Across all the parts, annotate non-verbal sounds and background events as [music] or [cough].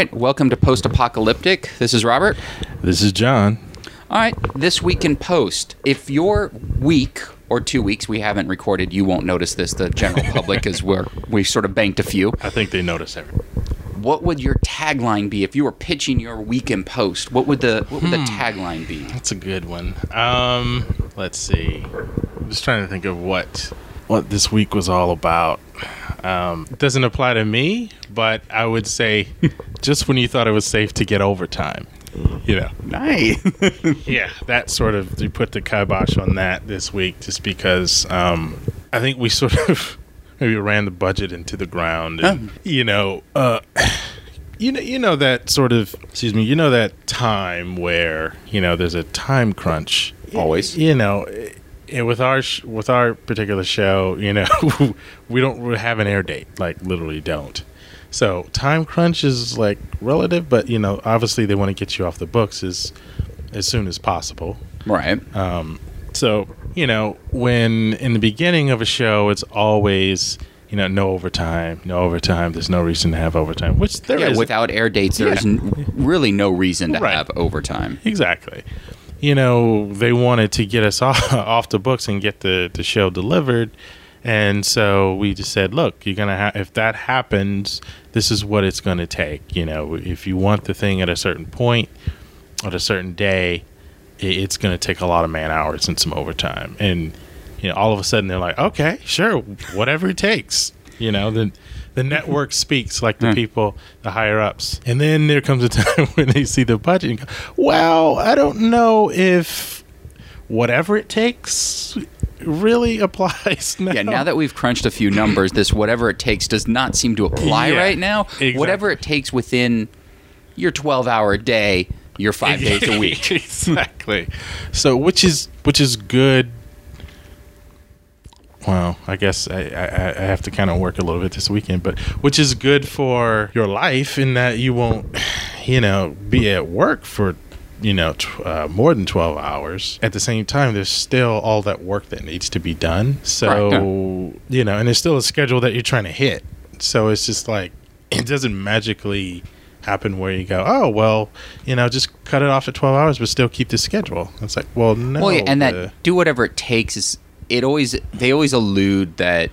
right, welcome to Post Apocalyptic. This is Robert. This is John. All right, this week in Post. If your week or two weeks we haven't recorded, you won't notice this. The general [laughs] public is where we sort of banked a few. I think they notice everything. What would your tagline be if you were pitching your week in Post? What would the what would the tagline be? That's a good one. Um, let's see. I'm just trying to think of what what this week was all about. Um, it doesn't apply to me, but I would say [laughs] just when you thought it was safe to get overtime. You know, Nice. [laughs] yeah, that sort of you put the kibosh on that this week, just because um, I think we sort of [laughs] maybe ran the budget into the ground, and you know, uh, [sighs] you know, you know that sort of excuse me, you know that time where you know there's a time crunch. Always. you know. And with our sh- with our particular show, you know, [laughs] we don't have an air date, like literally don't. So time crunch is like relative, but you know, obviously they want to get you off the books as as soon as possible. right. Um, so you know, when in the beginning of a show, it's always you know no overtime, no overtime. There's no reason to have overtime, which there is yeah, without air dates, there's Yeah. n- really no reason to Right. have overtime. exactly. You know, they wanted to get us [laughs] off, off the books and get the, the show delivered. And so we just said, look, you're going to have, if that happens, this is what it's going to take. You know, if you want the thing at a certain point, at a certain day, it's going to take a lot of man hours and some overtime. And, you know, all of a sudden they're like, okay, sure, whatever it takes. You know, then the network speaks like the hmm. people, the higher ups. And then there comes a time [laughs] when they see the budget and go, well, I don't know if whatever it takes really [laughs] applies [laughs] now. Yeah, now that we've crunched a few numbers, this whatever it takes does not seem to apply Yeah, right now. exactly. Whatever it takes within your 12 hour day, your five days a week. exactly. So which is which is good. Well, I guess I, I, I have to kind of work a little bit this weekend, but which is good for your life in that you won't, [sighs] you know, be at work for, you know, tw- uh, more than twelve hours. At the same time, there's still all that work that needs to be done. So Right, you know, and there's still a schedule that you're trying to hit. So it's just like [clears throat] it doesn't magically happen where you go, oh well, you know, just cut it off at twelve hours, but still keep the schedule. It's like, well, no, well, yeah, and the- that do whatever it takes is it always they always allude that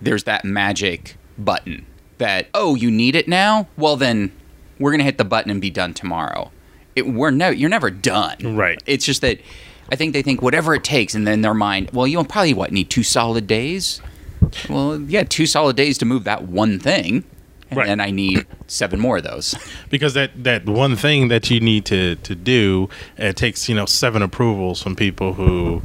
there's that magic button that oh you need it now? Well then we're gonna hit the button and be done tomorrow. It, we're no you're never done. Right. it's just that i think they think whatever it takes and then their mind well you'll probably what need two solid days? Well yeah two solid days to move that one thing and Right. then i need seven more of those. [laughs] Because that that one thing that you need to to do it takes you know seven approvals from people who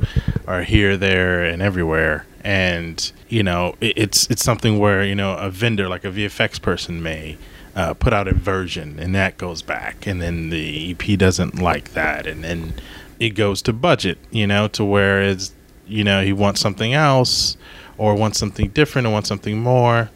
are here there and everywhere. And you know it, it's it's something where you know a vendor like a vfx person may uh, put out a version and that goes back. And then the ep doesn't like that. And then it goes to budget you know to where it's you know he wants something else or wants something different or wants something more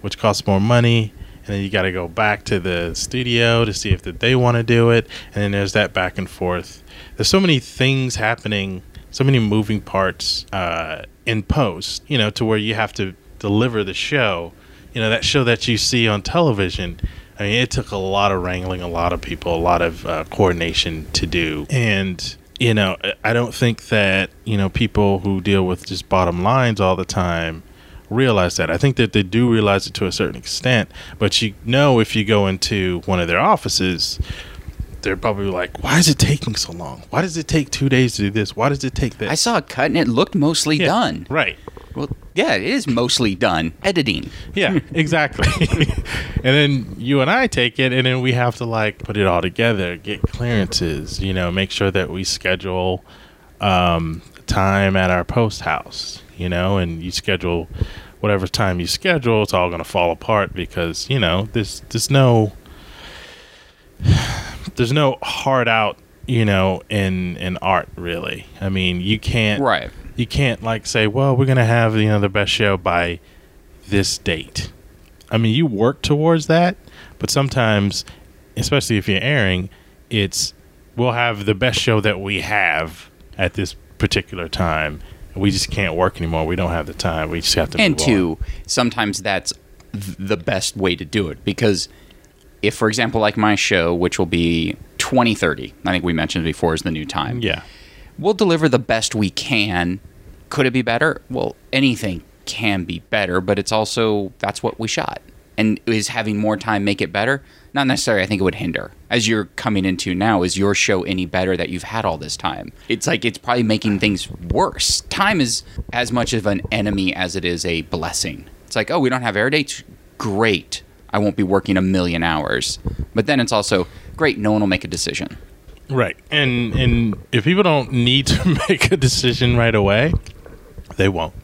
which costs more money and then you got to go back to the studio to see if they want to do it and then there's that back and forth. There's so many things happening so many moving parts uh, in post you know to where you have to deliver the show you know that show that you see on television. I mean it took a lot of wrangling a lot of people a lot of uh, coordination to do. And you know i don't think that you know people who deal with just bottom lines all the time realize that. I think that they do realize it to a certain extent, but you know, if you go into one of their offices, they're probably like, "Why is it taking so long? Why does it take two days to do this? Why does it take this?" i saw a cut and it looked mostly Yeah, done right? well yeah it is mostly done editing Yeah, [laughs] exactly. [laughs] and then you and I take it, and then we have to like put it all together, get clearances, you know, make sure that we schedule um, time at our post house, you know, and you schedule whatever time you schedule. It's all going to fall apart because you know there's there's no [sighs] there's no hard out, you know, in in art really. I mean, you can't right you can't like say, well, we're gonna have you know the best show by this date. I mean, you work towards that, but sometimes, especially if you're airing, it's we'll have the best show that we have at this particular time. We just can't work anymore. We don't have the time. We just have to. and move on. two sometimes that's the best way to do it because if, for example, like my show, which will be 2030, I think we mentioned before is the new time. Yeah. We'll deliver the best we can. Could it be better? Well, anything can be better, but it's also that's what we shot. And is having more time make it better? Not necessarily. I think it would hinder. As you're coming into now, is your show any better that you've had all this time? It's like it's probably making things worse. Time is as much of an enemy as it is a blessing. It's like, oh, we don't have air dates. Great. I won't be working a million hours. But then it's also great. No one will make a decision. Right. And and if people don't need to [laughs] make a decision right away, they won't.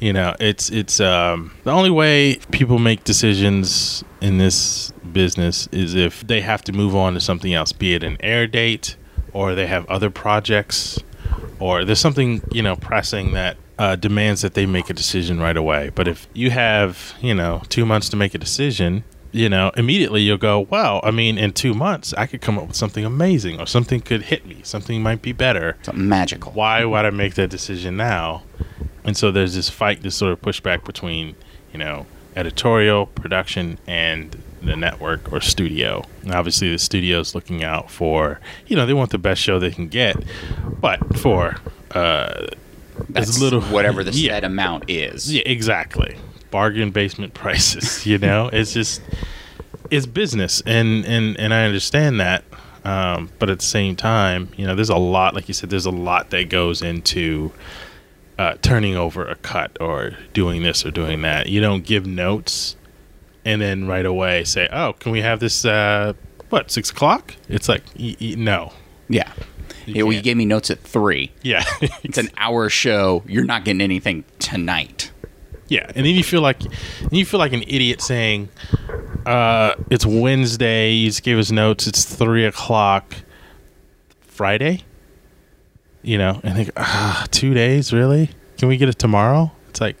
You know, it's it's um, the only way people make decisions in this business is if they have to move on to something else, be it an air date or they have other projects or there's something you know pressing that uh, demands that they make a decision right away. But if you have you know two months to make a decision, you know immediately you'll go, well, I mean, in two months I could come up with something amazing or something could hit me, something might be better Something magical. why would I make that decision now? And so there's this fight, this sort of pushback between, you know, editorial, production, and the network or studio. And obviously, the studio's looking out for, you know, they want the best show they can get, but for uh, That's as little [laughs] whatever the Yeah. set amount is. yeah, exactly. Bargain basement prices, [laughs] you know? it's just it's business and and and I understand that. Um, but at the same time, you know, there's a lot like you said there's a lot that goes into uh, turning over a cut or doing this or doing that. You don't give notes and then right away say, "Oh, can we have this uh what, 6 o'clock?" It's like y- y- no. Yeah. Yeah, well, you gave me notes at three. Yeah. [laughs] It's an hour show. You're not getting anything tonight. Yeah, and then you feel like you feel like an idiot saying, uh, "It's Wednesday." You just gave us notes. It's three o'clock. Friday. You know, and think, ah, two days, really? Can we get it tomorrow? It's like,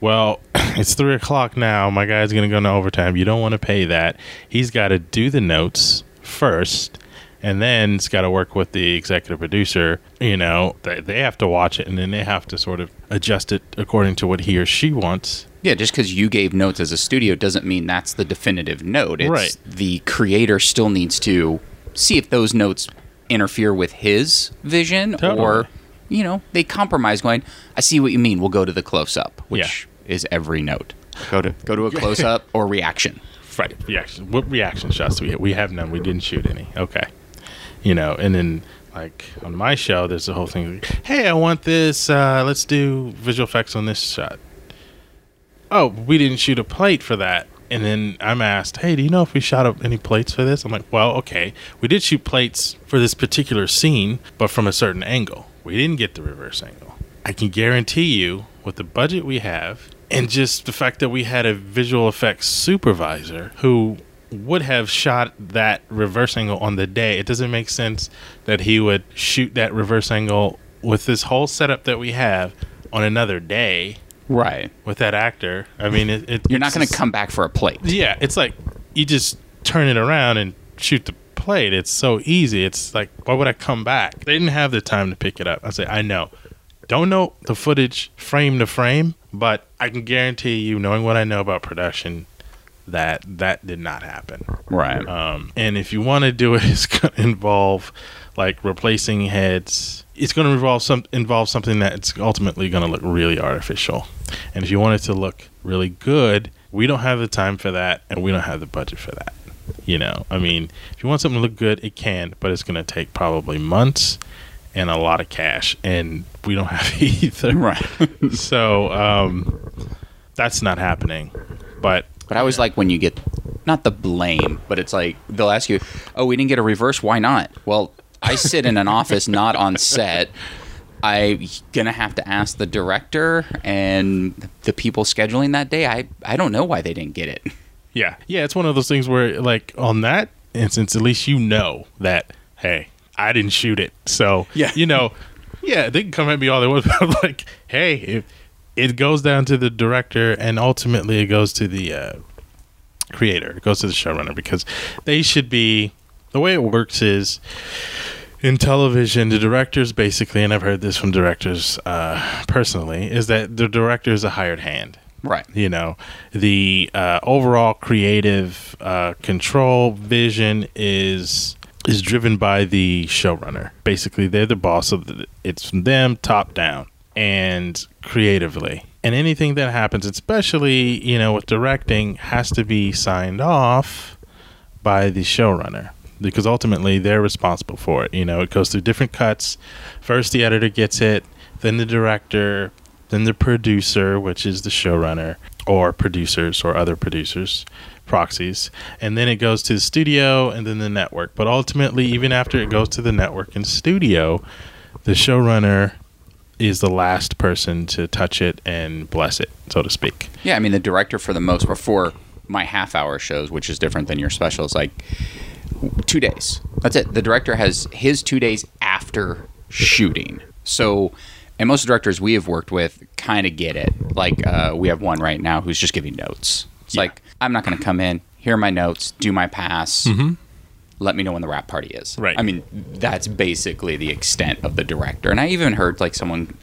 well, [clears throat] it's three o'clock now. My guy's gonna go into overtime. You don't want to pay that. He's got to do the notes first, and then it's got to work with the executive producer. You know, they, they have to watch it, and then they have to sort of adjust it according to what he or she wants. Yeah, just because you gave notes as a studio doesn't mean that's the definitive note. It's Right. the creator still needs to see if those notes interfere with his vision Totally. or, you know, they compromise going, I see what you mean. We'll go to the close up, which is every note. Go to go to a close up [laughs] or reaction. Right. Reaction. What reaction shots do we have? We have none. We didn't shoot any. Okay. You know, and then like on my show, there's the whole thing. Hey, I want this. Uh, let's do visual effects on this shot. Oh, we didn't shoot a plate for that. And then I'm asked, hey, do you know if we shot up any plates for this? I'm like, well, okay. We did shoot plates for this particular scene, but from a certain angle. We didn't get the reverse angle. I can guarantee you, with the budget we have, and just the fact that we had a visual effects supervisor who would have shot that reverse angle on the day, it doesn't make sense that he would shoot that reverse angle with this whole setup that we have on another day Right. with that actor. I mean, it, it You're not going to come back for a plate. Yeah, it's like you just turn it around and shoot the plate. It's so easy. It's like, why would I come back? They didn't have the time to pick it up. I say, I know. Don't know the footage frame to frame, but I can guarantee you, knowing what I know about production, that that did not happen. Right. Um, and if you want to do it, [laughs] it's going to involve like replacing heads. It's going to involve some involve something that's ultimately going to look really artificial. And if you want it to look really good, we don't have the time for that, and we don't have the budget for that. You know, I mean, if you want something to look good, it can, but it's going to take probably months and a lot of cash, and we don't have [laughs] either. right. [laughs] So um, that's not happening. But But I always like when you get not the blame, but it's like they'll ask you, "Oh, we didn't get a reverse. Why not?" Well, I sit in an office, not on set. I'm gonna have to ask the director and the people scheduling that day. I I don't know why they didn't get it. Yeah. Yeah, it's one of those things where like on that instance at least you know that hey, I didn't shoot it. So, Yeah. you know, yeah, they can come at me all they want [laughs] but like, hey, if it goes down to the director and ultimately it goes to the uh, creator. It goes to the showrunner because they should be the way it works is in television, the directors basically, and I've heard this from directors uh, personally, is that the director is a hired hand. Right. You know, the uh, overall creative uh, control vision is is driven by the showrunner. Basically, they're the boss of the, it's from them top down and creatively. And anything that happens, especially you know with directing, has to be signed off by the showrunner because ultimately they're responsible for it. You know, it goes through different cuts. First, the editor gets it, then the director, then the producer, which is the showrunner or producers or other producers, proxies, and then it goes to the studio and then the network. But ultimately, even after it goes to the network and studio, the showrunner is the last person to touch it and bless it, so to speak. Yeah, I mean the director for the most before my half hour shows, which is different than your specials, like two days. That's it. The director has his two days after shooting. So, and most directors we have worked with kind of get it. Like uh, we have one right now who's just giving notes. It's Yeah. like I'm not going to come in, here are my notes, do my pass. Let me know when the wrap party is. Mm-hmm. Right. I mean, that's basically the extent of the director. And I even heard like someone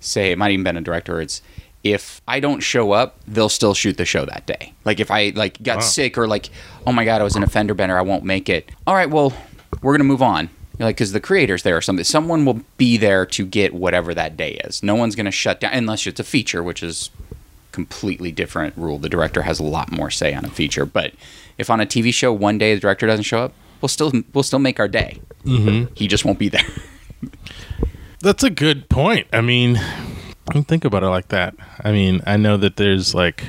say it might even been a director. It's if I don't show up, they'll still shoot the show that day. Like if I like got Wow. sick or like, oh my god, I was in a fender bender, I won't make it. All right, well, we're gonna move on. You're like, because the creator's there or something. Someone will be there to get whatever that day is. No one's gonna shut down unless it's a feature, which is completely different rule. The director has a lot more say on a feature. But if on a TV show one day the director doesn't show up, we'll still we'll still make our day. Mm-hmm. He just won't be there. That's a good point. I mean, don't think about it like that. I mean, I know that there's like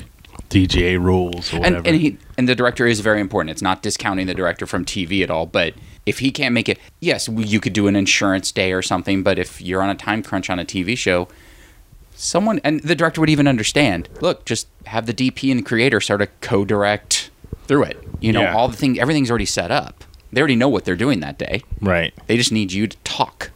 DGA rules or whatever. and, and he and the director is very important. It's not discounting the director from TV at all, but if he can't make it, yes, you could do an insurance day or something. But if you're on a time crunch on a TV show, someone and the director would even understand. Look, just have the DP and the creator sort of co-direct through it. You know, Yeah. all the thing, everything's already set up. They already know what they're doing that day. right. They just need you to talk.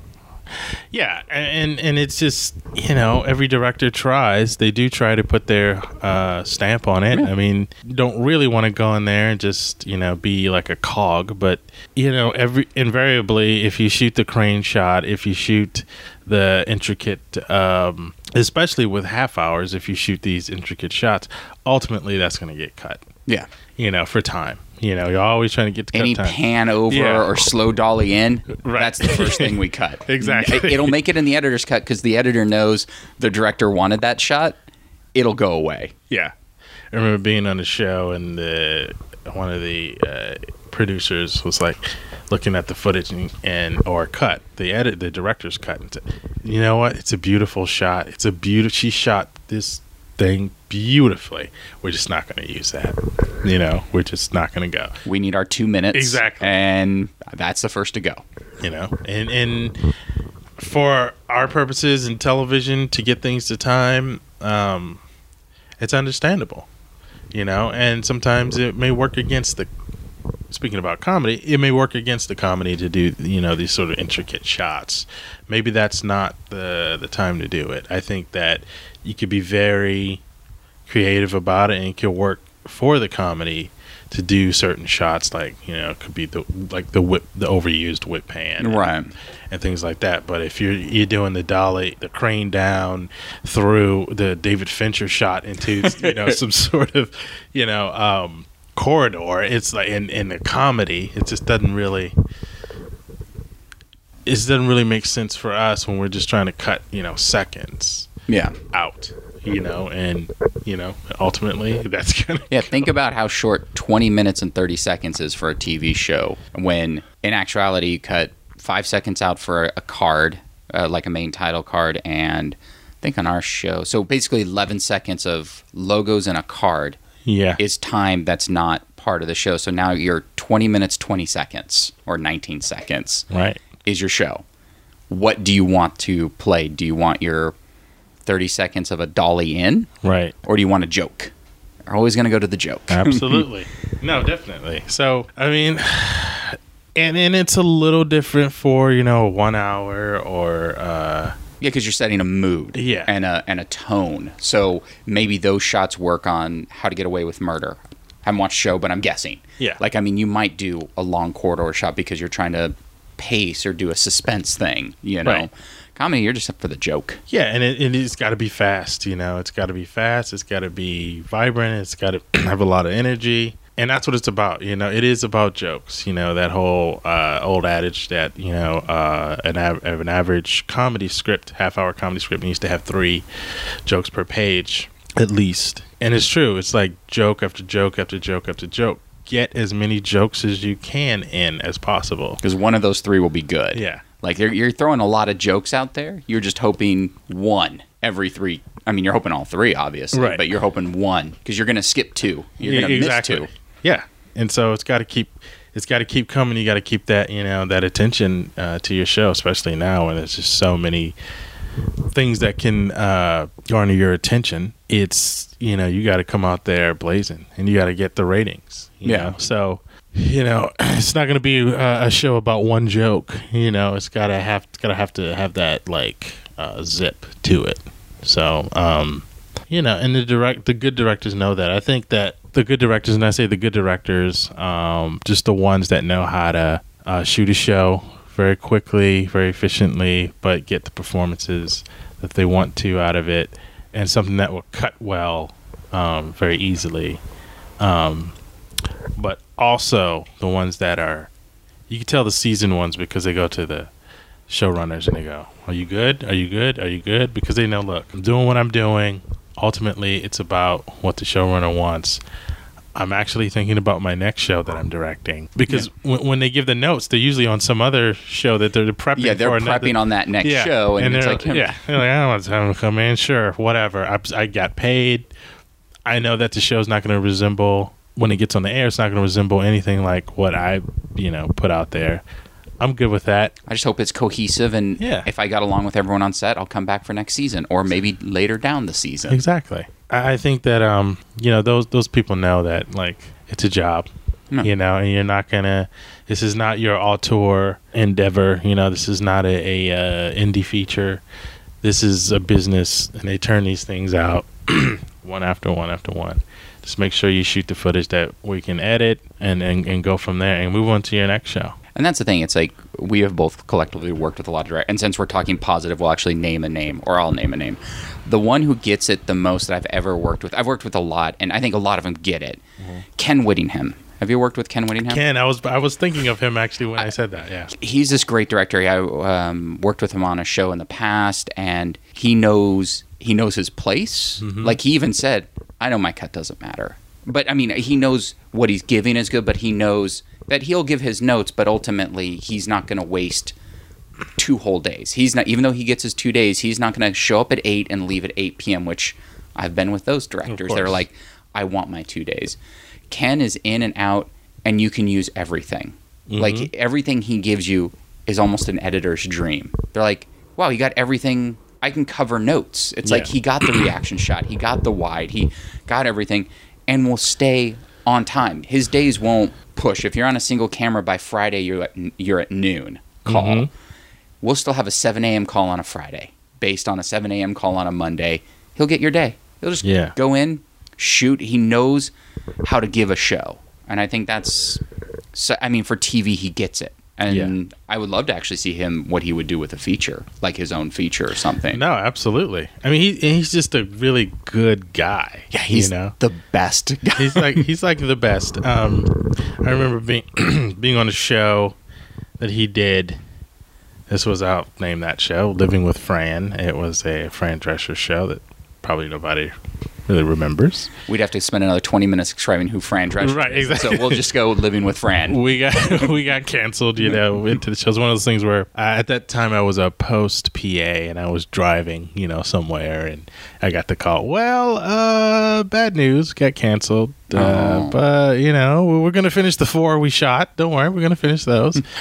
Yeah, and and it's just you know every director tries. They do try to put their uh, stamp on it. I mean, don't really want to go in there and just you know be like a cog, but you know every invariably if you shoot the crane shot, if you shoot the intricate, um, especially with half hours, if you shoot these intricate shots, ultimately that's going to get cut. Yeah. You know, for time. You know, you're always trying to get to cut Any time. pan over Yeah. or slow dolly in, Right. that's the first thing we [laughs] cut. Exactly. It- It'll make it in the editor's cut because the editor knows the director wanted that shot. It'll go away. Yeah, I remember being on a show and the one of the uh, producers was like looking at the footage and, and or cut the edit the director's cut and said, "You know what? It's a beautiful shot. It's a beautiful. She shot this thing beautifully. We're just not going to use that. You know, we're just not going to go. We need our two minutes. Exactly. And that's the first to go. You know, and and for our purposes in television to get things to time, um, it's understandable, you know, and sometimes it may work against the. Speaking about comedy, it may work against the comedy to do you know these sort of intricate shots. Maybe that's not the the time to do it. I think that you could be very creative about it and it could work for the comedy to do certain shots like you know it could be the like the whip the overused whip pan and- Right. and things like that but if you're you're doing the dolly the crane down through the david fincher shot into [laughs] you know some sort of you know um corridor it's like in in the comedy it just doesn't really it doesn't really make sense for us when we're just trying to cut you know seconds Yeah. out you know and you know ultimately that's [laughs] gonna Yeah, think about how short 20 minutes and 30 seconds is for a TV show when in actuality you cut five seconds out for a card, uh, like a main title card, and I think on our show. So basically 11 seconds of logos and a card yeah is time that's not part of the show. So now you're 20 minutes, 20 seconds, or 19 seconds right is your show. What do you want to play? Do you want your 30 seconds of a dolly in, right or do you want a joke? You're always going to go to the joke. [laughs] Absolutely. no, definitely. So, I mean, [sighs] and and it's a little different for you know one hour or uh, Yeah, because you're setting a mood, Yeah. and a and a tone. So maybe those shots work on How to Get Away with Murder. I haven't watched the show, but I'm guessing. Yeah. like I mean, you might do a long corridor shot because you're trying to pace or do a suspense thing, you know, Right. Comedy, you're just up for the joke. Yeah, and it, it, it's got to be fast. You know, it's got to be fast. It's got to be vibrant. It's got to [clears throat] have a lot of energy, and that's what it's about. You know, it is about jokes. You know, that whole uh, old adage that you know uh, an av- an average comedy script, half hour comedy script, needs to have three jokes per page at least. And it's true. It's like joke after joke after joke after joke. Get as many jokes as you can in as possible. Because one of those three will be good. Yeah. Like you're, you're throwing a lot of jokes out there. You're just hoping one every three. I mean, you're hoping all three, obviously, Right. but you're hoping one because you're going to skip two. You're going to exactly. miss two. Yeah, and so it's got to keep it's got to keep coming. You got to keep that you know that attention uh, to your show, especially now when there's just so many things that can uh, garner your attention. It's you know you got to come out there blazing, and you got to get the ratings. Yeah. know? So you know [clears throat] it's not going to be uh, a show about one joke. You know it's got to have got to have to have that like uh, zip to it. So um, you know, and the direct the good directors know that. I think that the good directors, and I say the good directors, um, just the ones that know how to uh, shoot a show very quickly, very efficiently, but get the performances that they want to out of it, and something that will cut well um, very easily. Um, but also the ones that are, you can tell the seasoned ones because they go to the showrunners and they go, "Are you good? Are you good? Are you good?" Because they know, look, I'm doing what I'm doing. Ultimately, it's about what the showrunner wants. I'm actually thinking about my next show that I'm directing because when, when they give the notes, they're usually on some other show that they're prepping. Yeah, they're for another- prepping on that next show, and, it's they're like, hmm, yeah, they're like, I don't want to have him come in. Sure, whatever. I, I got paid. I know that the show's not going to resemble when it gets on the air. It's not going to resemble anything like what I, you know, put out there. I'm good with that. I just hope it's cohesive, and Yeah. if I got along with everyone on set, I'll come back for next season, or maybe later down the season. Exactly. I I think that um, you know, those those people know that like it's a job. No. You know, and you're not gonna. This is not your auteur endeavor. You know, this is not a, a uh, indie feature. This is a business, and they turn these things out [clears throat] one after one after one. Just make sure you shoot the footage that we can edit, and and, and go from there, and move on to your next show. And that's the thing. It's like we have both collectively worked with a lot of directors. And since we're talking positive, we'll actually name a name, or I'll name a name. The one who gets it the most that I've ever worked with, I've worked with a lot, and I think a lot of them get it. Ken Whittingham. Have you worked with Ken Whittingham? Ken, I was I was thinking of him actually when I, said that. Yeah. he's this great director. I um, worked with him on a show in the past, and he knows he knows his place. Like he even said, "I know my cut doesn't matter," but I mean, he knows what he's giving is good, but he knows that he'll give his notes, but ultimately, he's not going to waste two whole days. He's not, even though he gets his two days, he's not going to show up at eight and leave at eight p.m. Which I've been with those directors. They're like, "I want my two days." Ken is in and out, and you can use everything. Like mm-hmm. everything he gives you is almost an editor's dream. They're like, "Wow, you got everything." I can cover notes. It's like he got the reaction [clears throat] shot, he got the wide, he got everything, and will stay on time. His days won't push. If you're on a single camera by Friday, you're at you're at noon call. Mhm. We'll still have a 7 a.m. call on a Friday, based on a 7 a.m. call on a Monday. He'll get your day. He'll just Yeah. go in, shoot. He knows how to give a show, and I think that's. So, I mean, for TV, he gets it, and Yeah. I would love to actually see him what he would do with a feature, like his own feature or something. No, absolutely. I mean, he he's just a really good guy. yeah, he's you know. the best guy. he's like he's like the best. Um, I remember being [clears throat] being on a show that he did. This was I'll name that show, Living with Fran. It was a Fran Drescher show that probably nobody really remembers. We'd have to spend another 20 minutes describing who Fran Drescher Right, is. exactly. So we'll just go living with Fran. We got [laughs] we got canceled, you know, into the show. It was one of those things where uh, at that time I was a post PA and I was driving, you know, somewhere, and I got the call. Well, uh, bad news, got canceled. Uh, Oh. But you know, we're gonna finish the four we shot. Don't worry, we're gonna finish those. [laughs]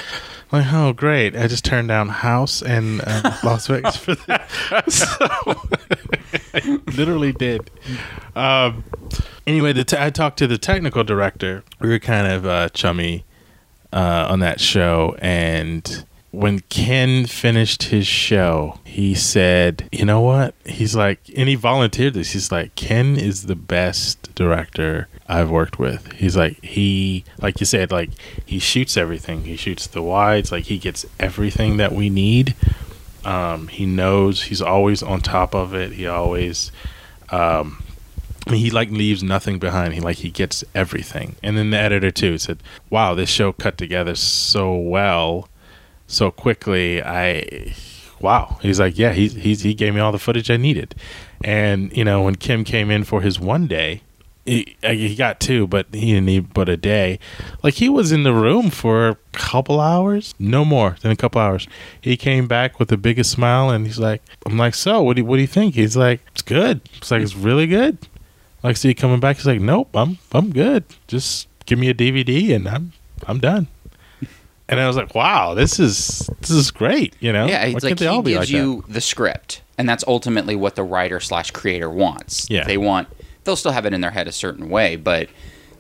Like, oh, great! I just turned down House and uh, [laughs] Las Vegas for that. [laughs] [laughs] So, I literally did. Um, anyway, the t- I talked to the technical director. We were kind of uh, chummy uh, on that show, and when Ken finished his show, he said, "You know what?" He's like, and he volunteered this. He's like, "Ken is the best director I've worked with." He's like, he, like you said, like he shoots everything. He shoots the wides. Like he gets everything that we need. Um, he knows he's always on top of it. He always, um, he like leaves nothing behind. He like he gets everything. And then the editor too said, "Wow, this show cut together so well, so quickly." I, wow. He's like, yeah, he he he gave me all the footage I needed. And you know, when Ken came in for his one day, he, he got two, but he didn't need but a day. Like he was in the room for a couple hours, no more than a couple hours. He came back with the biggest smile, and he's like, "I'm like, so what do you, what do you think?" He's like, "It's good." It's like it's really good. Like, see you coming back. He's like, "Nope, I'm I'm good. Just give me a DVD, and I'm I'm done." And I was like, "Wow, this is this is great." You know, Yeah, Why it's can't like they all he be gives like that? you the script, and that's ultimately what the writer slash creator wants. Yeah. they want. They'll still have it in their head a certain way, but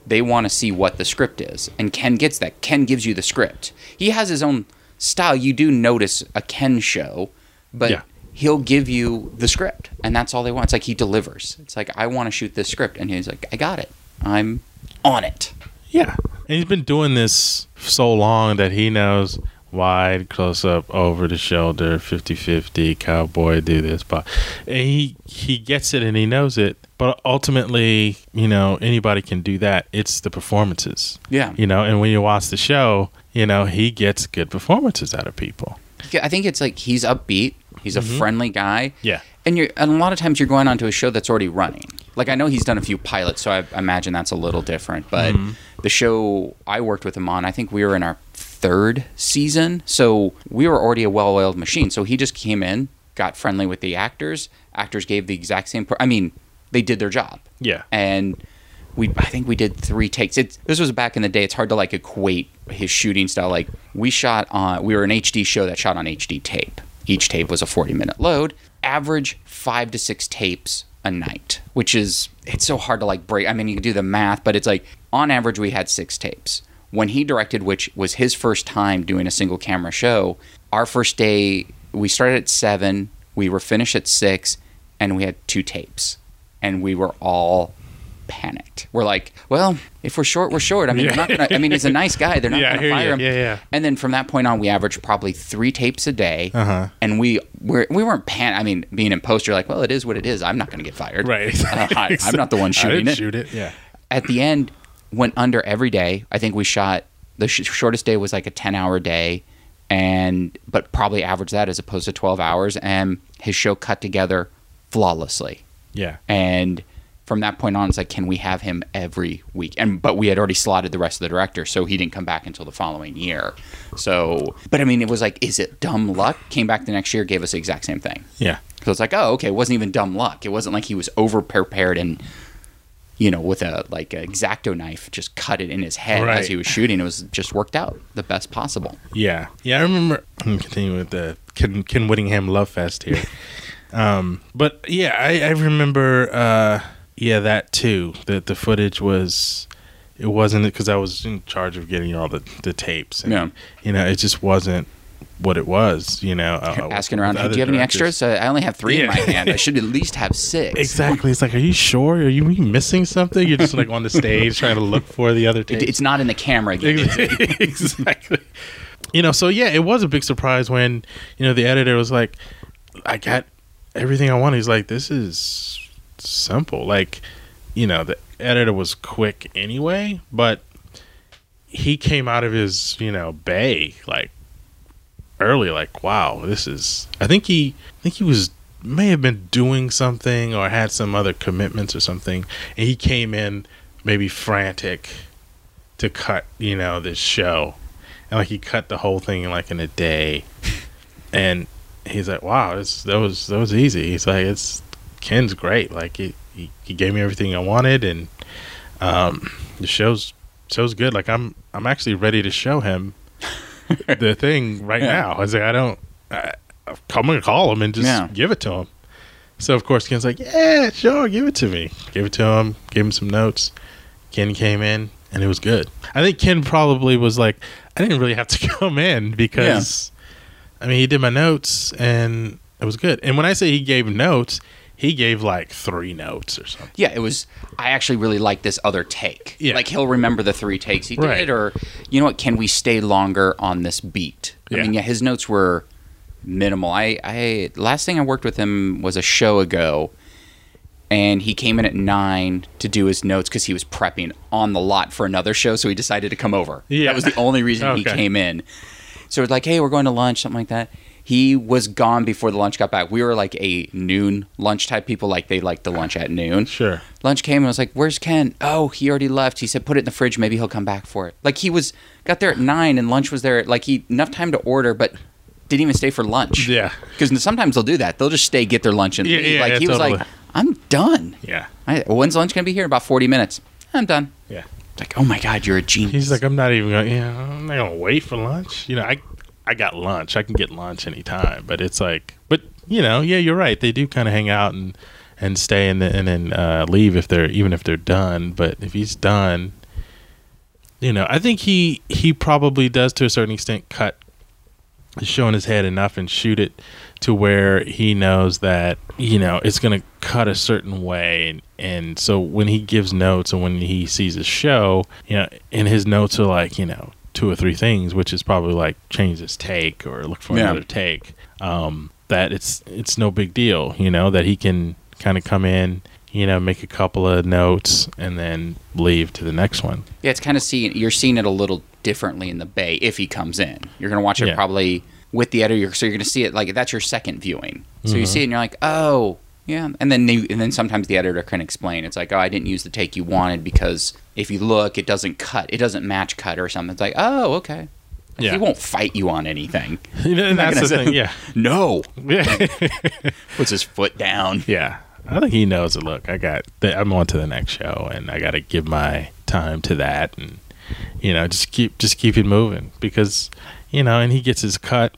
they want to see what the script is. And Ken gets that. Ken gives you the script. He has his own style. You do notice a Ken show, but Yeah. he'll give you the script, and that's all they want. It's like he delivers. It's like I want to shoot this script, and he's like, I got it. I'm on it. Yeah. And he's been doing this so long that he knows wide, close up, over the shoulder, 50 50, cowboy, do this. But he, he gets it and he knows it. But ultimately, you know, anybody can do that. It's the performances. Yeah. You know, and when you watch the show, you know, he gets good performances out of people. I think it's like he's upbeat. He's a friendly guy. Mm-hmm. Yeah. And you're and a lot of times you're going onto a show that's already running. Like I know he's done a few pilots, so I imagine that's a little different. But Mm-hmm. the show I worked with him on, I think we were in our third season, so we were already a well-oiled machine. So he just came in, got friendly with the actors. Actors gave the exact same. I mean, they did their job Yeah. and we I think we did three takes. It's this was back in the day. It's hard to like equate his shooting style. Like we shot on we were an HD show that shot on HD tape. Each tape was a 40 minute load. Average 5 to 6 tapes a night, which is it's so hard to like break. I mean, you can do the math, but it's like on average we had 6 tapes. When he directed which was his first time doing a single camera show, our first day we started at 7, we were finished at 6 and we had two tapes and we were all panicked. We're like, well, if we're short, we're short. I mean, Yeah. not gonna, I mean, he's a nice guy. They're not Yeah, going to fire you. him. Yeah, yeah. And then from that point on, we averaged probably three tapes a day. Uh-huh. And we we're, we weren't pan. I mean, being in post, you're like, well, it is what it is. I'm not going to get fired. Right. Uh, I, [laughs] I'm not the one I shooting didn't it. shoot it. Yeah. At the end, went under every day. I think we shot the sh- shortest day was like a 10 hour day, and but probably averaged that as opposed to 12 hours. And his show cut together flawlessly. Yeah. And from that point on, it's like, can we have him every week? And but we had already slotted the rest of the director, so he didn't come back until the following year. So, but I mean, it was like, is it dumb luck? Came back the next year, gave us the exact same thing. Yeah. So it's like, oh, okay, it wasn't even dumb luck. It wasn't like he was over prepared and, you know, with a like a X-Acto knife, just cut it in his head Right. as he was shooting. It was just worked out the best possible. Yeah, yeah. I remember. I'm continuing with the Ken, Ken Whittingham love fest here. [laughs] um, but yeah, I, I remember. Uh, yeah, that too. That the footage was. It wasn't because I was in charge of getting all the the tapes. And, Yeah. You know, it just wasn't what it was. You know, uh, Asking around, hey, do you have any extras? Uh, I only have three in my hand. I should at least have six. [laughs] Exactly. It's like, are you sure? Are you missing something? You're just like on the stage trying to look for the other [laughs] tapes. It- It's not in the camera. Again. [laughs] exactly. You know, so yeah, it was a big surprise when you know the editor was like, "I got everything I want." He's like, "This is simple." Like, you know, the editor was quick anyway, but he came out of his you know bay like early, like, "Wow, this is." I think he, I think he was may have been doing something or had some other commitments or something, and he came in maybe frantic to cut, you know, this show. And like he cut the whole thing like in a day. [laughs] And he's like, Wow, this that was that was easy. He's like, It's Ken's great. Like he he, he gave me everything I wanted and um the show's show's good. Like I'm I'm actually ready to show him [laughs] the thing right Yeah. now. I was like, I don't I, I'm gonna call him and just Yeah. give it to him. So of course Ken's like, Yeah, sure, give it to me. Give it to him, gave him some notes. Ken came in and it was good. I think Ken probably was like, I didn't really have to [laughs] come in because, I mean, he did my notes and it was good. And when I say he gave notes, he gave like three notes or something. Yeah, it was. I actually really like this other take. Yeah. Like he'll remember the three takes he did, Right. or you know what? Can we stay longer on this beat? I Yeah. mean, yeah, his notes were minimal. I, I last thing I worked with him was a show ago, and he came in at nine to do his notes because he was prepping on the lot for another show. So he decided to come over. Yeah. that was the only reason he [laughs] came in. So it's like, hey, we're going to lunch, something like that. He was gone before the lunch got back. We were like a noon lunch type people, like they like the lunch at noon. Sure. Lunch came and I was like, "Where's Ken?" Oh, he already left. He said, "Put it in the fridge. Maybe he'll come back for it." Like he was got there at nine and lunch was there. At, like he enough time to order, but didn't even stay for lunch. Yeah. because sometimes they'll do that. They'll just stay, get their lunch, and Yeah, yeah, like yeah, he was like, "I'm done." Yeah. I, when's lunch gonna be here? About forty minutes. I'm done. Yeah. Like, oh my god, you're a genius. He's like, I'm not even going. to Yeah, I'm not gonna wait for lunch. You know, I I got lunch. I can get lunch anytime. But it's like, but you know, yeah, you're right. They do kind of hang out and and stay and then and then uh, leave if they're even if they're done. But if he's done, you know, I think he he probably does to a certain extent cut the show in his head enough and shoot it to where he knows that you know it's going to cut a certain way and, and so when he gives notes and when he sees a show you know and his notes are like you know two or three things which is probably like change this take or look for Yeah. another take um that it's it's no big deal you know that he can kind of come in you know make a couple of notes and then leave to the next one Yeah, it's kind of seeing you're seeing it a little differently in the bay if he comes in. You're gonna watch it Yeah. probably with the editor, so you're gonna see it like that's your second viewing. So Mm-hmm. you see it and you're like, oh yeah, and then they, and then sometimes the editor can explain. It's like, oh, I didn't use the take you wanted because if you look, it doesn't cut, it doesn't match cut or something. It's like, oh, okay. Yeah. He won't fight you on anything. [laughs] you know, and that's the say- thing yeah [laughs] No, yeah [laughs] puts his foot down. Yeah, I think he knows it. Look, I got. The, I'm on to the next show, and I got to give my time to that, and you know, just keep just keep it moving because you know, and he gets his cut.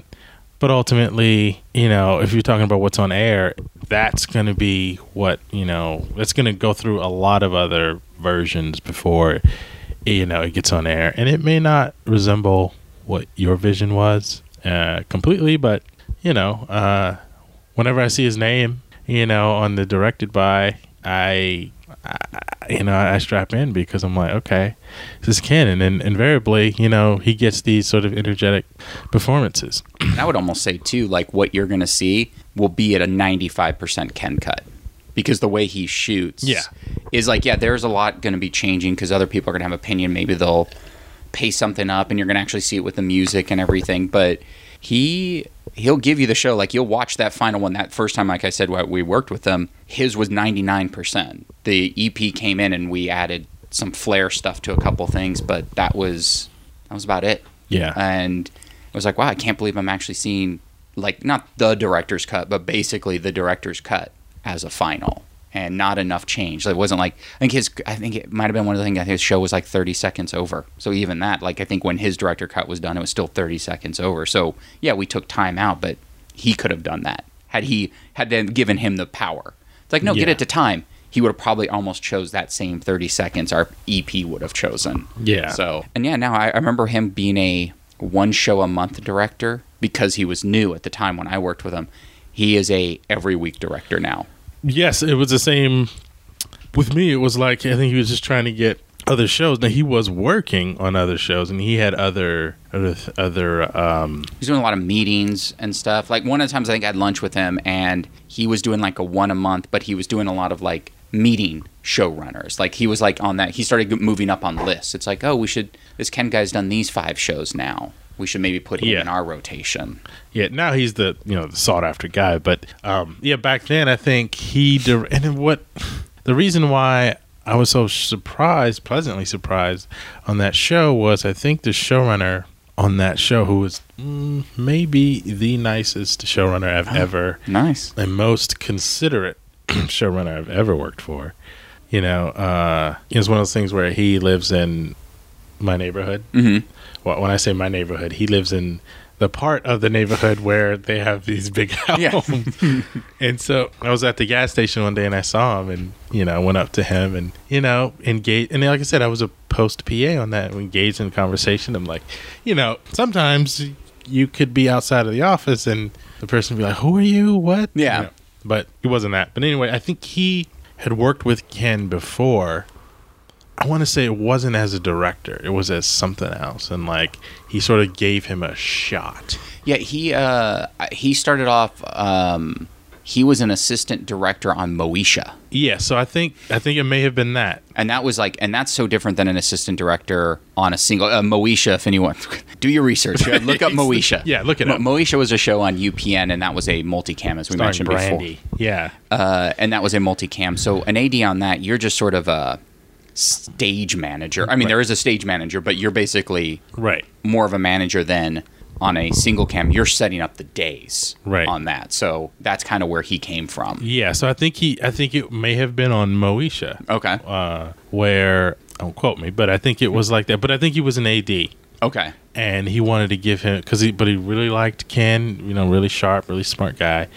But ultimately, you know, if you're talking about what's on air, that's going to be what you know. That's going to go through a lot of other versions before you know it gets on air, and it may not resemble what your vision was uh, completely, but you know, uh, whenever I see his name, you know, on the directed by, I, I you know, I strap in because I'm like, okay, this is Ken, and invariably, you know, he gets these sort of energetic performances. I would almost say too, like what you're going to see will be at a 95% Ken cut because the way he shoots, Yeah. is like yeah, there's a lot going to be changing because other people are going to have opinion. Maybe they'll pay something up, and you're going to actually see it with the music and everything. But he he'll give you the show. Like you'll watch that final one. That first time, like I said, we worked with him, his was 99%. The EP came in, and we added some flair stuff to a couple things, but that was that was about it Yeah, and I was like, wow, I can't believe I'm actually seeing like not the director's cut, but basically the director's cut as a final, and not enough change. It wasn't like I think his I think it might have been one of the things. His show was like 30 seconds over, so even that, like I think when his director cut was done, it was still 30 seconds over. So yeah, we took time out, but he could have done that had he had then given him the power. It's like no, get it to time. He would have probably almost chose that same 30 seconds our EP would have chosen. yeah. So, and yeah, now I, I remember him being a one show a month director because he was new at the time when I worked with him. He is a every week director now. Yes, it was the same with me. It was like I think he was just trying to get other shows. Now he was working on other shows, and he had other other other. Um, He's doing a lot of meetings and stuff. Like one of the times I think I had lunch with him and he was doing like a one a month, but he was doing a lot of like meeting showrunners. Like he was like on that. He started moving up on lists. It's like, oh, we should. This Ken guy's done these five shows now. We should maybe put him Yeah. in our rotation. yeah, now he's the you know the sought after guy. But um, yeah, back then I think he and what the reason why I was so surprised, pleasantly surprised on that show was I think the showrunner on that show who was mm, maybe the nicest showrunner I've ever Nice. and most considerate [clears throat] showrunner I've ever worked for. You know, uh, it's one of those things where he lives in my neighborhood. Mm-hmm. Well, when I say my neighborhood, he lives in the part of the neighborhood where they have these big [laughs] Yeah. and so I was at the gas station one day and I saw him and, you know, I went up to him and, you know, engaged. And like I said, I was a post PA on that, engaged in conversation. I'm like, you know, sometimes you could be outside of the office and the person would be like, who are you? What? Yeah. You know, but it wasn't that. But anyway, I think he had worked with Ken before. I want to say it wasn't as a director; it was as something else, and like he sort of gave him a shot. Yeah, he uh, he started off. Um, he was an assistant director on Moesha, Yeah, so I think I think it may have been that. and that was like, and that's so different than an assistant director on a single uh, Moesha. If anyone [laughs] do your research, look up [laughs] Moesha. Yeah, look it Mo- up. Moesha was a show on UPN, and that was a multicam, as we Starring mentioned Brandy. Yeah. Uh, and that was a multicam. So an AD on that, you're just sort of a stage manager. I mean, Right. there is a stage manager, but you're basically right. more of a manager than on a single cam. You're setting up the days Right. on that. So that's kind of where he came from. Yeah, so I think he I think it may have been on Moesha. Okay. uh, where don't quote me, but I think it was like that. But I think he was an AD, Okay. and he wanted to give him because he, but he really liked Ken, you know, really sharp, really smart guy,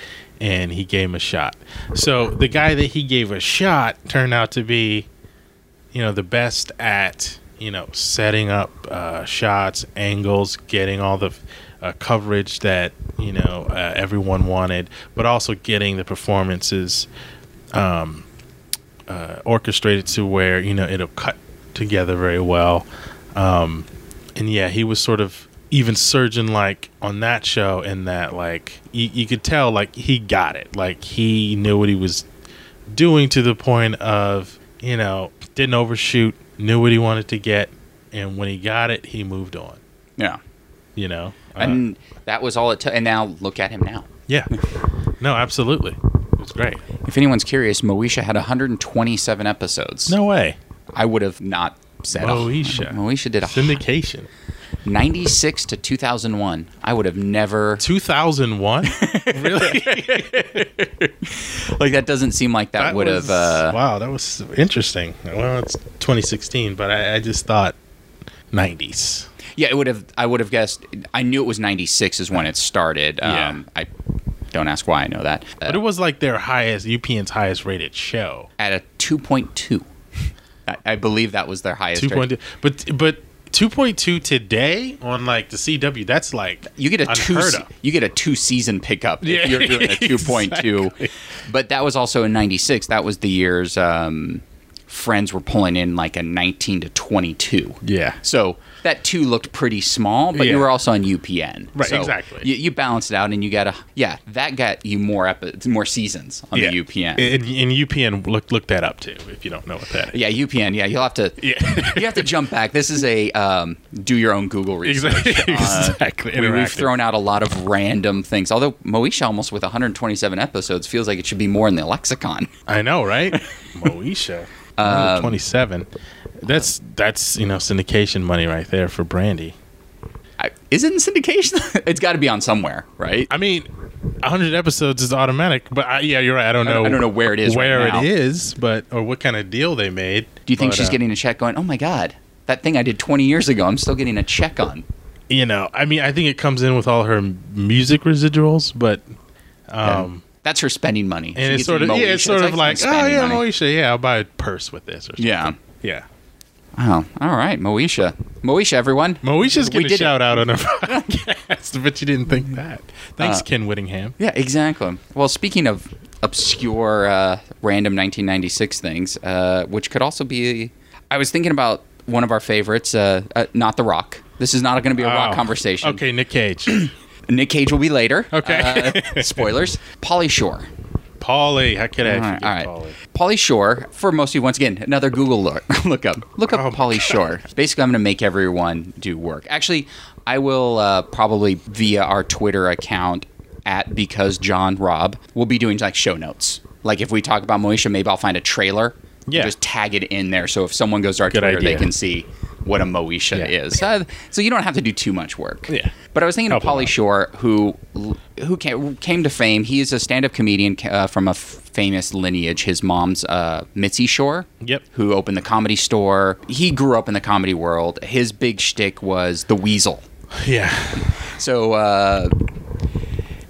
and he gave him a shot. So the guy that he gave a shot turned out to be, you know, the best at you know setting up uh, shots, angles, getting all the uh, coverage that you know uh, everyone wanted, but also getting the performances um, uh, orchestrated to where you know it'll cut together very well. Um, and yeah, he was sort of even surgeon like on that show, in that like you, you could tell like he got it, like he knew what he was doing to the point of you know didn't overshoot, knew what he wanted to get, and when he got it, he moved on. Yeah. You know, Uh, And that was all it took. And now look at him now. yeah, no, absolutely, it was great. If anyone's curious, Moesha had 127 episodes. No way, I would have not said oh, Moesha. Moesha did a syndication. 96 to 2001. I would have never. 2001 [laughs] really [laughs] Like, that doesn't seem like that, would was- have. Uh, wow that was interesting well it's 2016 but i, I just thought 90s yeah, it would have. I would have guessed. I knew it was 96 is when it started. Yeah. Um, I don't ask why I know that. Uh, but it was like their highest upn's highest rated show at a 2.2. I, I believe that was their highest. rate. 2.2 but but 2.2 today on like the cw that's like You get a two. se-. You get a two season pickup Yeah, if you're doing a [laughs] two point two. exactly. But that was also in '96. That was the years um, Friends were pulling in like a 19 to 22. yeah So that two looked pretty small, but you were also on UPN. Right, So exactly. You, you balanced it out, and you got a yeah. That got you more epi- more seasons on yeah. the UPN. and, and upn look look that up too if you don't know what that is yeah, UPN. Yeah, you'll have to. Yeah. [laughs] you have to jump back. This is a um, do your own Google research. exactly, [laughs] Uh, exactly. we, we've thrown out a lot of random things. Although Moesha, almost with 127 episodes, feels like it should be more in the lexicon. I know, right? [laughs] Moesha, Um, 27. That's that's you know syndication money right there for Brandy. I, is it in syndication? [laughs] it's got to be on somewhere, right? I mean, 100 episodes is automatic, but I, yeah, you're right. I don't know. I don't know where it is Where right now. it is, but or what kind of deal they made. Do you think but, she's uh, getting a check going? Oh my god, that thing I did 20 years ago, I'm still getting a check on. You know, I mean, I think it comes in with all her music residuals, but um, That's her spending money. She and it's sort of yeah, it's sort of like, some oh yeah, money. Moesha, yeah, I'll buy a purse with this. Or something. Yeah. yeah. Oh, all right, Moesha. Moesha, everyone. Moesha's getting a did it. shout out on her [laughs] podcast, but you didn't think that. Thanks, Uh, Ken Whittingham. Yeah, exactly. Well, speaking of obscure, uh, random 1996 things, uh, which could also be, I was thinking about one of our favorites, uh, uh, not The Rock. This is not going to be a rock Oh, conversation. Okay, Nick Cage. [clears throat] Nick Cage will be later. Okay. Uh, spoilers. Pauly Shore. Pauly, how could I All right, forget all right. Pauly? Pauly Shore, for most of you, once again, another Google look, [laughs] look up. Look up Oh Pauly Shore. Basically, I'm going to make everyone do work. Actually, I will uh, probably via our Twitter account at because John Rob will be doing like show notes. Like if we talk about Moesha, maybe I'll find a trailer. and Yeah. Just tag it in there, so if someone goes to our Good Twitter, they can see what a Moesha Yeah. is. Uh, so you don't have to do too much work. Yeah. But I was thinking Help of Pauly. Shore, who who came, came to fame. He is a stand-up comedian uh, from a f- famous lineage. His mom's uh, Mitzi Shore, Yep. who opened the comedy store. He grew up in the comedy world. His big shtick was the weasel. Yeah. So uh,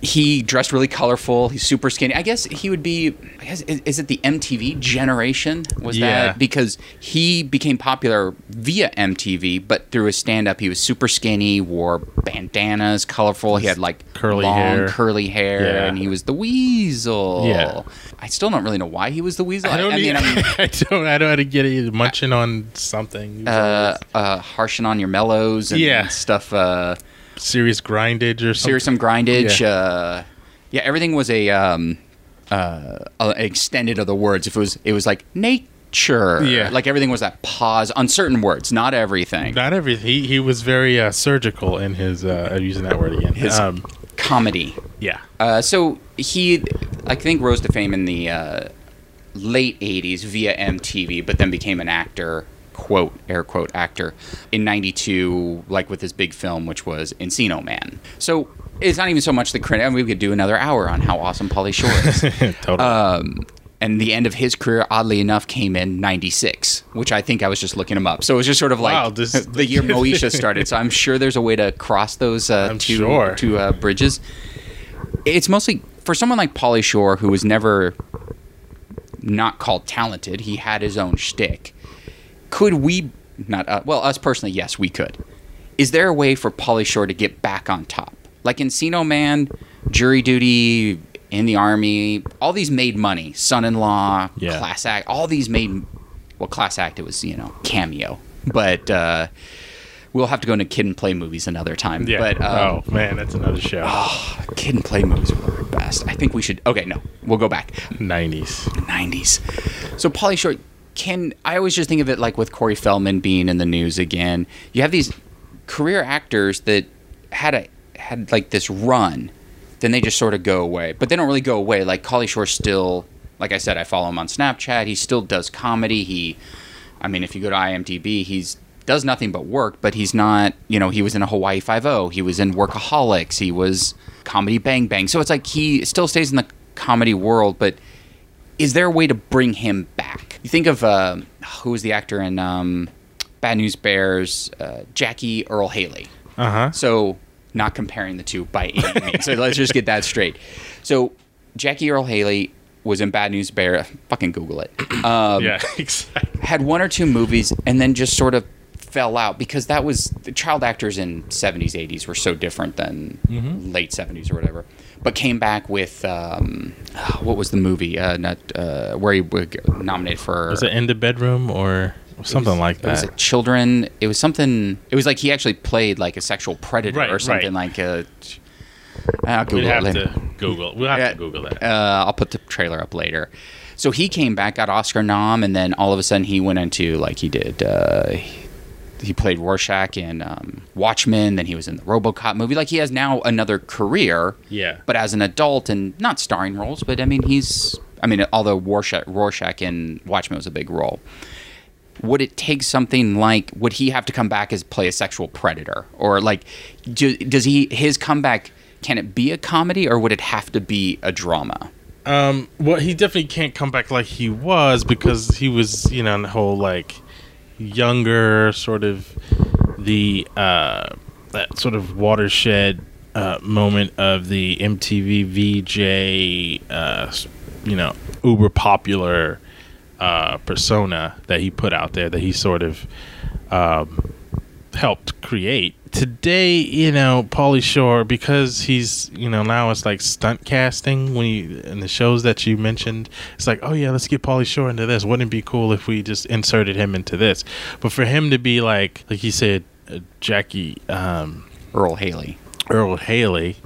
he dressed really colorful. He's super skinny. I guess he would be. I guess is, is it the MTV generation? Was Yeah. that because he became popular via MTV, but through his stand-up, he was super skinny, wore bandanas, colorful. He had like Curly long hair. curly hair, Yeah. and he was the Weasel. Yeah. I still don't really know why he was the Weasel. I don't. I mean, either. [laughs] I'm I don't. I don't know how to get it. Munching on something. Uh, uh, harshing on your mellows and Yeah. stuff. Uh, serious grindage or something. serious some grindage. Yeah. Uh, yeah, everything was a um, uh, uh, extended of the words. If it was, it was like nature. Yeah. like everything was that pause on certain words, not everything. Not everything. He, he was very uh, surgical in his. Uh, using that word again. His- um, Comedy. yeah. Uh, so he, I think, rose to fame in the uh, late '80s via MTV, but then became an actor. Quote air quote actor in '92, like with his big film, which was Encino Man. So it's not even so much the credit. I mean, we could do another hour on how awesome Pauly Shore is. [laughs] totally. Um, and the end of his career, oddly enough, came in '96, which I think I was just looking him up. So it was just sort of like Wow, this- [laughs] the year [laughs] Moesha started. So I'm sure there's a way to cross those uh, two sure. two uh, bridges. It's mostly for someone like Pauly Shore, who was never not called talented. He had his own shtick. Could we not? Uh, well, us personally, yes, we could. Is there a way for Pauly Shore to get back on top? Like Encino Man, Jury Duty, in the Army, all these made money. Son-in-law, Yeah. Class Act, all these made. Well, Class Act, it was you know cameo, but uh, we'll have to go into Kid and Play movies another time. yeah. But um, oh man, that's another show. Kid and Play movies were the best. I think we should. Okay, no, we'll go back. Nineties. 90s. So Pauly Shore can I always just think of it like with Corey Feldman being in the news again. You have these career actors that had a had like this run, then they just sort of go away. But they don't really go away. Like Pauly Shore still like I said, I follow him on Snapchat. He still does comedy. He I mean if you go to IMDb, he's does nothing but work, but he's not, you know, he was in a Hawaii Five O. He was in Workaholics. He was comedy Bang Bang. So it's like he still stays in the comedy world, but is there a way to bring him back? You think of uh, who was the actor in um, Bad News Bears, uh, Jackie Earle Haley. Uh huh. So, not comparing the two by any means. So let's just get that straight. So, Jackie Earle Haley was in Bad News Bear. Fucking Google it. Um, yeah. [laughs] Exactly. had one or two movies and then just sort of fell out because that was the child actors in 70s 80s were so different than late 70s or whatever but came back with um, [sighs] what was the movie uh, not uh, where he was nominated for Was it in the bedroom or something like it was that? a children it was something it was like he actually played like a sexual predator Right, or something right. like a I'll Google it have to Google. We'll have Yeah, to Google that. Uh, I'll put the trailer up later. So he came back, got Oscar nom, and then all of a sudden he went into like he did. Uh, he played Rorschach in um, Watchmen. Then he was in the RoboCop movie. Like he has now another career. Yeah. But as an adult and not starring roles, but I mean he's. I mean, although Rorschach, Rorschach in Watchmen was a big role. Would it take something like? Would he have to come back as play a sexual predator, or like, do, does he his comeback? Can it be a comedy, or would it have to be a drama? Um, well, he definitely can't come back like he was because he was, you know, in the whole like younger sort of the uh, that sort of watershed uh, moment of the MTV VJ, uh, you know, uber popular uh, persona that he put out there that he sort of um, helped create. Today, you know, Pauly Shore, because he's, you know, now it's like stunt casting when you in the shows that you mentioned, it's like, oh yeah, let's get Pauly Shore into this. Wouldn't it be cool if we just inserted him into this? But for him to be like, like he said, uh, Jackie um, Earle Haley. Earle Haley,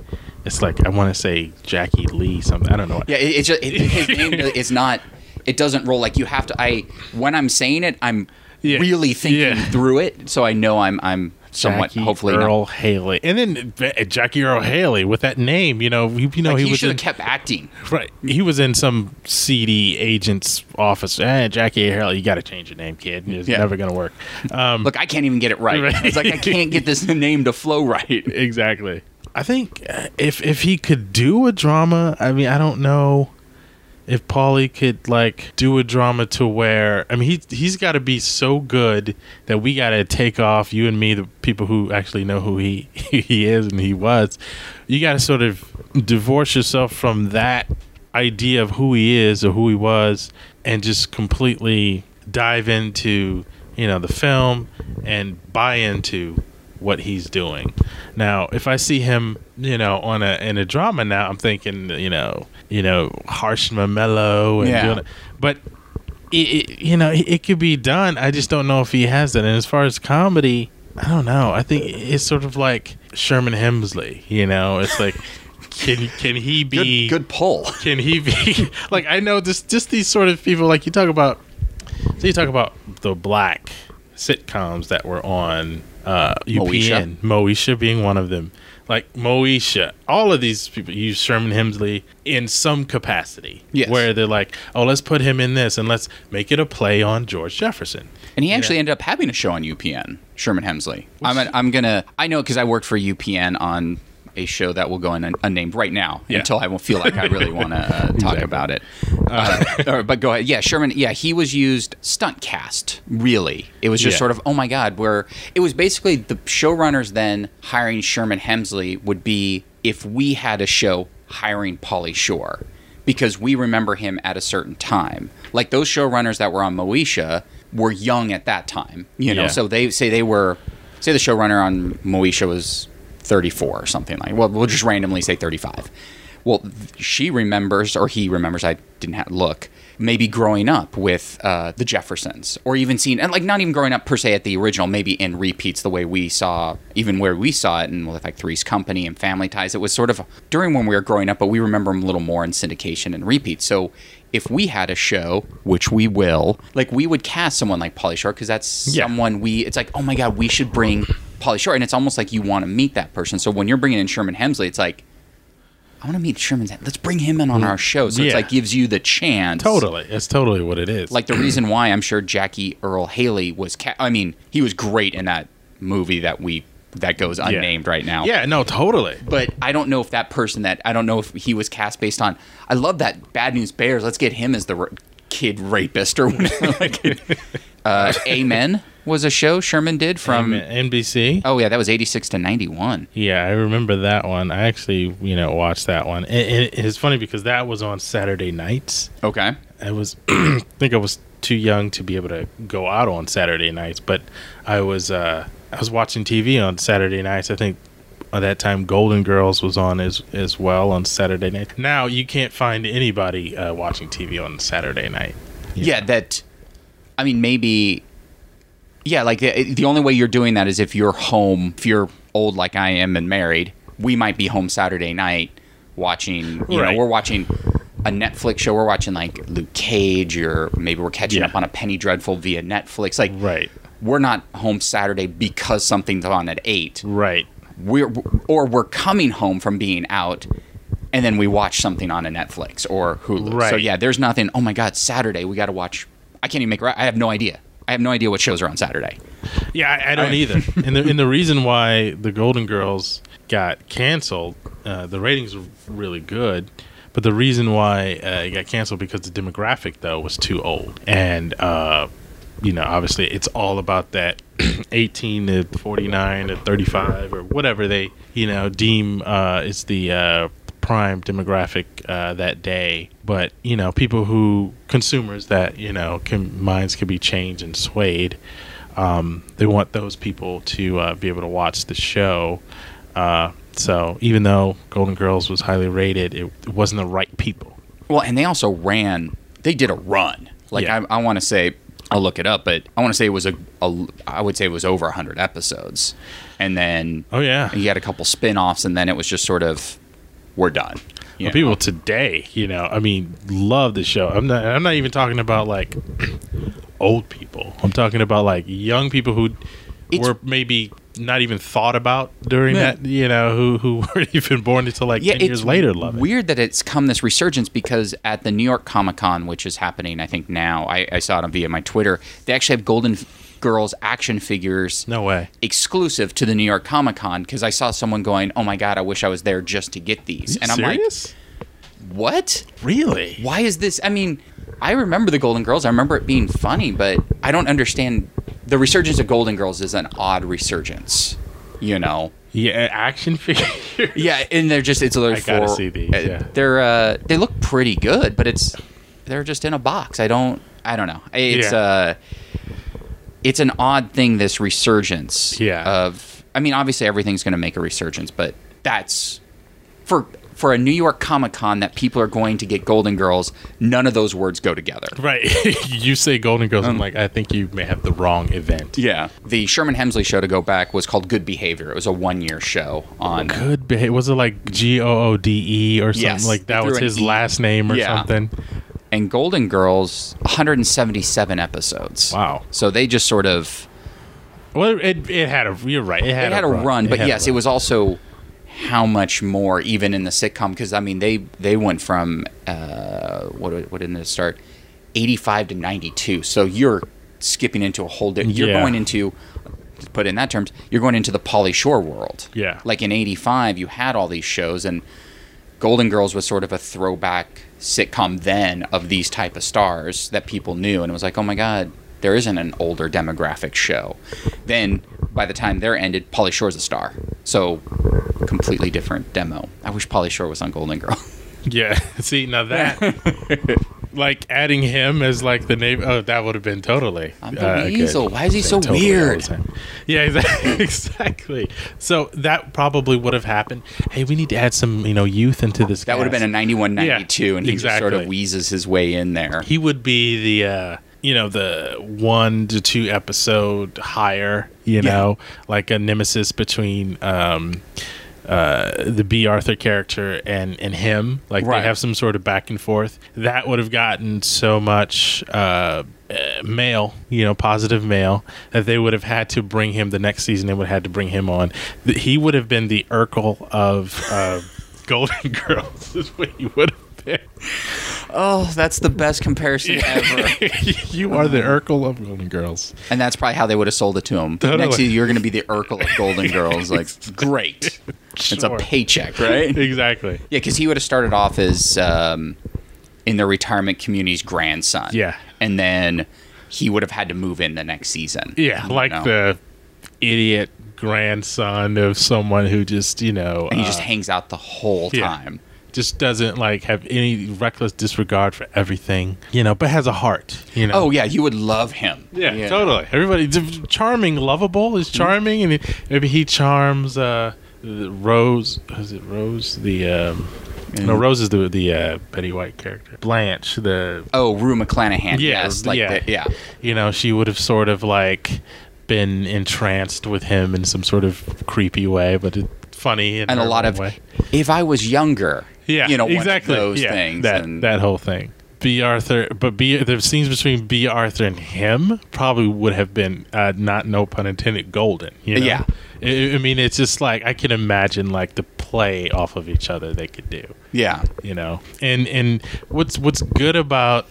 it's like I want to say Jackie Lee something. I don't know. Yeah, it, it's just it, his [laughs] name is not. It doesn't roll like you have to. I when I'm saying it, I'm Yeah. really thinking Yeah. through it, so I know I'm I'm somewhat Jackie hopefully Earl not. Haley, and then uh, Jackie Earle Haley with that name, you know, you, you know Like, he, he, was should in, have kept acting. Right. He was in some seedy agent's office. Eh, Jackie Haley, you got to change your name, kid. It's Yeah. never going to work. Um, Look, I can't even get it right. Right. It's like I can't get this [laughs] name to flow right. exactly. I think uh, if if he could do a drama, I mean, I don't know if Pauly could like do a drama to where I mean he he's got to be so good that we got to take off you and me the people who actually know who he [laughs] he is and he was you got to sort of divorce yourself from that idea of who he is or who he was and just completely dive into you know the film and buy into what he's doing. Now, if I see him, you know, on a in a drama now, I'm thinking, you know, you know, harsh and mellow, and Yeah. doing it. but it, it, you know, it, it could be done. I just don't know if he has that. And as far as comedy, I don't know. I think it's sort of like Sherman Hemsley. You know, it's like. [laughs] Can, can he be good pull. can he be [laughs] like I know just just these sort of people like you talk about so you talk about the black sitcoms that were on uh UPN Moesha. Moesha being one of them like Moesha all of these people use Sherman Hemsley in some capacity Yes. where they're like oh let's put him in this and let's make it a play on George Jefferson And he actually Yeah. ended up having a show on UPN, Sherman Hemsley. I'm, I'm gonna, I know because I worked for UPN on a show that will go un- unnamed right now Yeah. until I won't feel like I really want to uh, [laughs] talk Exactly. about it. Uh, or- but go ahead. Yeah, Sherman. Yeah, he was used stunt cast. Really, it was just Yeah. sort of oh my god. Where it was basically the showrunners then hiring Sherman Hemsley would be if we had a show hiring Pauly Shore because we remember him at a certain time. Like those showrunners that were on Moesha were young at that time, you know. Yeah. So they say they were, say the showrunner on Moesha was 34 or something like. Well, we'll just randomly say 35. Well, she remembers, or he remembers. I didn't have look. Maybe growing up with uh, the Jeffersons, or even seeing, and like not even growing up per se at the original, maybe in repeats the way we saw, even where we saw it, and with like Three's Company and Family Ties. It was sort of during when we were growing up, but we remember them a little more in syndication and repeats. So if we had a show, which we will, like we would cast someone like Pauly Shore because that's Yeah. someone we. It's like, oh my god, we should bring Pauly Shore, and it's almost like you want to meet that person. So when you're bringing in Sherman Hemsley, it's like. I want to meet Sherman. Let's bring him in on mm-hmm. our show. So it's like gives you the chance. totally it's totally what it is Like the reason why I'm sure Jackie Earle Haley was. Ca- I mean, he was great in that movie that we that goes Yeah. unnamed right now. yeah no totally But I don't know if that person that I don't know if he was cast based on. I love that Bad News Bears. Let's get him as the r- kid rapist or whatever. [laughs] uh, Amen was a show Sherman did from. NBC Oh yeah, that was 86 to 91. Yeah, I remember that one. I actually, you know, watched that one. And, and it's funny because that was on Saturday nights. Okay. I was, [clears throat] I think I was too young to be able to go out on Saturday nights, but I was, uh, I was watching TV on Saturday nights. I think at that time Golden Girls was on as as well on Saturday night. Now you can't find anybody uh, watching TV on Saturday night. Yeah, that. I mean, maybe. Yeah, like the, the only way you're doing that is if you're home. If you're old like I am and married, we might be home Saturday night watching. You Right. know, we're watching a Netflix show. We're watching like Luke Cage, or maybe we're catching Yeah. up on a Penny Dreadful via Netflix. Like, Right. We're not home Saturday because something's on at eight. Right. We're or we're coming home from being out. And then we watch something on a Netflix or Hulu. Right. So yeah, there's nothing. Oh my God, Saturday we got to watch. I can't even make. I have no idea. I have no idea what shows are on Saturday. Yeah, I, I don't I- either. [laughs] and the and the reason why the Golden Girls got canceled, uh, the ratings were really good, but the reason why uh, it got canceled because the demographic though was too old, and uh, you know, obviously it's all about that [clears throat] 18 to 49 to 35 or whatever they you know deem uh, is the uh, prime demographic uh, that day. But you know, people who consumers that you know can minds can be changed and swayed. Um, they want those people to uh, be able to watch the show. Uh, so even though Golden Girls was highly rated, it, it wasn't the right people. Well, and they also ran. They did a run. Like Yeah. I, I want to say, I'll look it up, but I want to say it was a, a. I would say it was over hundred episodes, and then Oh yeah, you had a couple spin-offs, and then it was just sort of, we're done. Well, people today, you know, I mean, love the show. I'm not. I'm not even talking about like [clears throat] old people. I'm talking about like young people who It's- were maybe not even thought about during Yeah. that. You know, who who [laughs] weren't even born until like ten years later. Love it. weird that it's come this resurgence because at the New York Comic Con, which is happening, I think now, I, I saw it on via my Twitter. They actually have Golden Girls action figures No way. exclusive to the New York Comic Con because I saw someone going, "Oh my god, I wish I was there just to get these." And I'm like, what? Really? Why is this? I mean, I remember the Golden Girls. I remember it being funny, but I don't understand. The resurgence of Golden Girls is an odd resurgence. You know. Yeah, action [laughs] figures. Yeah, and they're just it's a little I gotta see these, uh, yeah. They're uh they look pretty good, but it's they're just in a box. I don't I don't know. It's Yeah. uh it's an odd thing this resurgence Yeah. of I mean obviously everything's going to make a resurgence, but that's for for a New York Comic Con that people are going to get Golden Girls, none of those words go together. Right. [laughs] you say Golden Girls, Um, I'm like, I think you may have the wrong event. Yeah. The Sherman Hemsley show to go back was called Good Behavior. It was a one year show on Good behavior. Was it like G O O D E or something Yes, like that? Was his E. last name or Yeah. something? and Golden Girls 177 episodes. Wow. So they just sort of Well, it, it had a. You're right. It had, it had a run, but yes, it was also how much more even in the sitcom because I mean they they went from uh, what what did it start 85 to 92. So you're skipping into a whole different. You're Yeah. going into to put it in that terms. You're going into the Pauly Shore world. Yeah. Like in 85, you had all these shows and. Golden Girls was sort of a throwback sitcom then of these type of stars that people knew, and it was like, oh my god, there isn't an older demographic show. Then by the time they're ended, Pauly Shore's a star, so completely different demo. I wish Pauly Shore was on Golden Girl. [laughs] Yeah. [laughs] See now that, like adding him as like the name. Oh, that would have been totally. I'm the uh, good. weasel. Why is he so Totally weird? all the time. Yeah, exactly. [laughs] exactly. So that probably would have happened. Hey, we need to add some, you know, youth into this. That would have been a 91, 92, and he just sort of wheezes his way in there. He would be the. uh you know the one to two episode higher you Yeah. know like a nemesis between um uh, the Bea Arthur character and and him, like Right. they have some sort of back and forth. That would have gotten so much uh, uh, mail, you know, positive mail, that they would have had to bring him the next season. They would have had to bring him on. He would have been the Urkel of uh, [laughs] Golden Girls. Is what he would have been. Oh, that's the best comparison ever. [laughs] you are the Urkel of Golden Girls. And that's probably how they would have sold it to him. Totally. Next year, you're going to be the Urkel of Golden [laughs] Girls. Like, great. It's a Sure. paycheck, [laughs] right? Exactly. Yeah, because he would have started off as um, in the retirement community's grandson. Yeah. And then he would have had to move in the next season. Yeah, you like know? the idiot grandson of someone who just, you know, And he uh, just hangs out the whole yeah. time. Just doesn't like have any reckless disregard for everything, you know, but has a heart, you know. Oh, yeah, you would love him. yeah, You know? totally. Everybody, charming, lovable is charming, and he- maybe he charms uh, Rose. Is it Rose? The um, no. Rose is the the uh, Betty White character. Blanche, the Oh, Rue McClanahan. Yeah, yes. Like yeah. The, yeah. you know, she would have sort of like been entranced with him in some sort of creepy way, but it, funny And a lot of, way. if I was younger, yeah, you know, exactly those yeah, things. That and, that whole thing. Bea Arthur, but B. The scenes between Bea Arthur and him probably would have been uh, not no pun intended golden. You know? Yeah. I, I mean, it's just like I can imagine like the play off of each other they could do. yeah. you know and and what's what's good about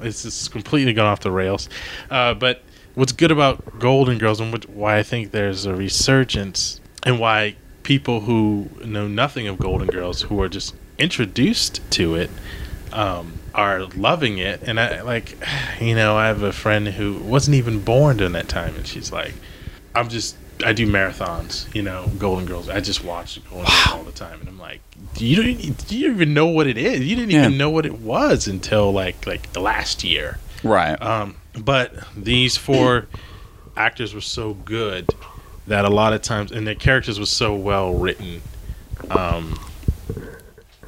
this is completely gone off the rails uh, but what's good about golden girls and what, why i think there's a resurgence and why people who know nothing of golden girls who are just introduced to it um, are loving it and i like [sighs] you know i have a friend who wasn't even born during that time and she's like i'm just I do marathons, you know, Golden Girls. I just watch Golden Girls all the time, and I'm like, do you don't, do you even know what it is? You didn't even Yeah. know what it was until like like the last year. Right. Um, but these four actors were so good that a lot of times, and their characters were so well written, um,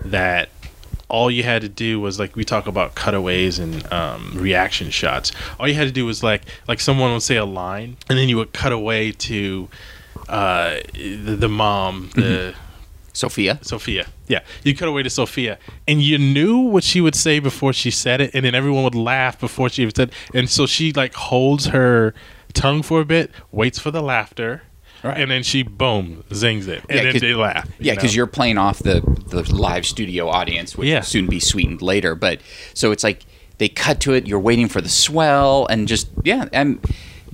that all you had to do was like we talk about cutaways and um, reaction shots. All you had to do was like like someone would say a line, and then you would cut away to uh, the, the mom, the. Sophia. Sophia. Yeah. You cut away to Sophia. And you knew what she would say before she said it, and then everyone would laugh before she even said it, and so she like holds her tongue for a bit, waits for the laughter, Right. and then she boom, zings it. And Yeah, then they laugh. Yeah, because know? you're playing off the the live studio audience, which Yeah. will soon be sweetened later. But so it's like they cut to it. You're waiting for the swell, and just yeah. And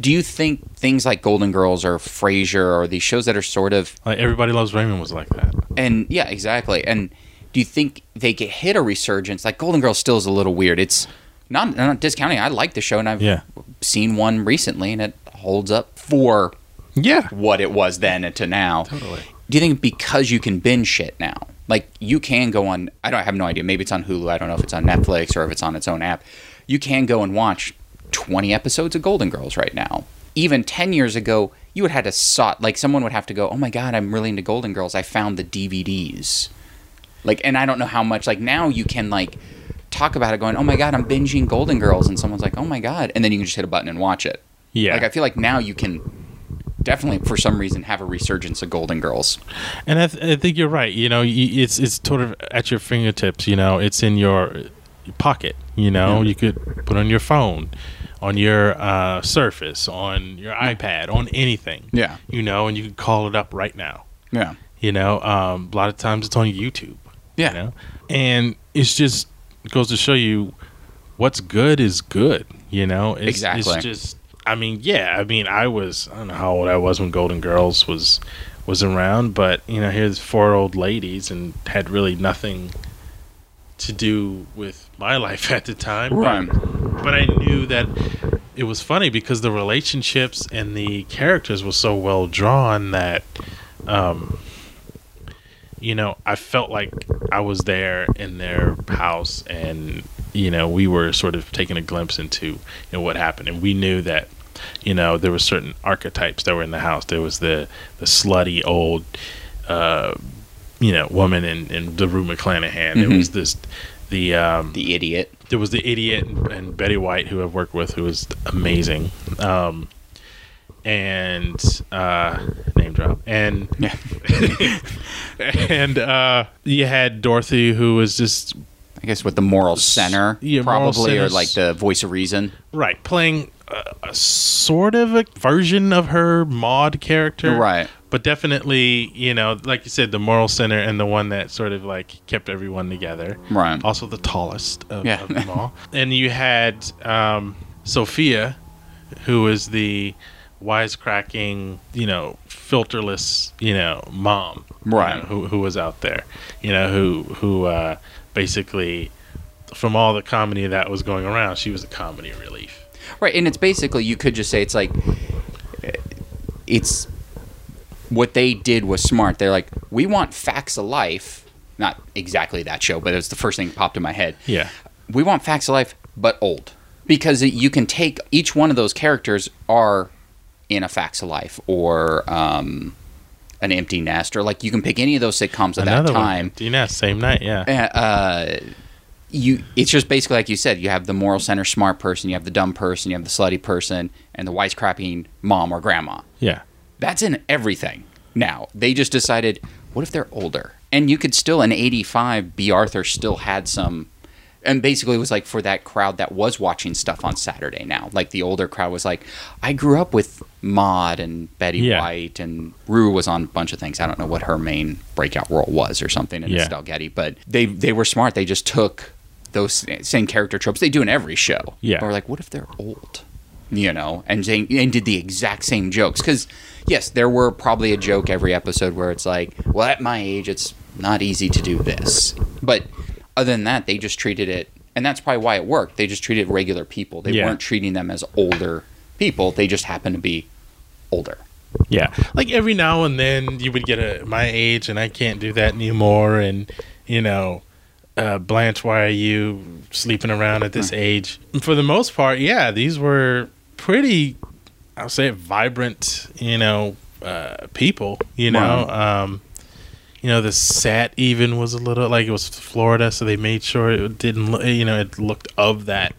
do you think things like Golden Girls or Frasier or these shows that are sort of like everybody loves Raymond was like that. and yeah, exactly. And do you think they get hit a resurgence? Like Golden Girls still is a little weird. It's not, not discounting. I like the show, and I've Yeah. seen one recently, and it holds up for Yeah. what it was then to now. Totally. Do you think because you can binge shit now, like you can go on? I don't I have no idea. Maybe it's on Hulu. I don't know if it's on Netflix or if it's on its own app. You can go and watch twenty episodes of Golden Girls right now. Even ten years ago, you would have had to sought like someone would have to go. Oh my god, I'm really into Golden Girls. I found the DVDs. Like, and I don't know how much. Like now, you can like talk about it, going, "Oh my god, I'm binging Golden Girls," and someone's like, "Oh my god," and then you can just hit a button and watch it. Yeah. Like I feel like now you can definitely for some reason have a resurgence of Golden Girls. And I, th- I think you're right. You know, it's it's sort of at your fingertips. You know, it's in your pocket. You know, Yeah. you could put on your phone, on your uh, Surface, on your iPad, on anything. Yeah. You know, and you can call it up right now. Yeah. You know, um, a lot of times it's on YouTube. Yeah. You know, and it's just goes to show you what's good is good. You know, it's, Exactly. It's just, I mean, yeah. I mean, I was I don't know how old I was when Golden Girls was was around, but you know, here's four old ladies and had really nothing to do with my [laughs] life at the time. Right. But, but I knew that it was funny because the relationships and the characters were so well drawn that um you know, I felt like I was there in their house and you know, we were sort of taking a glimpse into you know what happened and we knew that you know, there were certain archetypes that were in the house. There was the the slutty old uh you know, woman in, in the Rue McClanahan. There Mhm. was this the um The idiot. there was the idiot and, and Betty White who I've worked with who was amazing. Um and uh name drop. And Yeah. [laughs] [laughs] and uh you had Dorothy who was just I guess with the moral center, yeah, moral probably, or like the voice of reason. right playing a, a sort of a version of her Maude character. Right. But definitely, you know, like you said, the moral center and the one that sort of like kept everyone together. Right. Also the tallest of, Yeah. of them all. [laughs] and you had um, Sophia, who was the wisecracking, you know, filterless, you know, mom, you Right. know, who who was out there, you know, who who uh, basically, from all the comedy that was going around, she was a comedy relief. Right, and it's basically you could just say it's like uh, it's what they did was smart. They're like, we want facts of life, not exactly that show, but it's the first thing that popped in my head. Yeah. We want facts of life, but old, because you can take each one of those characters are in a facts of life or um, an empty nest, or like you can pick any of those sitcoms at that time. one. Yeah, same night. Yeah. uh, you it's just basically like you said you have the moral center smart person you have the dumb person you have the slutty person and the wisecracking mom or grandma Yeah. that's in everything now they just decided what if they're older and you could still in 85 bea arthur still had some and basically it was like for that crowd that was watching stuff on saturday now like the older crowd was like i grew up with maude and betty Yeah. white and rue was on a bunch of things i don't know what her main breakout role was or something in Yeah. Estelle Getty, but they they were smart they just took those same character tropes they do in every show Yeah. or like what if they're old you know, and saying, and did the exact same jokes. Because yes, there were probably a joke every episode where it's like, well, at my age, it's not easy to do this. But other than that, they just treated it, and that's probably why it worked. They just treated regular people. They Yeah. weren't treating them as older people. They just happened to be older. Yeah, like every now and then you would get a my age, and I can't do that anymore. And you know, uh, Blanche, why are you sleeping around at this age? And for the most part, yeah, these were pretty, I'll say, vibrant. You know, uh, people. You know, um, you know, the set even was a little like it was Florida, so they made sure it didn't. look You know, it looked of that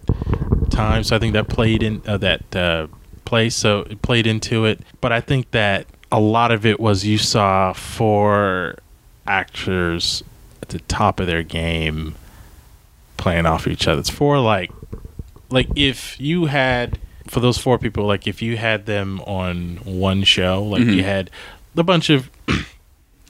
time. So I think that played in uh, that uh, place. So it played into it. But I think that a lot of it was you saw four actors at the top of their game playing off each other. It's four like like if you had for those four people, like if you had them on one show, like Mhm. you had a bunch of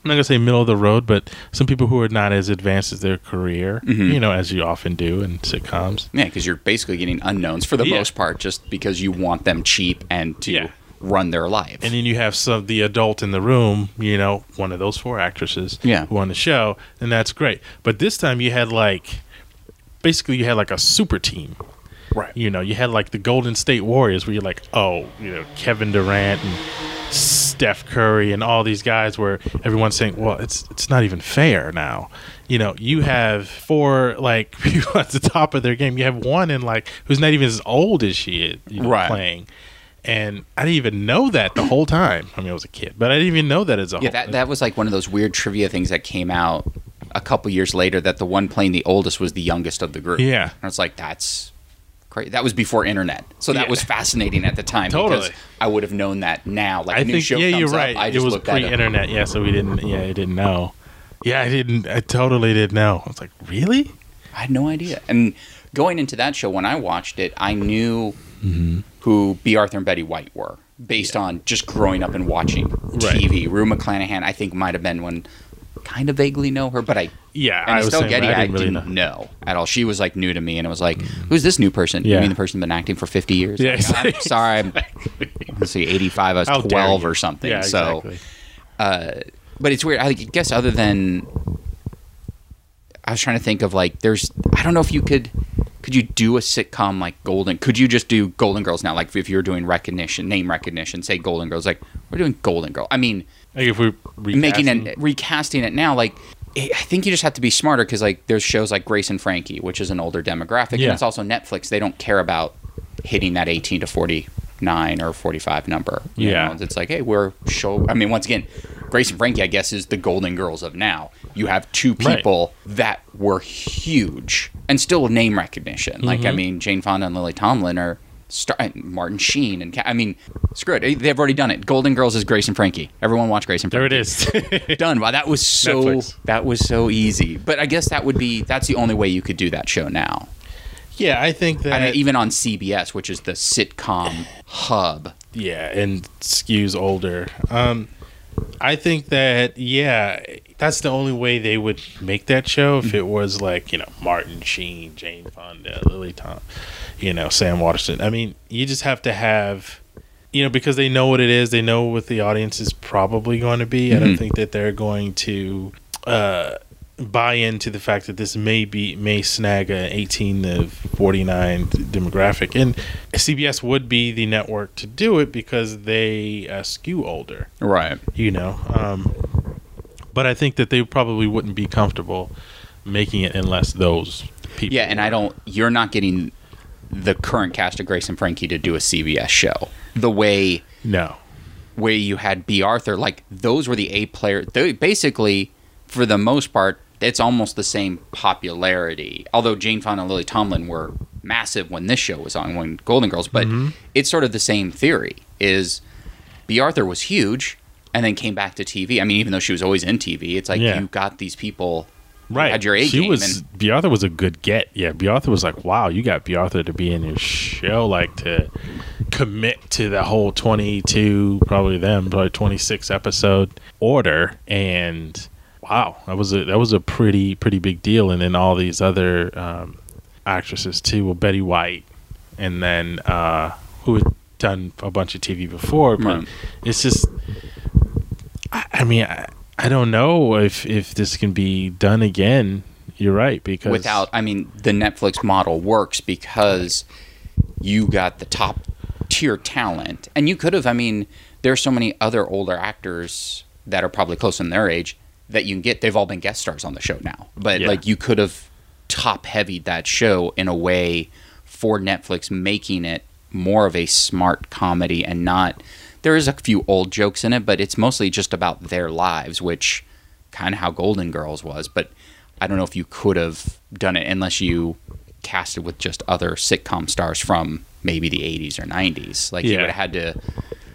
I'm not gonna say middle of the road, but some people who are not as advanced as their career, Mhm. you know, as you often do in sitcoms. Yeah, because you're basically getting unknowns for the Yeah. most part, just because you want them cheap and to Yeah. run their life. and then you have some the adult in the room, you know, one of those four actresses Yeah. who on the show, and that's great. But this time you had like basically you had like a super team. right. You know, you had like the Golden State Warriors where you're like, oh, you know, Kevin Durant and Steph Curry and all these guys where everyone's saying, well, it's it's not even fair now. You know, you have four like [laughs] people at the top of their game. You have one in like who's not even as old as she is, you know, Right. playing. And I didn't even know that the whole time. I mean, I was a kid, but I didn't even know that as a Yeah, whole. that that was like one of those weird trivia things that came out a couple years later. That the one playing the oldest was the youngest of the group. Yeah. and it's like that's great. That was before internet, so that Yeah. was fascinating at the time. Totally. because I would have known that now. Like I a new think show yeah, comes you're up, right. I it just was that up. pre-internet, yeah, so we didn't. Yeah, I didn't know. Yeah, I didn't. I totally didn't know. I was like, really? I had no idea. And going into that show, when I watched it, I knew Mm-hmm. who Bea Arthur and Betty White were based on just growing up and watching Right. TV. Rue McClanahan, I think, might have been one. Kind of vaguely know her, but I Yeah, and I Estelle Getty, I didn't didn't, really know. at all. She was like new to me, and it was like, mm-hmm. who's this new person? Yeah. You mean the person who's been acting for fifty years? Yeah, Like, I'm sorry, I'm [laughs] let's see, eighty-five. I was How twelve or something. Yeah, so, exactly. Uh, but it's weird. I guess other than I was trying to think of like there's I don't know if you could could you do a sitcom like Golden? Could you just do Golden Girls now? Like if you're doing recognition, name recognition, say Golden Girls. Like we're doing Golden Girl. I mean, Like if we're making recasting- and recasting it now, like I think you just have to be smarter because like there's shows like Grace and Frankie, which is an older demographic, Yeah. and it's also Netflix. They don't care about hitting that 18 to 49 or 45 number. you Yeah. know? it's like hey, we're show. I mean, once again, Grace and Frankie, I guess, is the Golden Girls of now. You have two Right. people that were huge and still name recognition. Like I Mm-hmm. mean, Jane Fonda and Lily Tomlin are. Star- Martin Sheen and Ca- I mean, screw it. They've already done it. Golden Girls is Grace and Frankie. Everyone watch Grace and Frankie. There it is. [laughs] done. Wow, that was so Netflix. that was so easy. But I guess that would be that's the only way you could do that show now. yeah, I think that. I mean, even on CBS, which is the sitcom hub. yeah, and skews older. Um, I think that yeah, that's the only way they would make that show if it was like you know Martin Sheen, Jane Fonda, Lily Tom, you know Sam Waterston. I mean, you just have to have. You know, because they know what it is, they know what the audience is probably going to be. I don't Mhm. think that they're going to uh, buy into the fact that this may be may snag a 18 to 49 demographic and cbs would be the network to do it because they uh, skew older Right. you know um, but i think that they probably wouldn't be comfortable making it unless those people Yeah, and I don't you're not getting the current cast of Grace and Frankie to do a CBS show. The way no where you had Bea Arthur, like those were the A player. They, basically, for the most part, it's almost the same popularity. Although Jane Fonda and Lily Tomlin were massive when this show was on, when Golden Girls, but mm-hmm. it's sort of the same theory. Is Bea Arthur was huge and then came back to TV. I mean, even though she was always in TV, it's like Yeah. you got these people. right had your A she was and- Bea Arthur was a good get yeah Bea Arthur was like wow you got Bea Arthur to be in your show like to commit to the whole 22 probably them probably 26 episode order and wow that was a that was a pretty pretty big deal and then all these other um, actresses too well Betty White and then uh, who had done a bunch of TV before but Right. it's just I, I mean I, I don't know if if this can be done again. You're right because without i mean the netflix model works because you got the top tier talent. And you could have i mean there's so many other older actors that are probably close in their age that you can get they've all been guest stars on the show now. But Yeah. like you could have top heavied that show in a way for netflix making it more of a smart comedy and not there is a few old jokes in it but it's mostly just about their lives which kind of how golden girls was but I don't know if you could have done it unless you cast it with just other sitcom stars from maybe the 80s or 90s. Like you Yeah. would have had to.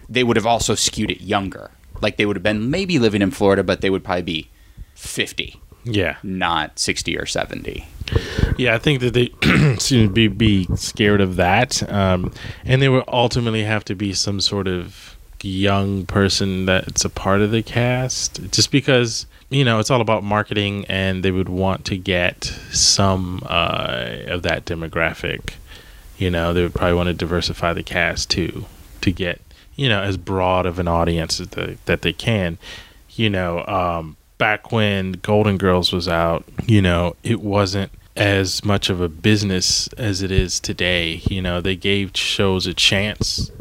They would have also skewed it younger. Like they would have been maybe living in Florida, but they would probably be 50, yeah not 60 or 70. Yeah, I think that they [clears throat] seem to be, be scared of that. Um, and they will ultimately have to be some sort of young person that's a part of the cast. Just because, you know, it's all about marketing and they would want to get some uh, of that demographic. You know, they would probably want to diversify the cast too to get, you know as broad of an audience as the, that they can. You know, um, back when Golden Girls was out, you know, it wasn't as much of a business as it is today. You know, they gave shows a chance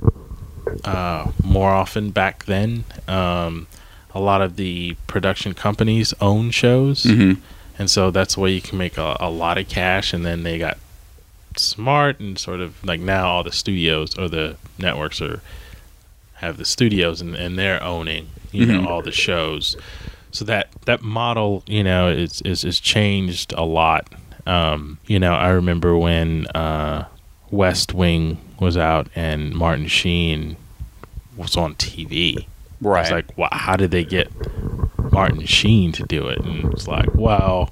uh, more often back then. Um, a lot of the production companies own shows, Mm-hmm. and so that's the way you can make a, a lot of cash. And then they got smart and sort of like now all the studios or the networks are have the studios and, and they're owning you Mhm. know all the shows so that that model you know is is, is changed a lot um, you know i remember when uh, west wing was out and martin sheen was on tv Right. it's like wow, how did they get martin sheen to do it? And it's like well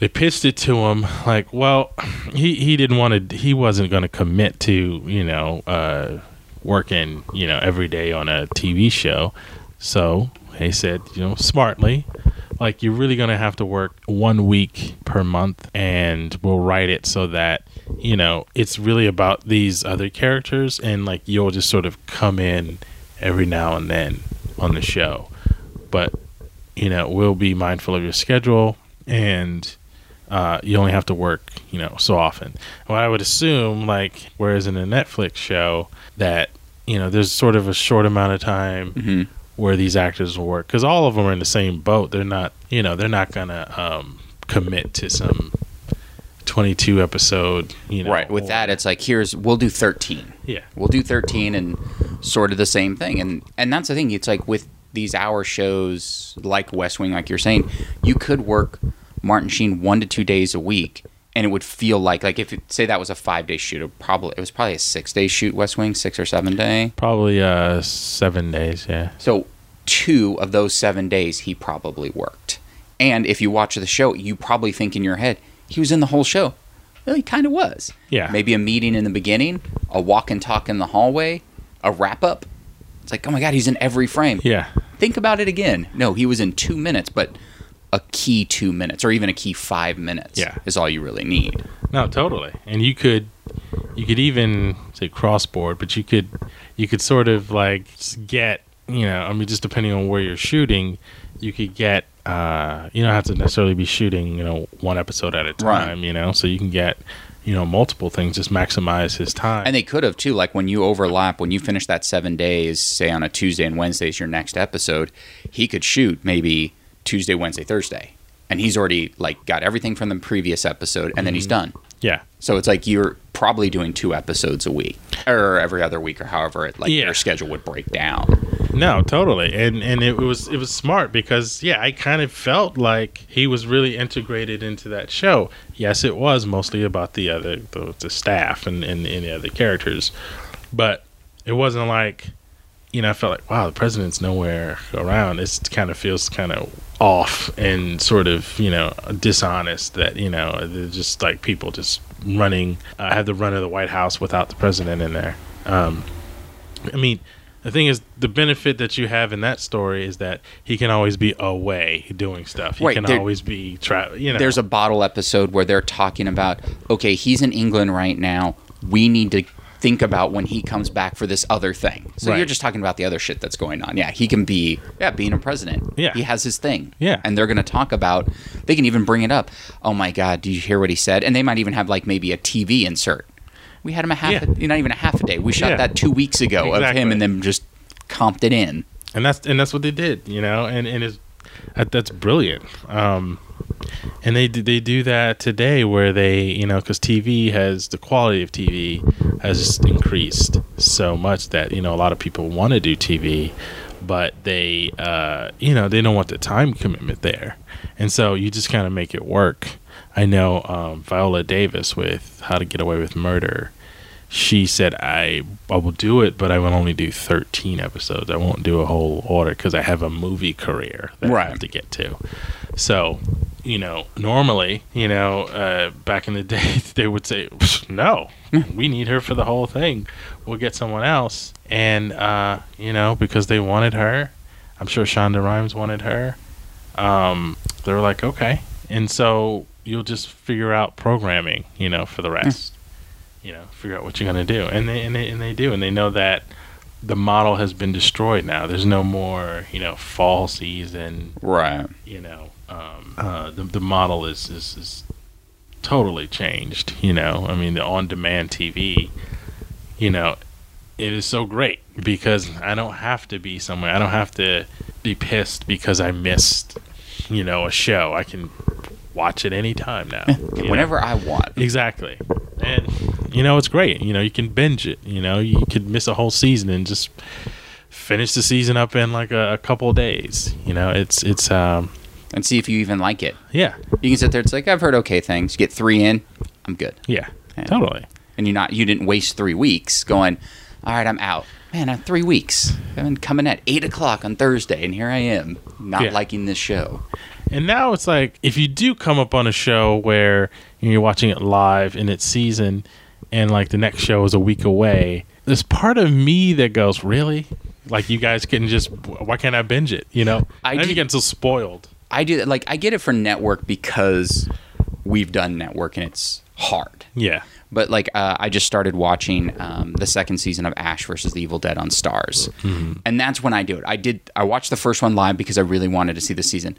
they pitched it to him. Like well he he didn't want to he wasn't going to commit to you know uh working you know every day on a tv show. So they said you know smartly like you're really going to have to work one week per month and we'll write it so that you know it's really about these other characters and like you'll just sort of come in every now and then on the show but you know we'll be mindful of your schedule and uh, you only have to work, you know, so often. Well, I would assume, like, whereas in a Netflix show, that you know, there's sort of a short amount of time hmm where these actors will work because all of them are in the same boat. They're not, you know, they're not gonna um, commit to some 22 episode, you know. Right. With that, it's like here's we'll do 13. yeah, We'll do 13 and sort of the same thing. And and that's the thing. It's like with these hour shows like West Wing, like you're saying, you could work Martin Sheen one to two days a week, and it would feel like like if it, say that was a five day shoot, it probably it was probably a six day shoot. West Wing, six or seven day. probably uh, seven days. Yeah, So two of those seven days he probably worked. And if you watch the show, you probably think in your head he was in the whole show. Well, he kind of was. yeah, Maybe a meeting in the beginning, a walk and talk in the hallway, a wrap up. It's like, oh my god, he's in every frame. yeah, Think about it again. No, he was in two minutes, but a key two minutes, or even a key five minutes, Yeah. is all you really need. No, totally. And you could you could even say crossboard, but you could you could sort of like get you know, I mean just depending on where you're shooting, you could get uh you don't have to necessarily be shooting, you know, one episode at a Right. time, you know. So you can get, you know, multiple things, just maximize his time. And they could have too, like when you overlap, when you finish that seven days, say on a Tuesday and Wednesday is your next episode, he could shoot maybe Tuesday, Wednesday, Thursday. And he's already like got everything from the previous episode and then he's mm-hmm. done. yeah. So it's like you're probably doing two episodes a week or every other week or however it like Yeah. your schedule would break down. No, totally, and and it was it was smart because yeah, I kind of felt like he was really integrated into that show. Yes, it was mostly about the other the, the staff and, and and the other characters, but it wasn't like you know I felt like wow the president's nowhere around. It kind of feels kind of off and sort of you know dishonest that you know they're just like people just running uh, have the run of the White House without the president in there. Um, I mean, the thing is, the benefit that you have in that story is that he can always be away doing stuff. He Right, can there- always be tra- You know, There's a bottle episode where they're talking about, okay, he's in England right now. We need to think about when he comes back for this other thing. So Right. you're just talking about the other shit that's going on. Yeah, he can be, yeah, being a president. Yeah. He has his thing. Yeah. And they're going to talk about, they can even bring it up. Oh my God, did you hear what he said? And they might even have like maybe a TV insert. We had him a half, Yeah. a, not even a half a day. We shot Yeah. that two weeks ago of him and then just comped it in. and that's and that's what they did. You know, and and it's that, that's brilliant. Um, and they do- they do that today where they you know because TV has the quality of TV has increased so much that you know a lot of people want to do TV, but they uh, you know they don't want the time commitment there, and so you just kind of make it work. I know um, Viola Davis with How to Get Away with Murder. She said, I, I will do it, but I will only do 13 episodes. I won't do a whole order because I have a movie career that I Right. have to get to. So, you know, normally, you know, uh, back in the [laughs] day, they would say, no, we need her for the whole thing. We'll get someone else. And, uh, you know, because they wanted her, I'm sure Shonda Rhimes wanted her. Um, they were like, okay. And so you'll just figure out programming, you know, for the rest. You know, figure out what you're gonna do, and they and they and they do, and they know that the model has been destroyed now. There's no more, you know, fall season. Right. You know, um, uh, the the model is, is is totally changed. You know, I mean, the on-demand TV. You know, it is so great because I don't have to be somewhere. I don't have to be pissed because I missed, you know, a show. I can watch it anytime now. you know? Whenever I want. Exactly. And you know, it's great. You know, you can binge it. You know, you could miss a whole season and just finish the season up in like a, a couple of days. You know, it's it's um And see if you even like it. yeah. You can sit there. It's like I've heard okay things. You get three in, I'm good. Yeah. Yeah. Totally. And you're not you didn't waste three weeks going. All right, I'm out. Man, I'm three weeks. I've been coming at eight o'clock on Thursday, and here I am, not Yeah. liking this show. And now it's like if you do come up on a show where you're watching it live in its season and like the next show is a week away, there's part of me that goes, Really? Like you guys can just why can't I binge it? You know? I I get so spoiled. I do like I get it for network because we've done network and it's hard. Yeah. But like uh, I just started watching um, the second season of Ash versus the Evil Dead on Starz, and that's when I do it. I did I watched the first one live because I really wanted to see the season.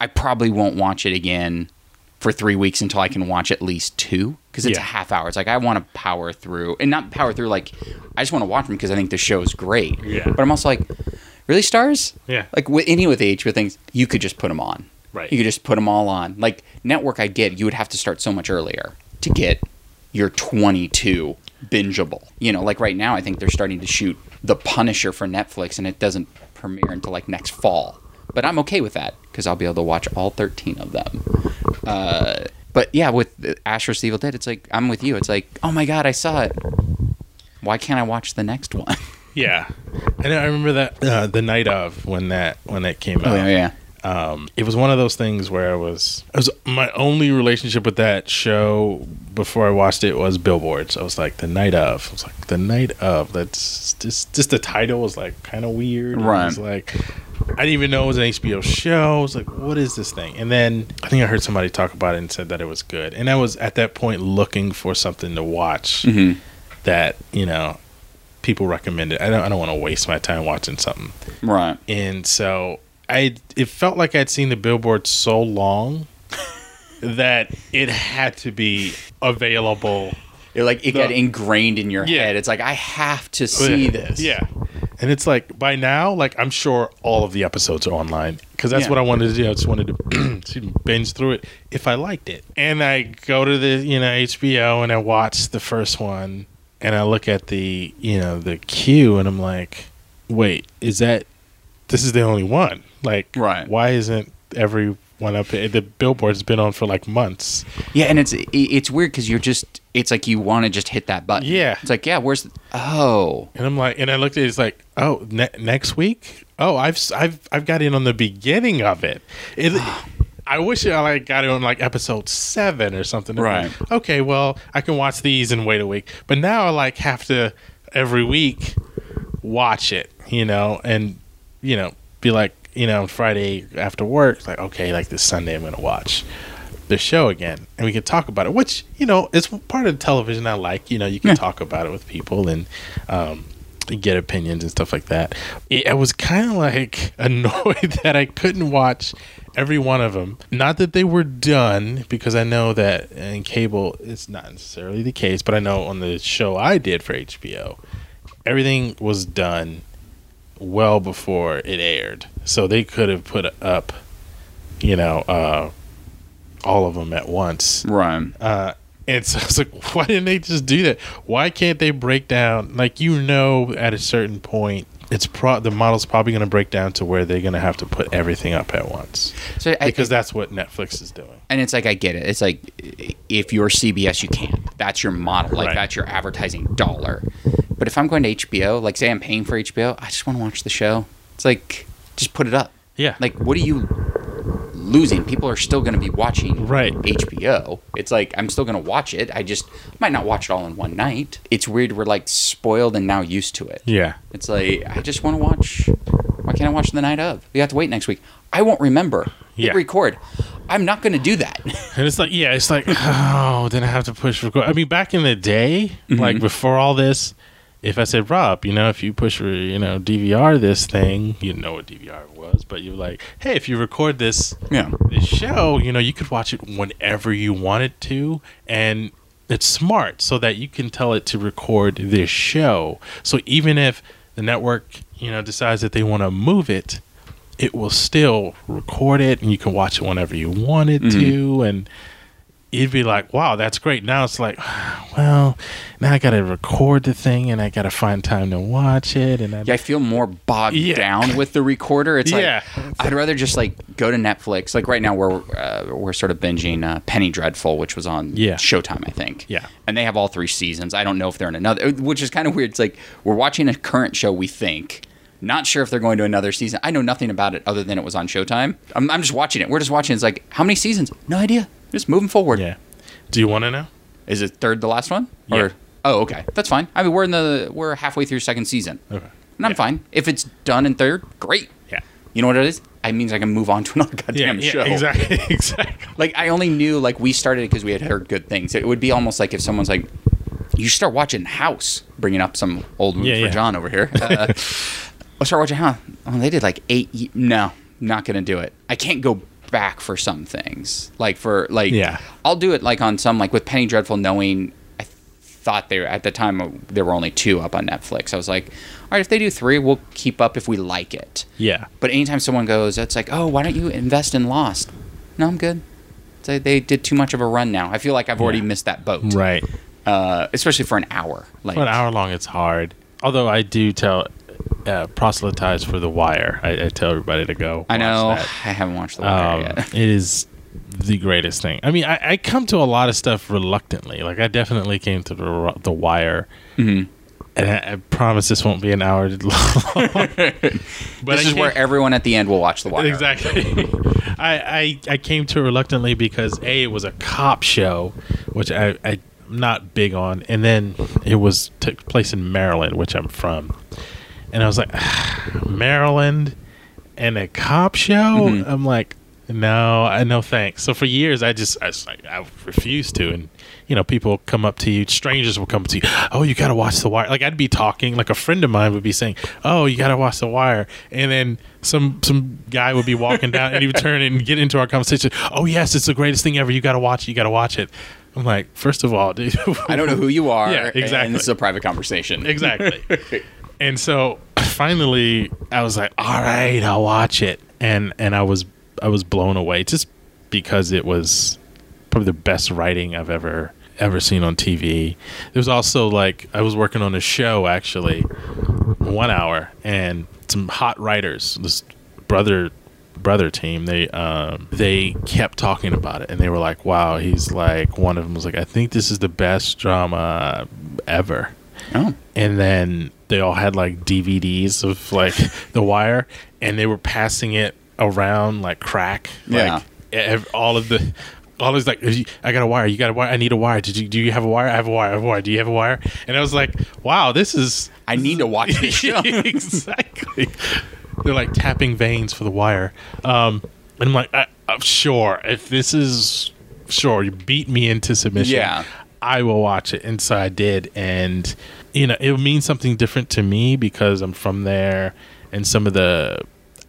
I probably won't watch it again for three weeks until I can watch at least two because it's Yeah. a half hour. It's like I want to power through and not power through like I just want to watch them because I think the show is great. Yeah. But I'm also like, really Starz? Yeah. Like with any with the HBO things, you could just put them on. Right. You could just put them all on. Like network, I get you would have to start so much earlier to get your 22 bingeable. You know, like right now, I think they're starting to shoot The Punisher for Netflix, and it doesn't premiere until like next fall. But I'm okay with that because I'll be able to watch all 13 of them. Uh, but yeah, with Ash vs. Evil Dead, it's like I'm with you. It's like, oh my god, I saw it. Why can't I watch the next one? [laughs] Yeah, and I remember that uh, the night of when that when that came out. Oh yeah, yeah. Um, it was one of those things where I was, it was my only relationship with that show before I watched it was billboards. I was like the night of. I was like the night of. That's just just the title was like kind of weird. Right. I was like, I didn't even know it was an HBO show. I was like, what is this thing? And then I think I heard somebody talk about it and said that it was good. And I was at that point looking for something to watch Mhm. that you know people recommended. I don't. I don't want to waste my time watching something Right. and so I it felt like I'd seen the billboard so long [laughs] that it had to be available. It, like it The- got ingrained in your Yeah. head. It's like I have to oh, see this. Yeah. And it's like by now, like I'm sure all of the episodes are online because that's Yeah. what I wanted to do. I just wanted to [clears throat] binge through it if I liked it. And I go to the you know HBO and I watch the first one and I look at the you know the queue and I'm like, wait, is that this is the only one? Like, Right. Why isn't every one up? The billboard's been on for like months. Yeah, and it's it's weird because you're just it's like you want to just hit that button. Yeah. It's like yeah, where's the, oh And I'm like, and I looked at it, it's like, oh, ne- next week? Oh, I've s- I've I've got in on the beginning of it. It. Oh. I wish I like got it on like episode seven or something. Right. Okay, well, I can watch these and wait a week. But now I like have to every week watch it, you know, and you know, be like, you know, Friday after work, like, okay, like this Sunday I'm gonna watch the show again and we can talk about it which you know it's part of the television i like you know you can Yeah. talk about it with people and um get opinions and stuff like that it, i was kind of like [laughs] annoyed that i couldn't watch every one of them not that they were done because i know that in cable it's not necessarily the case but i know on the show i did for hbo everything was done well before it aired so they could have put up you know uh all of them at once right uh, and so I was like, why didn't they just do that? Why can't they break down? Like, you know, at a certain point, it's pro the model's probably going to break down to where they're going to have to put everything up at once so I, because that's what Netflix is doing. and it's like I get it. It's like if you're CBS, you can't. That's your model. Like Right. that's your advertising dollar. But if I'm going to HBO, like say I'm paying for HBO, I just want to watch the show. It's like just put it up. Yeah, Like what do you losing? People are still going to be watching Right. HBO. It's like I'm still going to watch it. I just might not watch it all in one night. It's weird. We're like spoiled and now used to it. yeah, It's like I just want to watch. Why can't I watch the night of? We have to wait next week. I won't remember. Hit Yeah. record. I'm not going to do that. [laughs] and it's like, yeah, it's like, oh, then I have to push record. I mean, back in the day, Mm-hmm. like before all this, if I said, Rob, you know, if you push, you know, DVR this thing, you know what DVR was, but you're like, hey, if you record this, Yeah. this show, you know, you could watch it whenever you wanted to, and it's smart so that you can tell it to record this show. So even if the network, you know, decides that they want to move it, it will still record it, and you can watch it whenever you want it mm-hmm. to, and you'd be like, wow, that's great. Now it's like, [sighs] well, now I got to record the thing and I got to find time to watch it. And I, Yeah, I feel more bogged Yeah. down with the recorder. It's like I'd rather just like go to Netflix. Like right now, we're uh, we're sort of binging uh, Penny Dreadful, which was on Yeah. Showtime, I think. Yeah. and they have all three seasons. I don't know if they're in another, which is kind of weird. It's like we're watching a current show. We think. Not sure if they're going to another season. I know nothing about it other than it was on Showtime. I'm, I'm just watching it. We're just watching. It's like how many seasons? No idea. Just moving forward. yeah. Do you want to know? Is it third the last one? Yeah. Or oh, okay, that's fine. I mean, we're in the we're halfway through second season. Okay. And I'm Yeah. fine. If it's done in third, great. Yeah. You know what it is? It means I can move on to another Yeah, goddamn yeah show. exactly. [laughs] exactly. Like I only knew like we started because we had heard good things. It would be almost like if someone's like, "You start watching House," bringing up some old movie Yeah, for yeah. John over here. [laughs] Uh, I'll start watching House. Oh, they did like eight. No, not gonna do it. I can't go back for some things. Like for like, Yeah. I'll do it like on some like with Penny Dreadful, knowing I thought they were at the time there were only two up on Netflix. I was like, all right, if they do three, we'll keep up if we like it. Yeah. But anytime someone goes, it's like, oh, why don't you invest in Lost? No, I'm good. They, they did too much of a run now. I feel like I've already Yeah. missed that boat. Right. Uh, especially for an hour. Like, For an hour long, it's hard. Although I do tell, uh, proselytize for The Wire. I, I tell everybody to go. I know. that. I haven't watched The Wire Um, yet. [laughs] it is the greatest thing. I mean, I, I come to a lot of stuff reluctantly. Like I definitely came to the the Wire, Mhm. and I, I promise this won't be an hour [laughs] long. [laughs] but this is where everyone at the end will watch The Wire. exactly. I, I I came to it reluctantly because a it was a cop show, which I I'm not big on, and then it was took place in Maryland, which I'm from, and I was like, Maryland and a cop show. Mhm. I'm like, no, I no thanks. So for years, I just I, I refused to, and you know, people come up to you, strangers will come to you. Oh, you got to watch The Wire. Like I'd be talking, like a friend of mine would be saying, "Oh, you got to watch The Wire," and then some some guy would be walking down, and he would [laughs] turn and get into our conversation. Oh, yes, it's the greatest thing ever. You got to watch it. You got to watch it. I'm like, first of all, dude, I don't know who you [laughs] are. Yeah, exactly. And this is a private conversation. exactly. [laughs] and so finally, I was like, all right, I'll watch it, and and I was I was blown away just because it was probably the best writing I've ever ever seen on TV. There was also like I was working on a show actually, one hour, and some hot writers. This brother brother team they um they kept talking about it and they were like wow he's like one of them was like i think this is the best drama ever Oh. and then they all had like DVDs of like [laughs] The Wire, and they were passing it around like crack. Yeah. Like ev- all of the, all is like, I got a wire. You got a wire. I need a wire. Did you? Do you have a wire? I have a wire. I have a wire. Do you have a wire? And I was like, wow, this is I need to watch this [laughs] show. [laughs] exactly. They're like tapping veins for the wire. Um, and I'm like, I, I'm sure if this is sure, you beat me into submission. Yeah. I will watch it. And so I did. And, you know, it means something different to me because I'm from there and some of the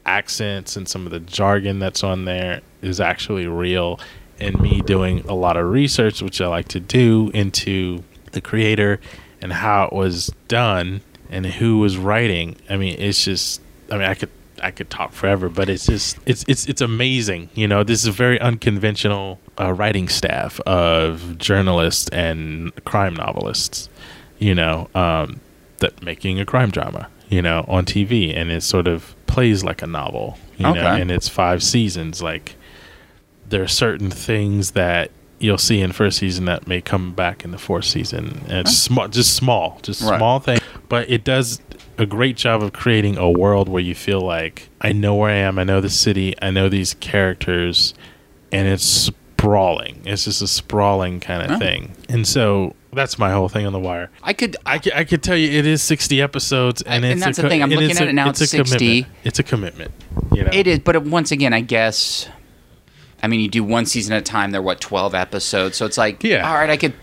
accents and some of the jargon that's on there is actually real. And me doing a lot of research, which I like to do, into the creator and how it was done and who was writing. I mean, it's just, I mean, I could. I could talk forever, but it's just it's it's it's amazing. You know, this is a very unconventional uh, writing staff of journalists and crime novelists. You know, um, that making a crime drama. You know, on TV, and it sort of plays like a novel. You know, Okay. and it's five seasons. Like there are certain things that you'll see in first season that may come back in the fourth season. And it's small, just small, just Right. small thing, but it does a great job of creating a world where you feel like I know where I am, I know the city, I know these characters, and it's sprawling. It's just a sprawling kind of Oh. thing, and so that's my whole thing on the wire. I could. I, ca- I could tell you it is 60 episodes and, And it's that's a the thing, I'm looking at a- it now, it's a 60. commitment. It's a commitment. You know? It is, but once again, I guess. I mean, you do one season at a time. They're what twelve episodes, so it's like, Yeah. all right, I could,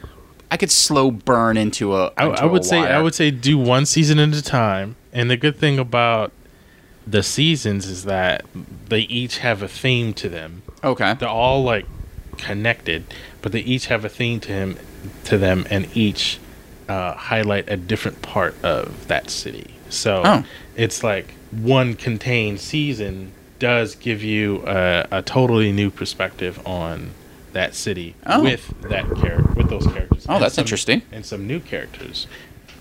I could slow burn into a. I, into I would a say I would say do one season at a time. And the good thing about the seasons is that they each have a theme to them. Okay. They're all like connected, but they each have a theme to him to them, and each uh, highlight a different part of that city. So Oh. it's like one contained season does give you a, a totally new perspective on that city Oh. with that character with those characters. Oh, that's some- interesting. And some new characters.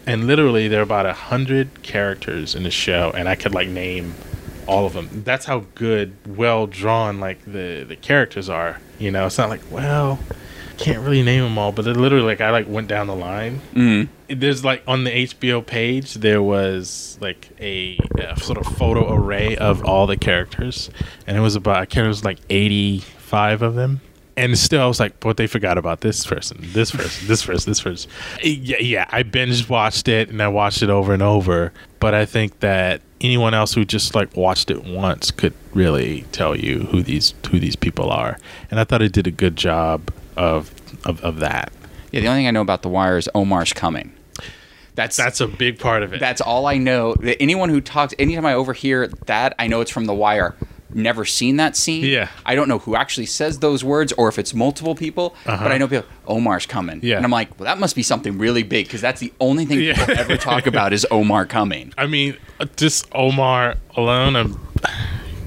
And literally, there are about a hundred characters in the show, and I could like name all of them. That's how good, well drawn, like the the characters are. You know, it's not like well, can't really name them all, but it literally like I like went down the line. Mm. There's like on the HBO page, there was like a, a sort of photo array of all the characters, and it was about I can't it was like 85 of them. And still, I was like, but they forgot about this person, this person, this person, this person. [laughs] Yeah, yeah, I binge watched it and I watched it over and over. But I think that anyone else who just like watched it once could really tell you who these who these people are. And I thought it did a good job of of, of that. Yeah, the only thing I know about The Wire is Omar's coming. That's That's a big part of it. that's all I know. That Anyone who talks, anytime I overhear that, I know it's from The Wire. Never seen that scene. Yeah. I don't know who actually says those words or if it's multiple people, Uh-huh. but I know people. Omar's coming. Yeah. And I'm like, well, that must be something really big because that's the only thing Yeah. people ever talk [laughs] about is Omar coming. I mean, just Omar alone, I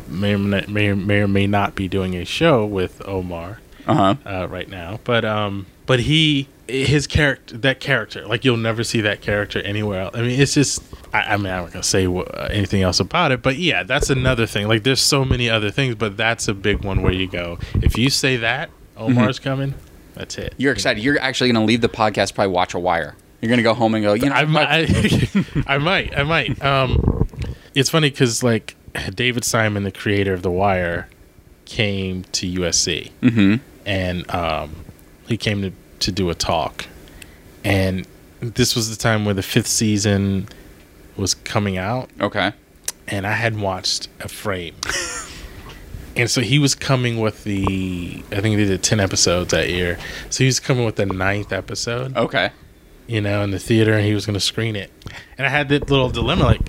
may or may, may, or- may or may not be doing a show with Omar Uh huh. uh, right now, but um, but he his character that character like you'll never see that character anywhere else. I mean, it's just I, I mean I'm not gonna say wha- uh, anything else about it, but yeah, that's another thing. Like there's so many other things, but that's a big one where you go if you say that Omar's coming, that's it. You're excited. You're actually going to leave the podcast, probably watch a Wire. You're going to go home and go, you know, I, might, I, [laughs] I might, I might. Um, it's funny because like David Simon, the creator of The Wire, came to USC, Mhm. and um, he came to to do a talk, and this was the time where the fifth season was coming out, Okay. and I hadn't watched a frame. And so he was coming with the, I think they did 10 episodes that year. So he was coming with the ninth episode Okay. you know, in the theater, and he was going to screen it. And I had that little dilemma, like,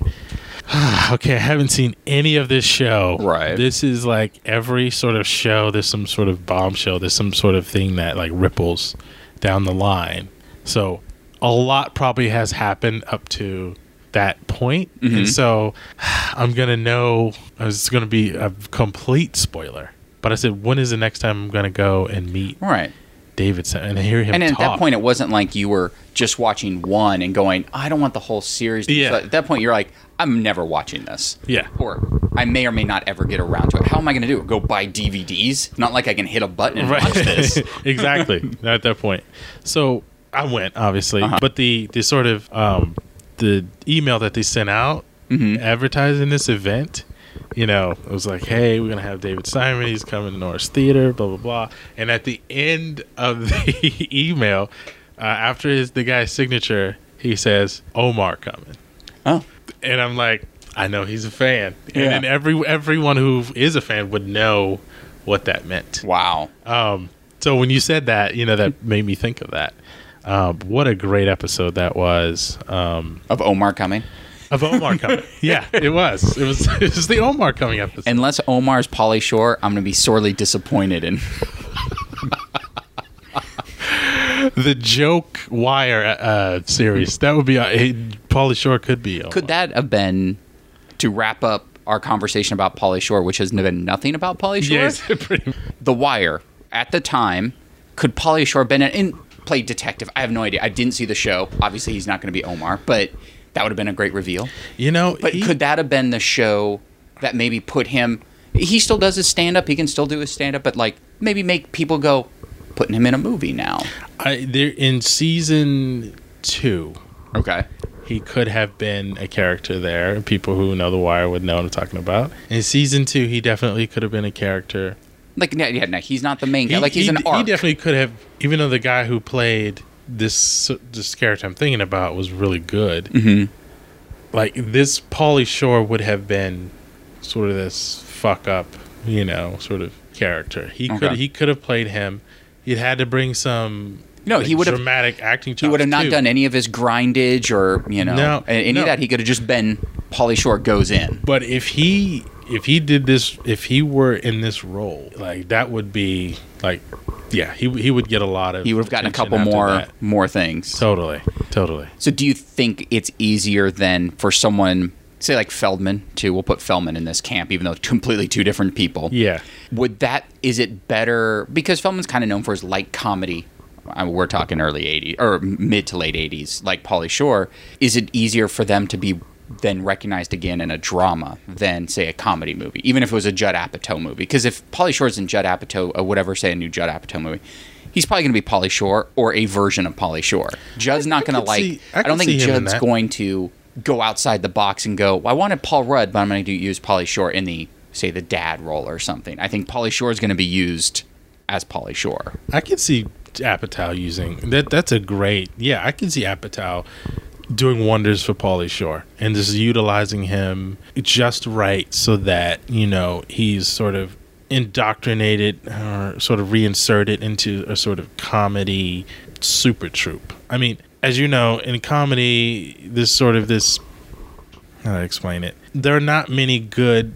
[sighs] okay, I haven't seen any of this show. Right. This is like every sort of show. There's some sort of bombshell. There's some sort of thing that like ripples down the line. So a lot probably has happened up to that point, Mhm. and so [sighs] I'm gonna know. It's gonna be a complete spoiler. But I said, when is the next time I'm gonna go and meet Right. David Simon and hear him? And at talk? that point, it wasn't like you were just watching one and going, I don't want the whole series. Yeah. So at that point, you're like, I'm never watching this. yeah, Or I may or may not ever get around to it. How am I going to do it? Go buy DVDs? Not like I can hit a button and watch this. [laughs] exactly. At that point. So I went, obviously, Uh-huh. but the the sort of um, the email that they sent out Mhm. advertising this event, you know, it was like, "Hey, we're gonna have David Simon. He's coming to Norris Theater." Blah blah blah. And at the end of [laughs] the email, uh, after his the guy's signature, he says, "Omar coming." Oh. and I'm like, I know he's a fan, and, Yeah. and every everyone who is a fan would know what that meant. Wow. Um, so when you said that, you know, that made me think of that. Um, what a great episode that was um, Of Omar coming. of Omar coming. [laughs] yeah, it was. It was. [laughs] It was the Omar coming episode. Unless Omar's Pauly Shore, I'm going to be sorely disappointed in. [laughs] the joke wire uh, series that would be. Uh, Pauly Shore could be. Omar. Could that have been to wrap up our conversation about Pauly Shore, which has been nothing about Pauly Shore? Yes, pretty. The Wire at the time could Pauly Shore been in played detective? I have no idea. I didn't see the show. Obviously, he's not going to be Omar, but that would have been a great reveal. You know, But he- could that have been the show that maybe put him? He still does his stand up. He can still do his stand up, but like maybe make people go, putting him in a movie now. I, there in season two. Okay. he could have been a character there. People who know The Wire would know what I'm talking about. In season two, he definitely could have been a character. Like yeah, yeah, no, he's not the main guy. He, like he's he, an arc. he definitely could have, even though the guy who played this this character I'm thinking about was really good. Mhm. Like this, Pauly Shore would have been sort of this fuck up, you know, sort of character. He could he could have played him. He'd had to bring some No, like, he would've- dramatic acting. He would have not too. done any of his grindage or you know No, any no. of that. He could have just been Pauly Shore goes in. But if he if he did this, if he were in this role, like that would be like, yeah, he he would get a lot of. He would have gotten a couple more that. more things. Totally, totally. So do you think it's easier than for someone say like Feldman too? We'll put Feldman in this camp, even though completely two different people. Yeah, Would that is it better because Feldman's kind of known for his light comedy? I mean, we're talking early '80s or mid to late '80s, like Pauly Shore. Is it easier for them to be then recognized again in a drama than say a comedy movie, even if it was a Judd Apatow movie? Because if Pauly Shore's in Judd Apatow or whatever, say a new Judd Apatow movie. He's probably going to be Pauly Shore or a version of Pauly Shore. Judd's not going to like. see- I I, don't think see him in Judd's going to go outside the box and go. Well, I wanted Paul Rudd, but I'm going to use Pauly Shore in the say the dad role or something. I think Pauly Shore is going to be used as Pauly Shore. I can see Apatow using that. That's a great. Yeah, I can see Apatow doing wonders for Pauly Shore and just utilizing him just right so that you know he's sort of indoctrinated or sort of reinserted into a sort of comedy super troupe. I mean, as you know, in comedy, this sort of this how do I explain it? There are not many good,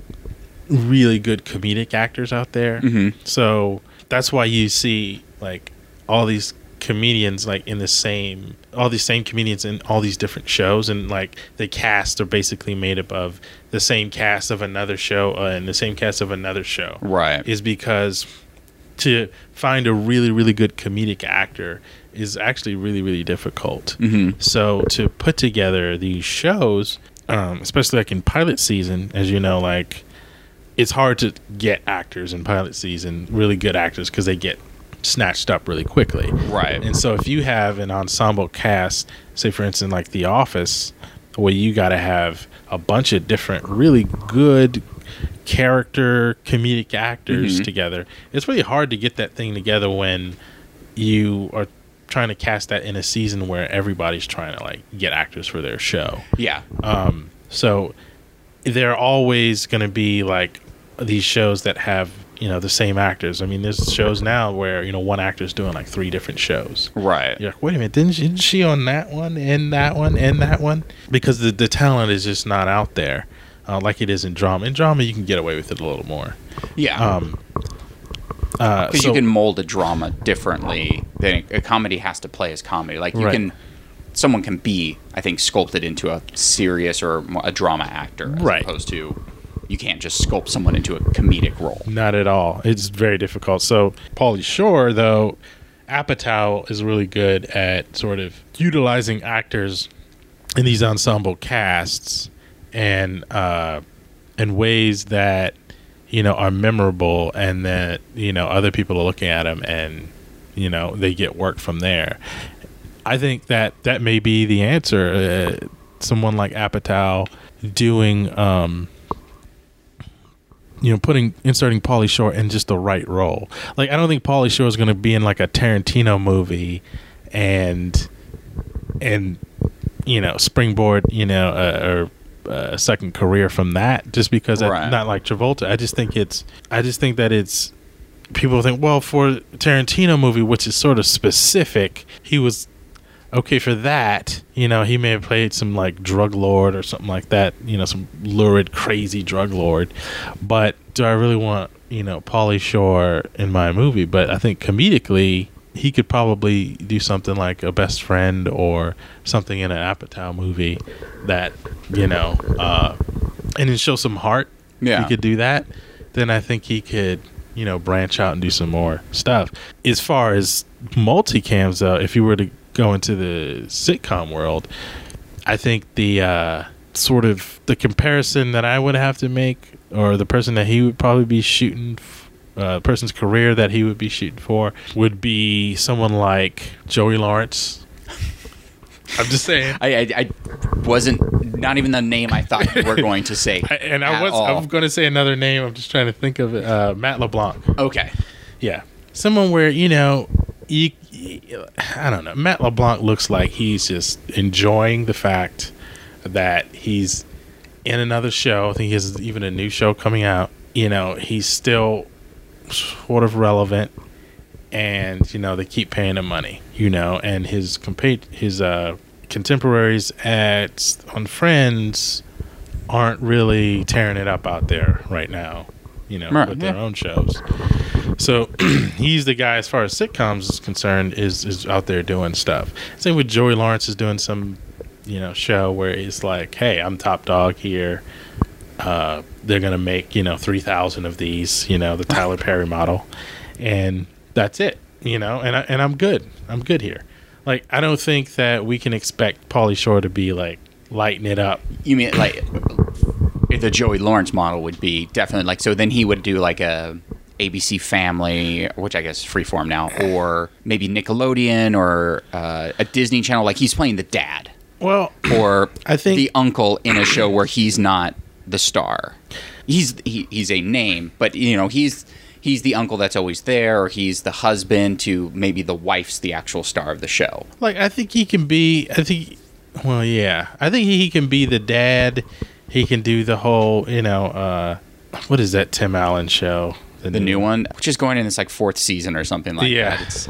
really good comedic actors out there. Mhm. So that's why you see like all these comedians like in the same all these same comedians in all these different shows and like the cast are basically made up of the same cast of another show uh, and the same cast of another show Right. is because to find a really really good comedic actor is actually really really difficult Mhm. so to put together these shows um, especially like in pilot season as you know like it's hard to get actors in pilot season really good actors because they get snatched up really quickly Right. and so if you have an ensemble cast, say for instance like The Office, where you got to have a bunch of different really good character comedic actors Mhm. together, it's really hard to get that thing together when you are trying to cast that in a season where everybody's trying to like get actors for their show. yeah. Um, so there are always going to be like these shows that have you know the same actors. I mean, there's shows now where you know one actor's doing like three different shows. Right. You're like, wait a minute, didn't she, isn't she on that one and that one and that one? Because the the talent is just not out there, uh, like it is in drama. In drama, you can get away with it a little more. Yeah. Um, uh, because so- you can mold a drama differently than a comedy has to play as comedy. Like you Right. can, someone can be, I think, sculpted into a serious or a drama actor, as Right. opposed to you can't just sculpt someone into a comedic role. Not at all. It's very difficult. So Pauly Shore, though, Apatow is really good at sort of utilizing actors in these ensemble casts and uh, in ways that you know are memorable, and that you know other people are looking at them and you know they get work from there. I think that that may be the answer. Uh, someone like Apatow doing. Um, you know, putting inserting Pauly Shore in just the right role. Like I don't think Pauly Shore is going to be in like a Tarantino movie, and and you know springboard you know uh, or a second career from that just because I, Right. not like Travolta. I just think it's I just think that it's people think well for Tarantino movie which is sort of specific he was okay for that you know he may have played some like drug lord or something like that you know some lurid crazy drug lord. But do i really want you know Pauly shore in my movie? But i think comedically he could probably do something like a best friend or something in an apatow movie that you know uh and then show some heart. Yeah. he could do that. Then i think he could you know branch out and do some more stuff. As far as multicams though if you were to go into the sitcom world i think the uh sort of the comparison that i would have to make or the person that he would probably be shooting uh, person's career that he would be shooting for would be someone like joey lawrence [laughs] i'm just saying I, I, I wasn't not even the name I thought you were going to say. [laughs] I- and i was all. i'm going to say another name i'm just trying to think of it uh, matt leblanc okay. Yeah, someone where you know, you, I don't know. Matt LeBlanc looks like he's just enjoying the fact that he's in another show. I think he has even a new show coming out. You know, he's still sort of relevant, and you know they keep paying him money. You know, and his compa- his uh, contemporaries at on Friends aren't really tearing it up out there right now. You know, Right, with their yeah. own shows. So [clears throat] he's the guy, as far as sitcoms is concerned, is is out there doing stuff. Same with Joey Lawrence is doing some, you know, show where it's like, hey, I'm top dog here. Uh, they're gonna make you know three thousand of these, you know, the Tyler Perry model, and that's it, you know. And I, and I'm good. I'm good here. Like I don't think that we can expect Pauly Shore to be like lighting it up. You mean like the Joey Lawrence model would be definitely like so then he would do like a ABC Family, which I guess is freeform now, or maybe Nickelodeon or uh, a Disney Channel. Like he's playing the dad Well, or I think- the uncle in a show where he's not the star. He's he, he's a name, but you know he's he's the uncle that's always there, or he's the husband to maybe the wife's the actual star of the show. like I think he can be. I think. Well, yeah, I think he can be the dad. He can do the whole, you know, uh, what is that Tim Allen show? The new one, which is going in its like fourth season or something like Yeah. that. It's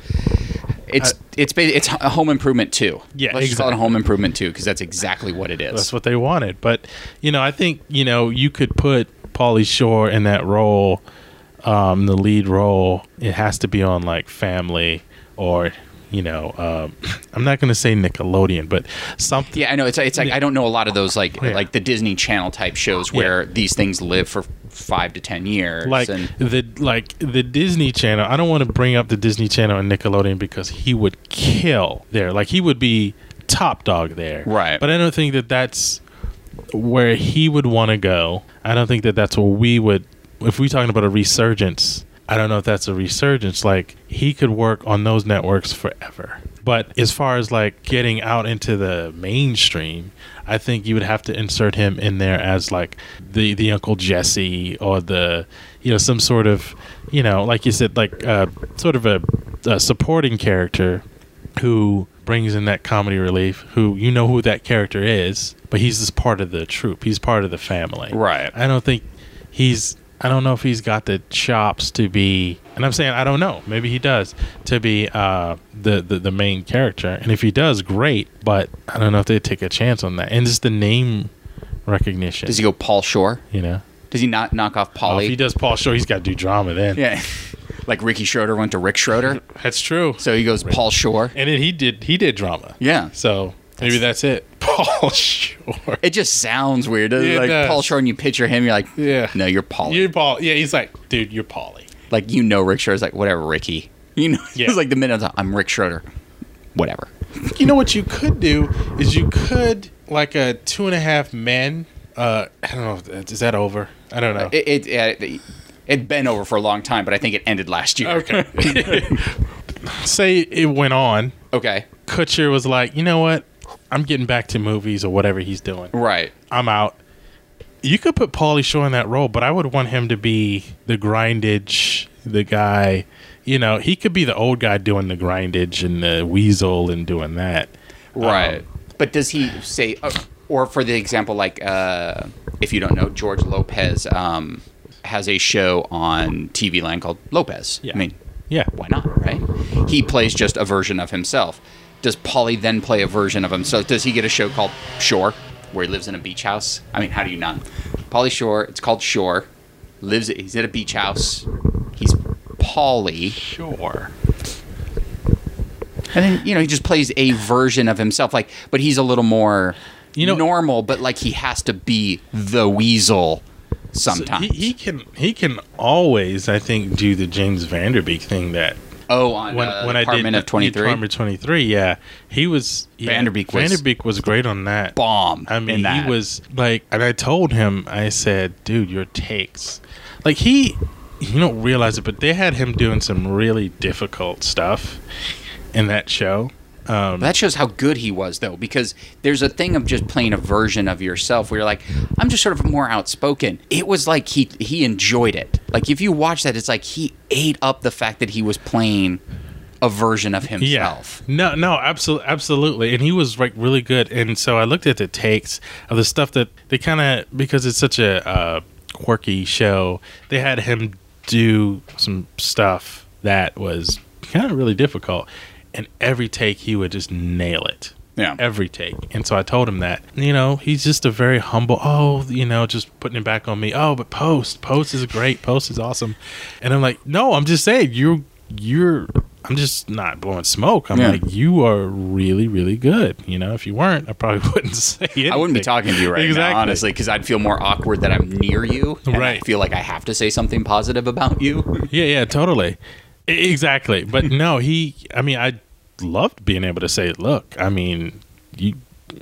it's it's ba- it's a Home Improvement too. Yeah, let's just call it exactly. Home Improvement too because that's exactly what it is. That's what they wanted. But you know, I think you know you could put Pauly Shore in that role, um, the lead role. It has to be on like Family or you know, um, I'm not going to say Nickelodeon, but something. Yeah, I know. It's it's like I don't know a lot of those like Yeah. like the Disney Channel type shows where these things live for five to ten years. Like and the like the Disney Channel. I don't want to bring up the Disney Channel and Nickelodeon because he would kill there. Like he would be top dog there. Right. But I don't think that that's where he would want to go. I don't think that that's where we would. If we're talking about a resurgence, I don't know if that's a resurgence. Like he could work on those networks forever. But as far as like getting out into the mainstream, I think you would have to insert him in there as like the the Uncle Jesse or the you know some sort of you know like you said like uh, sort of a, a supporting character who brings in that comedy relief. Who you know who that character is, but he's just part of the troop He's part of the family. Right. I don't think he's. I don't know if he's got the chops to be. And I'm saying I don't know. Maybe he does to be uh, the, the the main character. And if he does, great. But I don't know if they take a chance on that. And just the name recognition. does he go Paul Shore? You know. Does he not knock off Oh, Pauly? if he does Paul Shore, he's got to do drama then. yeah, [laughs] like Ricky Schroder went to Rick Schroder, That's true. so he goes Paul Shore. And then he did he did drama. Yeah. So maybe that's it. [laughs] Paul Shore. It just sounds weird. doesn't it? Yeah, it like does. Paul Shore, and you picture him, you're like, Yeah. no, you're Pauly. You're Paul. Yeah, he's like, dude, you're Pauly. like you know, Rick Schroder's like, whatever, Ricky. [laughs] You know, Yeah. it's like the minute I was like, I'm Rick Schroder, whatever. You know what you could do is you could like a two and a half men. Uh, I don't know. Is that over? I don't know. It it it it'd been over for a long time, but I think it ended last year. okay. [laughs] Say it went on. okay, Kutcher was like, you know what? I'm getting back to movies or whatever he's doing. right. I'm out. You could put Pauly Shore in that role, but I would want him to be the grindage, the guy. You know, he could be the old guy doing the grindage and the weasel and doing that. Right. Um, but does he say, uh, or for the example, like uh, if you don't know, George Lopez um, has a show on TV Land called Lopez. Yeah. I mean, yeah. why not, right? He plays just a version of himself. Does Pauly then play a version of him? So Does he get a show called Shore, where he lives in a beach house? I mean, how do you not? Pauly Shore, it's called Shore. Lives, he's at a beach house. He's Pauly. Shore. And then you know he just plays a version of himself, like, but he's a little more, You know- normal. But like he has to be the weasel sometimes. He, he can he can always I think do the James Van Der Beek thing that oh, on when uh, when I did of Twenty Three, Apartment Twenty Three yeah. He was yeah, Van Der Beek was- Van Der Beek was great on that. bomb. I mean he was like and I told him I said dude your takes. Like he you don't realize it but they had him doing some really difficult stuff in that show um, That shows how good he was, though, because there's a thing of just playing a version of yourself where you're like, I'm just sort of more outspoken. It was like he he enjoyed it. Like if you watch that, it's like he ate up the fact that he was playing a version of himself. Yeah. No, no, absolutely, absolutely. And he was like really good. And so I looked at the takes of the stuff that they kind of because it's such a uh, quirky show. They had him do some stuff that was kind of really difficult. And every take, he would just nail it. Yeah. Every take. And so I told him that, you know, he's just a very humble, oh, you know, just putting it back on me. Oh, but Post, Post is great. Post is awesome. And I'm like, no, I'm just saying, you're, you're, I'm just not blowing smoke. I'm Yeah. like, you are really, really good. You know, if you weren't, I probably [laughs] wouldn't say it. I wouldn't be talking to you right Exactly. now, honestly, because I'd feel more awkward that I'm near you. and I feel like I have to say something positive about you. Yeah, yeah, totally. Exactly. But [laughs] no, he I mean, I loved being able to say, "Look, I mean, you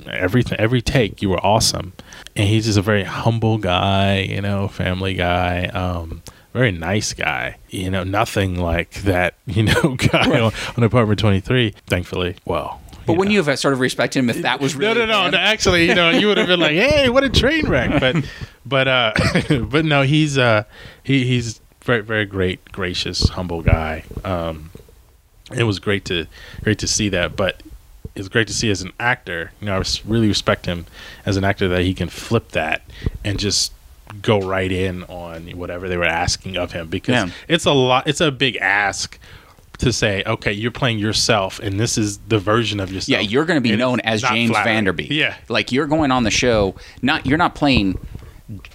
everything every take you were awesome." And he's just a very humble guy, you know, family guy, um very nice guy. You know, nothing like that, [laughs] you know, guy on, on Apartment 23, thankfully. Well, But you when know. you have sort of respected him, if that was really no, no, no, no. Actually, you know, you would have been like, [laughs] "Hey, what a train wreck!" But, but, uh, [laughs] but no, he's uh, he he's very, very great, gracious, humble guy. Um, it was great to great to see that, but it's great to see as an actor. You know, I really respect him as an actor that he can flip that and just go right in on whatever they were asking of him because Yeah. it's a lot. It's a big ask. To say, okay, you're playing yourself, and this is the version of yourself. Yeah, you're going to be And known as James flattering. Van Der Beek. Yeah, like you're going on the show. Not you're not playing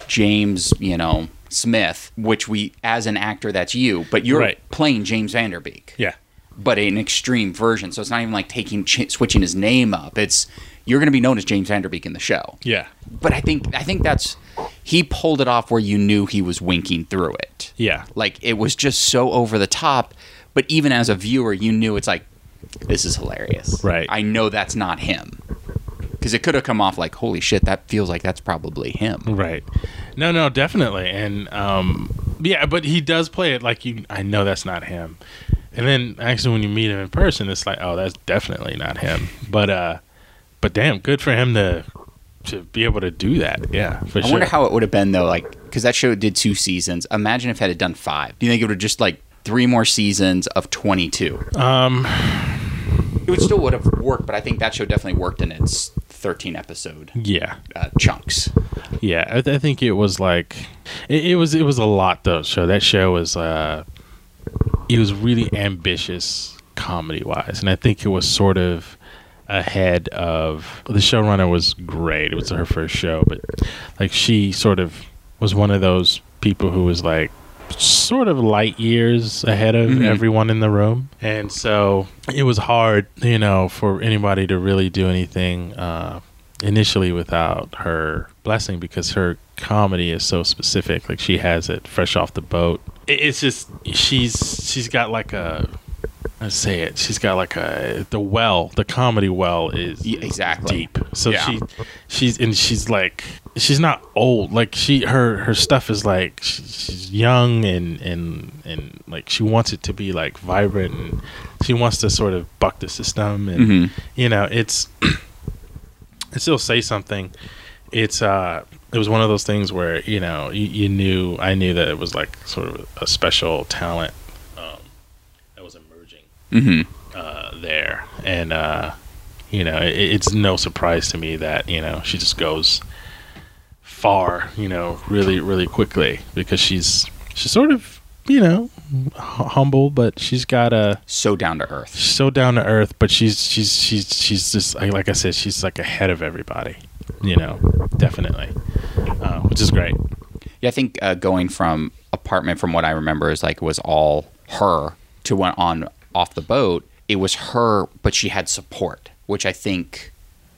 James, you know Smith, which we as an actor that's you, but you're Right. playing James Van Der Beek, yeah, but an extreme version. So it's not even like taking ch- switching his name up. It's you're going to be known as James Van Der Beek in the show. yeah, But I think I think that's he pulled it off where you knew he was winking through it. yeah, Like it was just so over the top, but even as a viewer, you knew it's like this is hilarious. Right. I know that's not him. Cuz it could have come off like holy shit, that feels like that's probably him. right. No, no, definitely, and um, yeah, but he does play it like you. I know that's not him, and then actually when you meet him in person, it's like, oh, that's definitely not him. But uh, but damn, good for him to to be able to do that. Yeah, for I sure. wonder how it would have been though like cuz that show did 2 seasons. Imagine if it had it done 5. Do you think it would have just like 3 more seasons of 22? um, It would still would have worked, but I think that show definitely worked in its 13 episode yeah, uh, chunks. yeah. I, th- I think it was like it, it was it was a lot though. So that show was uh, it was really ambitious comedy wise, and I think it was sort of ahead of the showrunner was great. It was her first show, but like she sort of was one of those people who was like sort of light years ahead of Mhm. everyone in the room. And so it was hard, you know, for anybody to really do anything uh initially without her blessing because her comedy is so specific. Like she has it fresh off the boat. It- It's just she's she's got like a I say it. She's got like a the well, the comedy well is, Yeah, exactly. deep. So Yeah. she she's and she's like she's not old. Like she her her stuff is like she's young and and and like she wants it to be like vibrant and she wants to sort of buck the system and Mhm. you know it's [clears throat] I still say something. It's uh it was one of those things where you know you, you knew I knew that it was like sort of a special talent um, that was emerging Mhm. uh, there, and uh, you know it, it's no surprise to me that you know she just goes far, you know, really really quickly because she's she's sort of you know h- humble, but she's got a So down to earth. so down to earth, but she's she's she's she's just like like I said, she's like ahead of everybody, you know, definitely, uh, which is great. Yeah, I think uh, going from apartment, from what I remember, is like was all her to went on off the boat. It was her, but she had support, which I think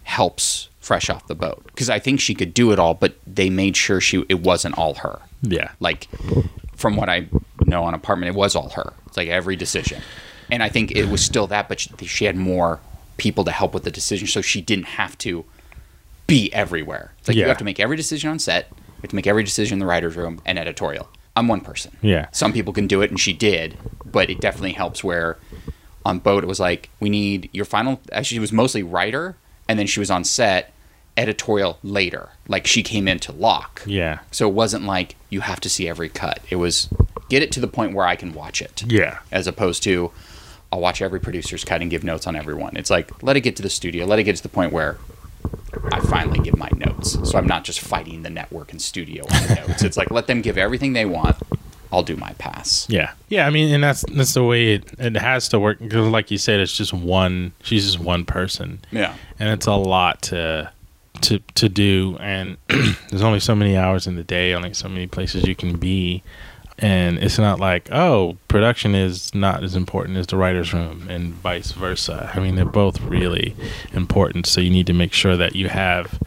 helps fresh off the boat because I think she could do it all, but they made sure she it wasn't all her. Yeah, Like from what I know on apartment, it was all her. It's like every decision, and I think it was still that, but she, she had more people to help with the decision, so she didn't have to be everywhere. It's like you have to make every decision on set. You have to make every decision in the writers' room and editorial. I'm one person. Yeah. Some people can do it, and she did, but it definitely helps. Where on boat, it was like we need your final. Actually, she was mostly writer, and then she was on set, editorial later. Like she came in to lock. yeah, So it wasn't like you have to see every cut. It was get it to the point where I can watch it, yeah, as opposed to I'll watch every producer's cut and give notes on everyone. It's like let it get to the studio, let it get to the point where I finally give my notes. So I'm not just fighting the network and studio on the notes. It's like let them give everything they want, I'll do my pass. Yeah, yeah. I mean, and that's that's the way it it has to work because, like you said, it's just one. She's just one person, Yeah. and it's a lot to to to do. And [clears throat] there's only so many hours in the day, only so many places you can be. And it's not like, oh, production is not as important as the writer's room, and vice versa. I mean, they're both really important. So you need to make sure that you have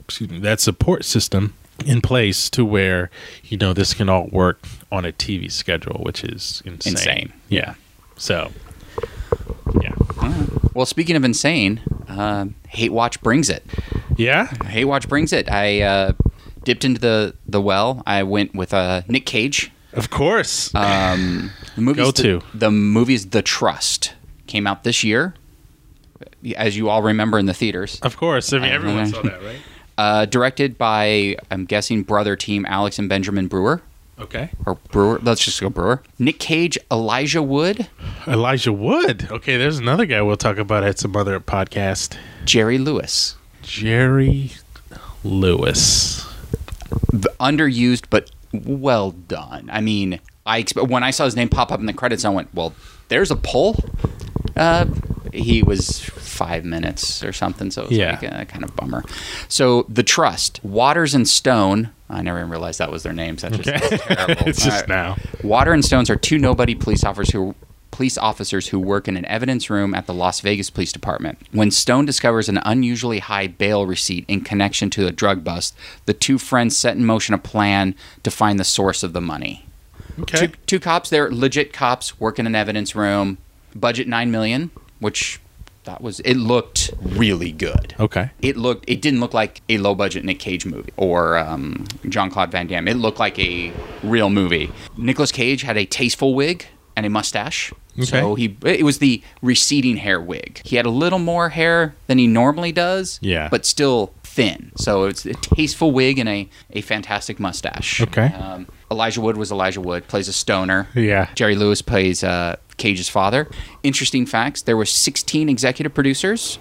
excuse me, that support system in place to where you know this can all work on a TV schedule, which is insane. Insane. Yeah. So, yeah. Well, speaking of insane, uh, Hate Watch brings it. Yeah. Hate Watch brings it. I uh, dipped into the the well. I went with uh, Nick Cage. Of course. Um, the movie's Go the, to. the movie's The Trust came out this year, as you all remember in the theaters. of course. I mean, everyone saw that, right? [laughs] Uh, directed by I'm guessing brother team Alex and Benjamin Brewer Okay. or Brewer. Let's just go Brewer. Nick Cage, Elijah Wood, Elijah Wood. Okay, there's another guy we'll talk about at some other podcast. Jerry Lewis. Jerry Lewis. Underused but well done. I mean, I expe- when I saw his name pop up in the credits, I went, "Well, there's a pull." Uh, he was five minutes or something, so it was Yeah. like a kind of bummer. So the trust, Waters and Stone. I never even realized that was their names. That just Okay. [laughs] terrible. it's just All right. now. Water and Stones are two nobody police officers who police officers who work in an evidence room at the Las Vegas Police Department. When Stone discovers an unusually high bail receipt in connection to a drug bust, the two friends set in motion a plan to find the source of the money. Okay. Two, two cops, they're legit cops, work in an evidence room. Budget nine million, which that was it looked really good Okay. it looked it didn't look like a low budget Nick Cage movie or um, Jean-Claude Van Damme. It looked like a real movie. Nicolas Cage had a tasteful wig and a mustache. So he it was the receding hair wig. He had a little more hair than he normally does. Yeah. But still thin. So it's a tasteful wig and a, a fantastic mustache. Okay. Um, Elijah Wood was Elijah Wood, plays a stoner. Yeah. Jerry Lewis plays uh, Cage's father. Interesting facts: there were 16 executive producers,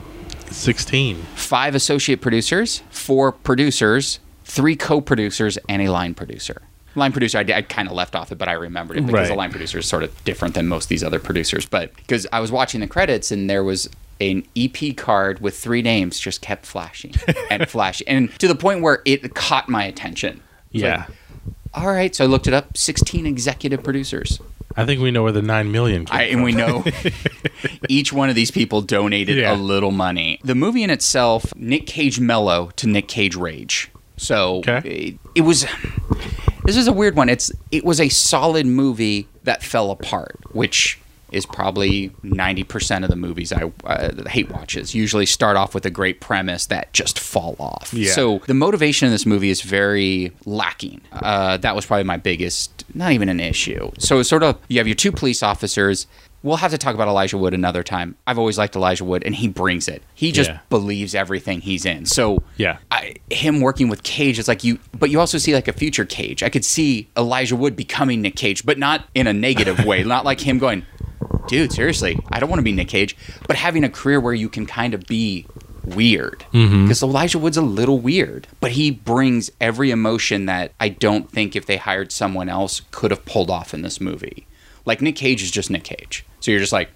16. five associate producers, four producers, three co-producers, and a line producer. Line producer, I, I kind of left off it, but I remembered it because the line producer is sort of different than most of these other producers. But because I was watching the credits and there was an EP card with three names just kept flashing [laughs] and flashing, and to the point where it caught my attention. It's like, Yeah. all right, so I looked it up. 16 executive producers. I think we know where the 9 million came I, and we know [laughs] each one of these people donated Yeah. a little money. The movie in itself, Nick Cage mellow to Nick Cage rage. So Okay. it, it was. This is a weird one. It's it was a solid movie that fell apart, which is probably ninety percent of the movies I uh, hate watches. Usually start off with a great premise that just fall off. Yeah. So the motivation in this movie is very lacking. Uh, that was probably my biggest, not even an issue. So it's sort of you have your two police officers. We'll have to talk about Elijah Wood another time. I've always liked Elijah Wood, and he brings it. He just Yeah. believes everything he's in. So Yeah. I, him working with Cage is like you, but you also see like a future Cage. I could see Elijah Wood becoming Nick Cage, but not in a negative way. [laughs] Not like him going, dude, seriously, I don't want to be Nick Cage, but having a career where you can kind of be weird. Mm-hmm. Because Elijah Wood's a little weird, but he brings every emotion that I don't think if they hired someone else could have pulled off in this movie. Like Nick Cage is just Nick Cage. So you're just like,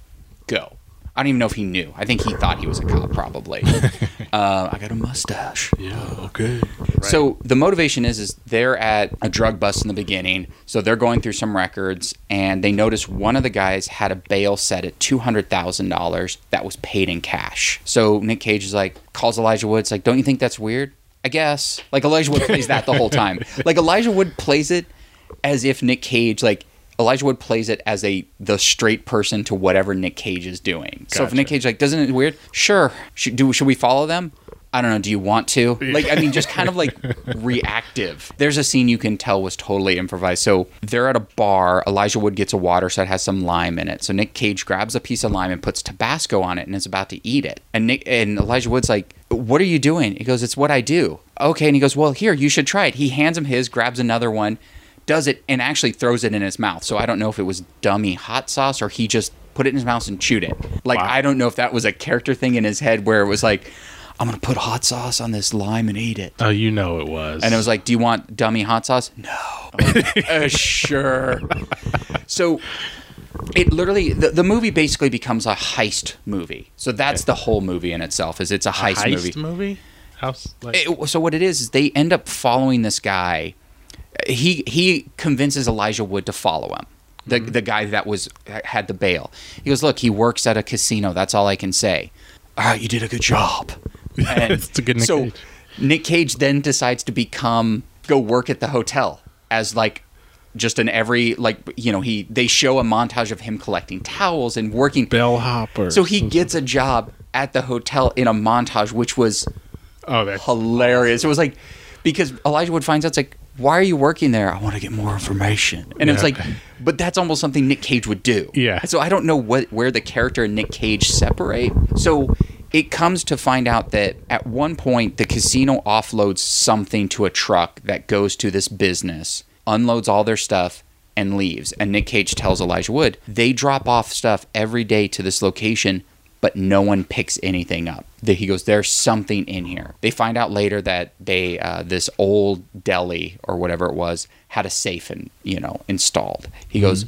go. I don't even know if he knew. I think he thought he was a cop, probably. [laughs] uh, I got a mustache. Yeah, okay. So the motivation is is they're at a drug bust in the beginning. So they're going through some records and they notice one of the guys had a bail set at two hundred thousand dollars that was paid in cash. So Nick Cage is like calls Elijah Woods, like, don't you think that's weird? I guess. Like Elijah Wood plays that the whole time. [laughs] Like Elijah Wood plays it as if Nick Cage like Elijah Wood plays it as a the straight person to whatever Nick Cage is doing. So if Nick Cage like doesn't it weird? Sure. Should do should we follow them? I don't know. Do you want to? Like, I mean, just kind of like [laughs] reactive. There's a scene you can tell was totally improvised. So they're at a bar. Elijah Wood gets a water so it has some lime in it. So Nick Cage grabs a piece of lime and puts Tabasco on it and is about to eat it. And Nick and Elijah Wood's like, "What are you doing?" He goes, "It's what I do." Okay, and he goes, "Well, here you should try it." He hands him his, grabs another one, does it, and actually throws it in his mouth. So I don't know if it was dummy hot sauce or he just put it in his mouth and chewed it. Like Wow. I don't know if that was a character thing in his head where it was like. I'm gonna put hot sauce on this lime and eat it. Oh, you know it was. And it was like, "Do you want dummy hot sauce?" No. Like, [laughs] "Uh, sure. So it literally the, the movie basically becomes a heist movie. So that's the whole movie in itself. Is it's a a heist, heist movie. movie. House. Like, It- so what it is is they end up following this guy. He he convinces Elijah Wood to follow him. The mm-hmm. the guy that was had the bail. He goes, "Look, he works at a casino. That's all I can say." All right, you did a good job. [laughs] And [laughs] It's a good Nick so Cage. Nick Cage then decides to become go work at the hotel as like just in every like you know he they show a montage of him collecting towels and working bellhop or so he gets a job at the hotel in a montage which was Oh, that's hilarious. It was like because Elijah Wood finds out it's like, why are you working there? I want to get more information. And it's like, but that's almost something Nick Cage would do. Yeah. So I don't know what where the character and Nick Cage separate. So it comes to find out that at one point the casino offloads something to a truck that goes to this business, unloads all their stuff. And leaves. And Nick Cage tells Elijah Wood, they drop off stuff every day to this location but no one picks anything up. That he goes, there's something in here. They find out later that they uh, this old deli or whatever it was had a safe and you know installed. He goes,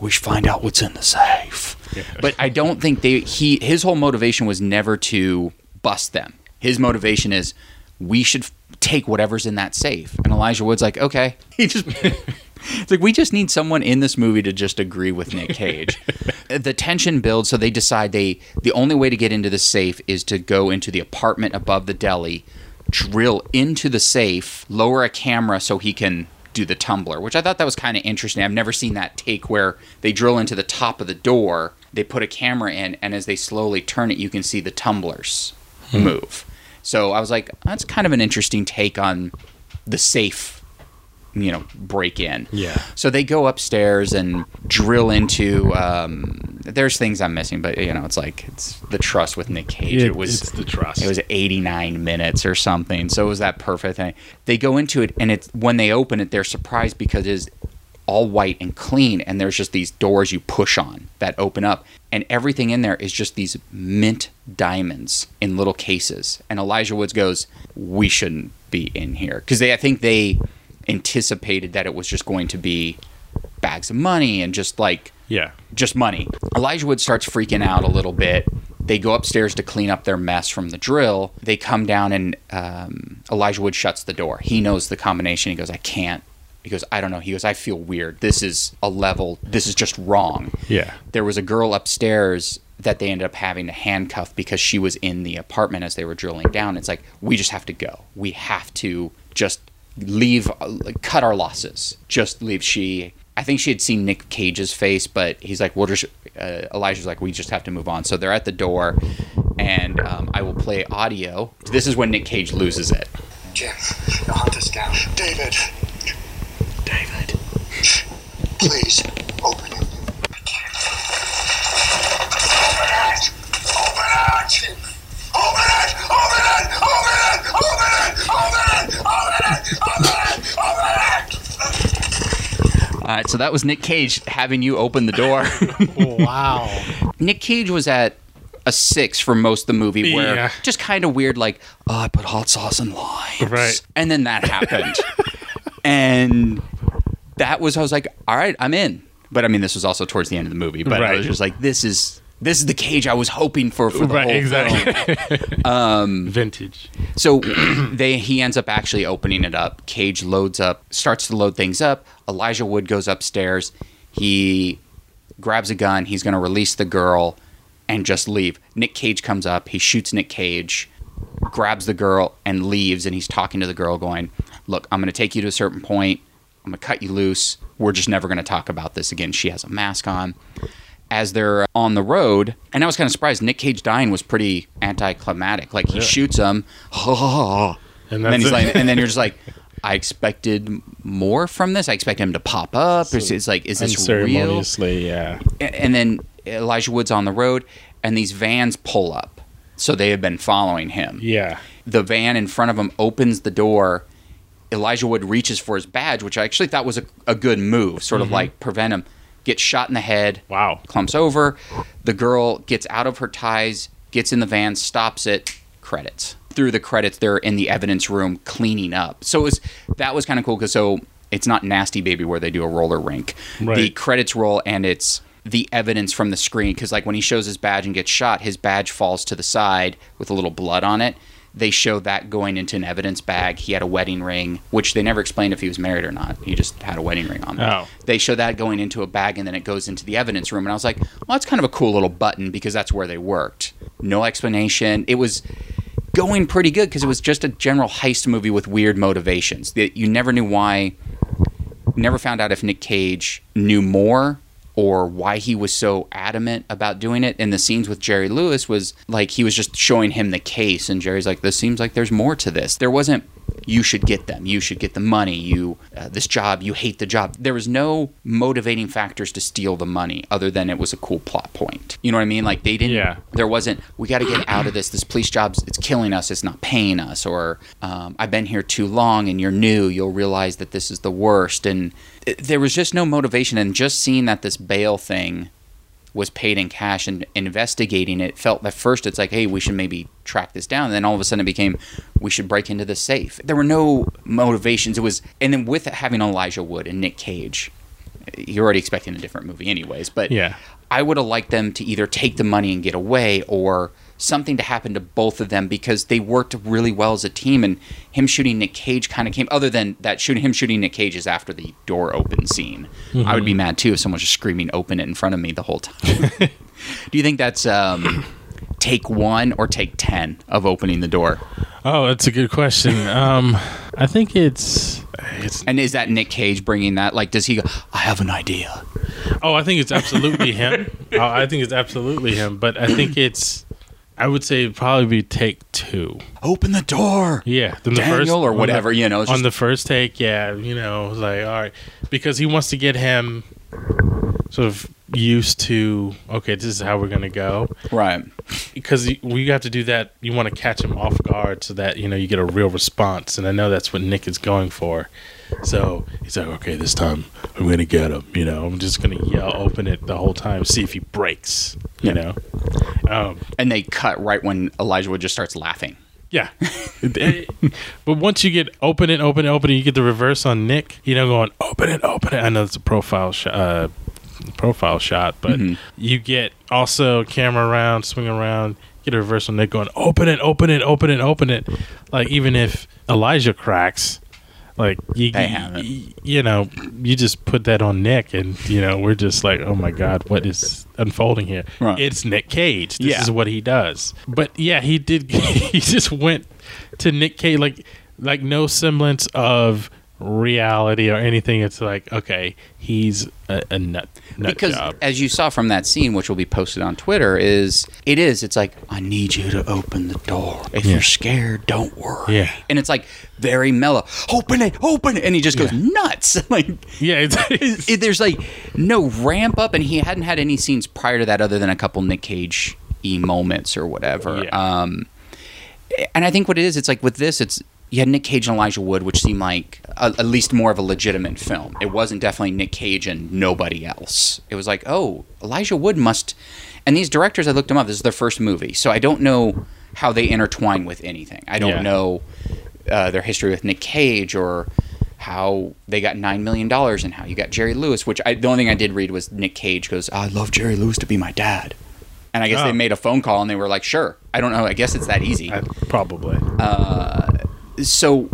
we should find out what's in the safe. But I don't think they he his whole motivation was never to bust them. His motivation is we should take whatever's in that safe. And Elijah Wood's like, okay. [laughs] He just it's like we just need someone in this movie to just agree with Nick Cage. [laughs] the tension builds, so they decide they the only way to get into the safe is to go into the apartment above the deli, drill into the safe, lower a camera so he can do the tumbler, which I thought that was kind of interesting. I've never seen that take where they drill into the top of the door, they put a camera in, and as they slowly turn it, you can see the tumblers hmm. move. So I was like, that's kind of an interesting take on the safe, you know, break in. Yeah. So they go upstairs and drill into. Um, there's things I'm missing, but you know, it's like it's the trust with Nick Cage. It- it was it's the trust. It was 89 minutes or something. So it was that perfect thing. They go into it, and it's when they open it, they're surprised because it is all white and clean, and there's just these doors you push on that open up, and everything in there is just these mint diamonds in little cases. And Elijah Woods goes, "We shouldn't be in here," because they, I think they anticipated that it was just going to be bags of money and just like yeah. just money. Elijah Wood starts freaking out a little bit. They go upstairs to clean up their mess from the drill. They come down and um, Elijah Wood shuts the door. He knows the combination. He goes, I can't. He goes, I don't know. He goes, I feel weird. This is a level. This is just wrong. Yeah. There was a girl upstairs that they ended up having to handcuff because she was in the apartment as they were drilling down. It's like, we just have to go. We have to just leave, uh, like, cut our losses. Just leave. She, I think she had seen Nick Cage's face, but he's like, we'll just, uh, Elijah's like, we just have to move on. So they're at the door, and um, I will play audio. This is when Nick Cage loses it. Jim, the hunt is down. David. David. Please, All right, so that was Nick Cage having you open the door. [laughs] wow. Nick Cage was at a six for most of the movie, where Yeah. just kind of weird, like, oh, I put hot sauce and limes, Right. And then that happened, [laughs] and that was I was like, all right, I'm in. But I mean, this was also towards the end of the movie. But I was just like, this is this is the Cage I was hoping for for the Right. whole Exactly. [laughs] Um, Vintage. So [clears throat] they he ends up actually opening it up. Cage loads up, starts to load things up. Elijah Wood goes upstairs. He grabs a gun. He's going to release the girl and just leave. Nick Cage comes up. He shoots Nick Cage, grabs the girl and leaves. And he's talking to the girl, going, "Look, I'm going to take you to a certain point. I'm going to cut you loose. We're just never going to talk about this again." She has a mask on. As they're uh, on the road, and I was kind of surprised. Nick Cage dying was pretty anticlimactic. Like he shoots him, and And then he's it. like, and then you're [laughs] just like, I expected more from this. I expect him to pop up. It's, it's like, is this real? Yeah. And then Elijah Wood's on the road, and these vans pull up. So they have been following him. Yeah. The van in front of him opens the door. Elijah Wood reaches for his badge, which I actually thought was a, a good move, sort of mm-hmm. like prevent him. Gets shot in the head Wow. clumps over. The girl gets out of her ties, gets in the van, stops it. Credits. through the credits, they're in the evidence room cleaning up. So it was that was kind of cool because so it's not Nasty Baby where they do a roller rink. The credits roll and it's the evidence from the screen because like when he shows his badge and gets shot, his badge falls to the side with a little blood on it. They show that going into an evidence bag. He had a wedding ring, which they never explained if he was married or not. He just had a wedding ring on. Oh. They show that going into a bag and then it goes into the evidence room. And I was like, well, that's kind of a cool little button because that's where they worked. No explanation. It was going pretty good because it was just a general heist movie with weird motivations. That you never knew why. Never found out if Nick Cage knew more or why he was so adamant about doing it. And the scenes with Jerry Lewis was like he was just showing him the case, and Jerry's like, "This seems like there's more to this." There wasn't. You should get them. You should get the money. You uh, this job. You hate the job. There was no motivating factors to steal the money other than it was a cool plot point. You know what I mean? Like they didn't. Yeah. There wasn't. We got to get out of this. This police job's it's killing us. It's not paying us. Or um, I've been here too long, and you're new. You'll realize that this is the worst. And it, there was just no motivation. And just seeing that this bail thing was paid in cash and investigating it felt at first it's like hey we should maybe track this down. And then all of a sudden it became we should break into the safe. There were no motivations. It was and then with having elijah wood and nick cage you're already expecting a different movie anyways but Yeah. i would have liked them to either take the money and get away or something to happen to both of them because they worked really well as a team and him shooting nick cage kind of came other than that shooting him shooting nick cage is after the door open scene i would be mad too if someone was just screaming open it in front of me the whole time [laughs] do you think that's um, take one or take 10 of opening the door Oh, that's a good question. Um, I think it's it's. and is that nick cage bringing that like does he go i have an idea Oh, I think it's absolutely him. [laughs] oh, I think it's absolutely him. But I think it's. I would say it'd probably be take two. open the door Yeah, then Daniel or on the- whatever, you know, it's on the first take, yeah, you know, like all right, because he wants to get him sort of used to okay, this is how we're gonna go. right Because y- we have to do that. You want to catch him off guard so that you know you get a real response, and I know that's what Nick is going for. So he's like, okay, this time I'm gonna get him. You know, I'm just gonna yell, open it the whole time, see if he breaks. You know, um, and they cut right when elijah wood just starts laughing Yeah. [laughs] but once you get open it, open it, open it, you get the reverse on Nick, you know, going open it, open it. I know it's a profile shot. Uh, profile shot, but you get also camera around, swing around, get a reverse on Nick going open it, open it, open it, open it. Like even if Elijah cracks, like you, They haven't. you, you know, you just put that on Nick, and you know we're just like, oh my god, what is unfolding here? Right. It's Nick Cage. This Yeah. is what he does. But yeah, he did. [laughs] he just went to Nick Cage like like no semblance of reality or anything. It's like okay, he's a, a nut nut because job. as you saw from that scene which will be posted on twitter is it is it's like i need you to open the door if Yeah. you're scared don't worry Yeah. and it's like very mellow open it open it and he just goes nuts [laughs] like Yeah, it's, [laughs] it- it- there's like no ramp up and he hadn't had any scenes prior to that other than a couple nick cage e moments or whatever Yeah. um and i think what it is it's like with this it's you had Nick Cage and Elijah Wood, which seemed like a, at least more of a legitimate film. It wasn't definitely Nick Cage and nobody else. It was like, oh, Elijah Wood must. And these directors, I looked them up. This is their first movie, so I don't know how they intertwine with anything. I don't Yeah. know uh, their history with Nick Cage or how they got nine million dollars and how you got Jerry Lewis. Which I, the only thing I did read was Nick Cage goes, "I love Jerry Lewis to be my dad," and I guess Oh. they made a phone call and they were like, "Sure." I don't know. I guess it's that easy I, probably. So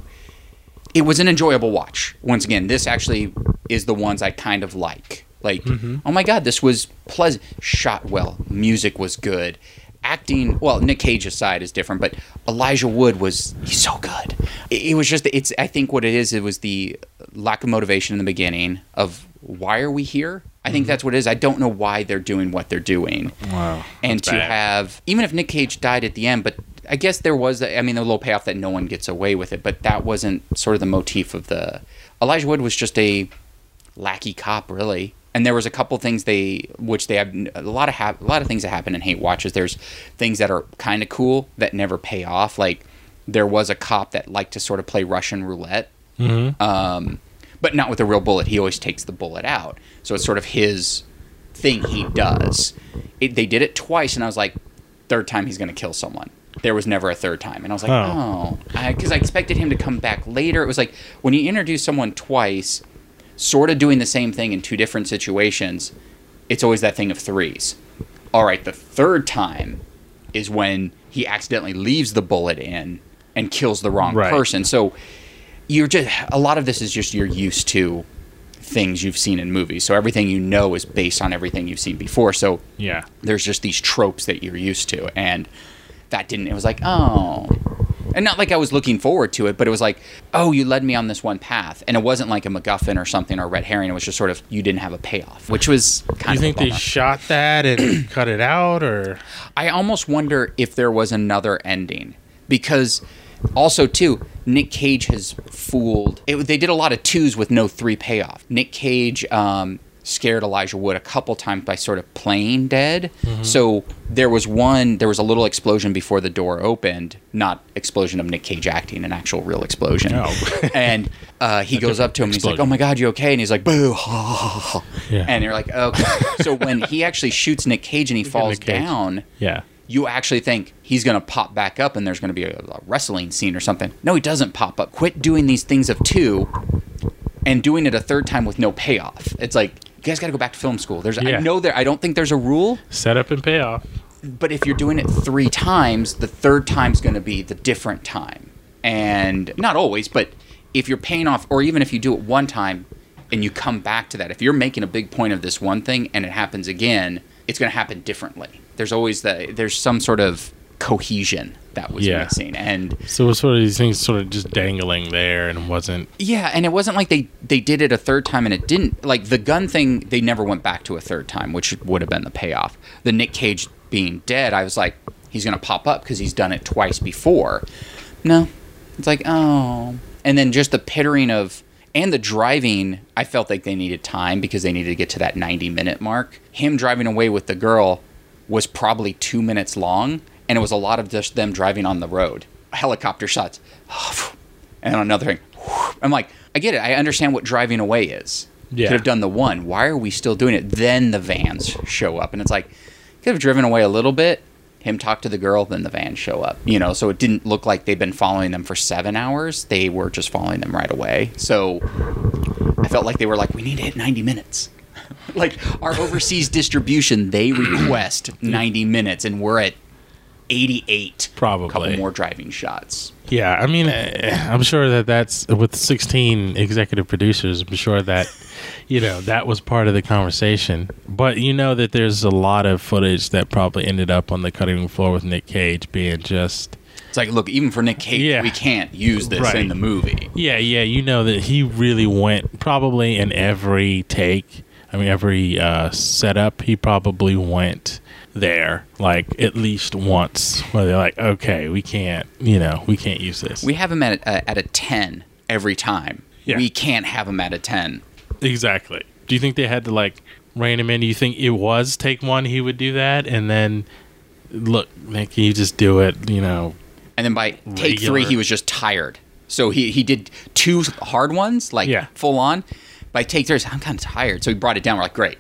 it was an enjoyable watch. Once again, this actually is the ones I kind of like. Like, mm-hmm. oh my god, this was pleasant, shot well, music was good, acting. Well, Nick Cage aside is different, but Elijah Wood was he's so good. It, it was just it's. I think what it is. It was the lack of motivation in the beginning of why are we here. I think mm-hmm. that's what it is. I don't know why they're doing what they're doing Wow, and that's to bad. have even if Nick Cage died at the end, but I guess there was I mean the little payoff that no one gets away with it, but that wasn't sort of the motif of the Elijah Wood was just a lackey cop really. And there was a couple things they which they have a lot of hap- a lot of things that happen in Hate Watches. There's things that are kind of cool that never pay off. Like there was a cop that liked to sort of play Russian roulette um, but not with a real bullet. He always takes the bullet out. So it's sort of his thing he does. It, they did it twice, and I was like, third time he's going to kill someone. There was never a third time. And I was like, Oh. oh, because I, expected him to come back later. It was like when you introduce someone twice, sort of doing the same thing in two different situations, it's always that thing of threes. All right, the third time is when he accidentally leaves the bullet in and kills the wrong Right. person. So you're just a lot of this is just you're used to things you've seen in movies. So everything you know is based on everything you've seen before. So Yeah. there's just these tropes that you're used to and that didn't it was like oh. And not like i was looking forward to it but it was like oh you led me on this one path. And it wasn't like a macguffin or something or a red herring. It was just sort of you didn't have a payoff which was kind you of think a they shot that and [clears throat] cut it out, or? I almost wonder if there was another ending. Because also too nick cage has fooled it, they did a lot of twos with no three payoff. Nick cage um, scared elijah wood a couple times by sort of playing dead so there was one there was a little explosion before the door opened not explosion of nick cage acting an actual real explosion No. [laughs] and uh, he goes up to him and he's like oh my god you okay and he's like boo ha, ha, ha, ha." Yeah. and you're like okay so when he actually shoots nick cage and he falls down yeah, you actually think he's going to pop back up and there's going to be a, a wrestling scene or something. No, he doesn't pop up. Quit doing these things of two and doing it a third time with no payoff. It's like you guys got to go back to film school. There's Yeah. I know there I don't think there's a rule, set up and payoff. but if you're doing it 3 times, the third time's going to be the different time. And not always, but if you're paying off or even if you do it one time and you come back to that, if you're making a big point of this one thing and it happens again, it's going to happen differently. There's always the there's some sort of cohesion that was Yeah. missing. And So it was sort of these things sort of just dangling there and wasn't. yeah and it wasn't like they they did it a third time and it didn't like the gun thing they never went back to a third time which would have been the payoff. The nick cage being dead i was like he's gonna pop up because he's done it twice before. No. It's like oh. And then just the pittering of and the driving i felt like they needed time because they needed to get to that 90 minute mark. Him driving away with the girl was probably two minutes long and it was a lot of just them driving on the road helicopter shots and another thing i'm like i get it i understand what driving away is. Yeah. could have done the one why are we still doing it? Then the vans show up and it's like could have driven away a little bit him talk to the girl then the vans show up you know? So it didn't look like they've been following them for seven hours they were just following them right away. So i felt like they were like we need to hit 90 minutes. [laughs] Like our overseas distribution they request 90 minutes and we're at 88 Probably. couple more driving shots Yeah, I mean, eh, I'm sure that that's with 16 executive producers. I'm sure that [laughs] you know that was part of the conversation. But you know that there's a lot of footage that probably ended up on the cutting room floor with Nick Cage being just. it's like look even for nick cage Yeah. we can't use this Right. in the movie Yeah, yeah, you know that he really went probably in every take. I mean, every uh, setup, he probably went there like at least once. Where they're like, okay, we can't, you know, we can't use this. we have him at a, uh, at a 10 every time Yeah. we can't have him at a 10 Exactly. Do you think they had to like rein him in? Do you think it was take one he would do that and then look, Nick, can you just do it, you know? and then by take three he was just tired so he, he did two hard ones like Yeah. full on by take three i'm kind of tired so he brought it down we're like great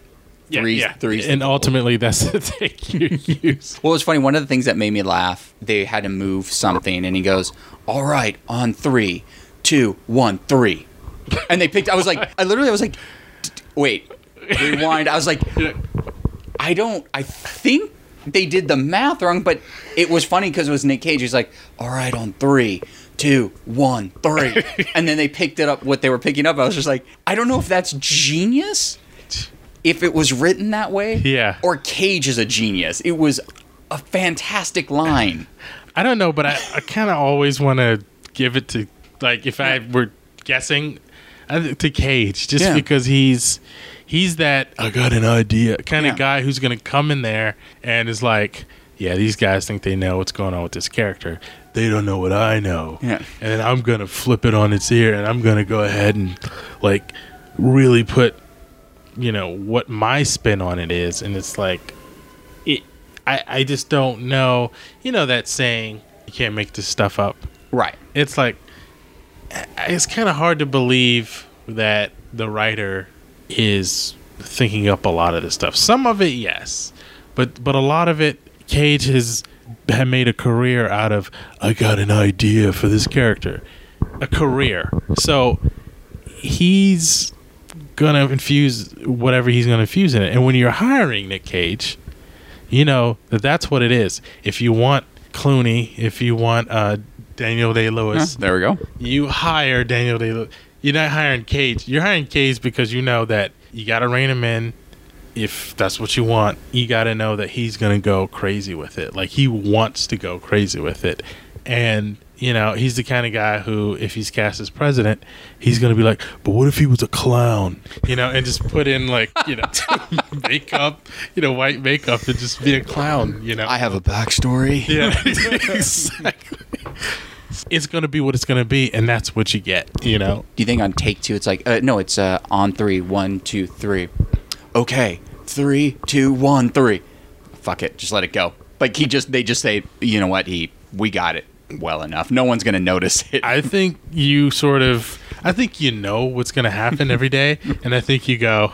threes, threes and ultimately that's [laughs] the take you use. Well, it was funny. One of the things that made me laugh, they had to move something, and he goes, "All right, on three, two, one, three," and they picked. I was like, I literally, I was like, "D- d- wait, rewind. I was like, I don't. I think they did the math wrong, but it was funny because it was Nick Cage. He's like, "All right, on three, two, one, three," and then they picked it up. What they were picking up, I was just like, I don't know if that's genius. If it was written that way, Yeah. or Cage is a genius. It was a fantastic line. I don't know, but I, I kind of always want to give it to like if I were guessing I, to Cage just Yeah. because he's he's that I got an idea kind of Yeah. guy who's going to come in there and is like, yeah, these guys think they know what's going on with this character. They don't know what I know. Yeah. And I'm going to flip it on its ear and I'm going to go ahead and like really put you know what my spin on it is and it's like it I, I just don't know you know that saying you can't make this stuff up Right. it's like it's kind of hard to believe that the writer is thinking up a lot of this stuff some of it yes but but a lot of it cage has made a career out of I got an idea for this character, a career. So he's gonna infuse whatever he's gonna infuse in it. And when you're hiring Nick Cage, you know that that's what it is. If you want Clooney, if you want uh, Daniel Day Lewis, there we go. you hire Daniel Day Lewis. You're not hiring Cage. You're hiring Cage because you know that you got to rein him in. If that's what you want, you got to know that he's going to go crazy with it. Like he wants to go crazy with it. And, you know, he's the kind of guy who, if he's cast as president, he's going to be like, but what if he was a clown? You know, and just put in like, you know, [laughs] makeup, you know, white makeup and just be a clown, you know? I have a backstory. [laughs] Yeah, [laughs] exactly. It's going to be what it's going to be, and that's what you get, you know? Do you think on take two it's like uh, no, it's uh, on three, one, two, three. Okay, three, two, one, three. Fuck it, just let it go. Like he just they just say, you know what, he we got it well enough. No one's gonna notice it. I [laughs] think you sort of, I think you know what's going to happen every day, and I think you go,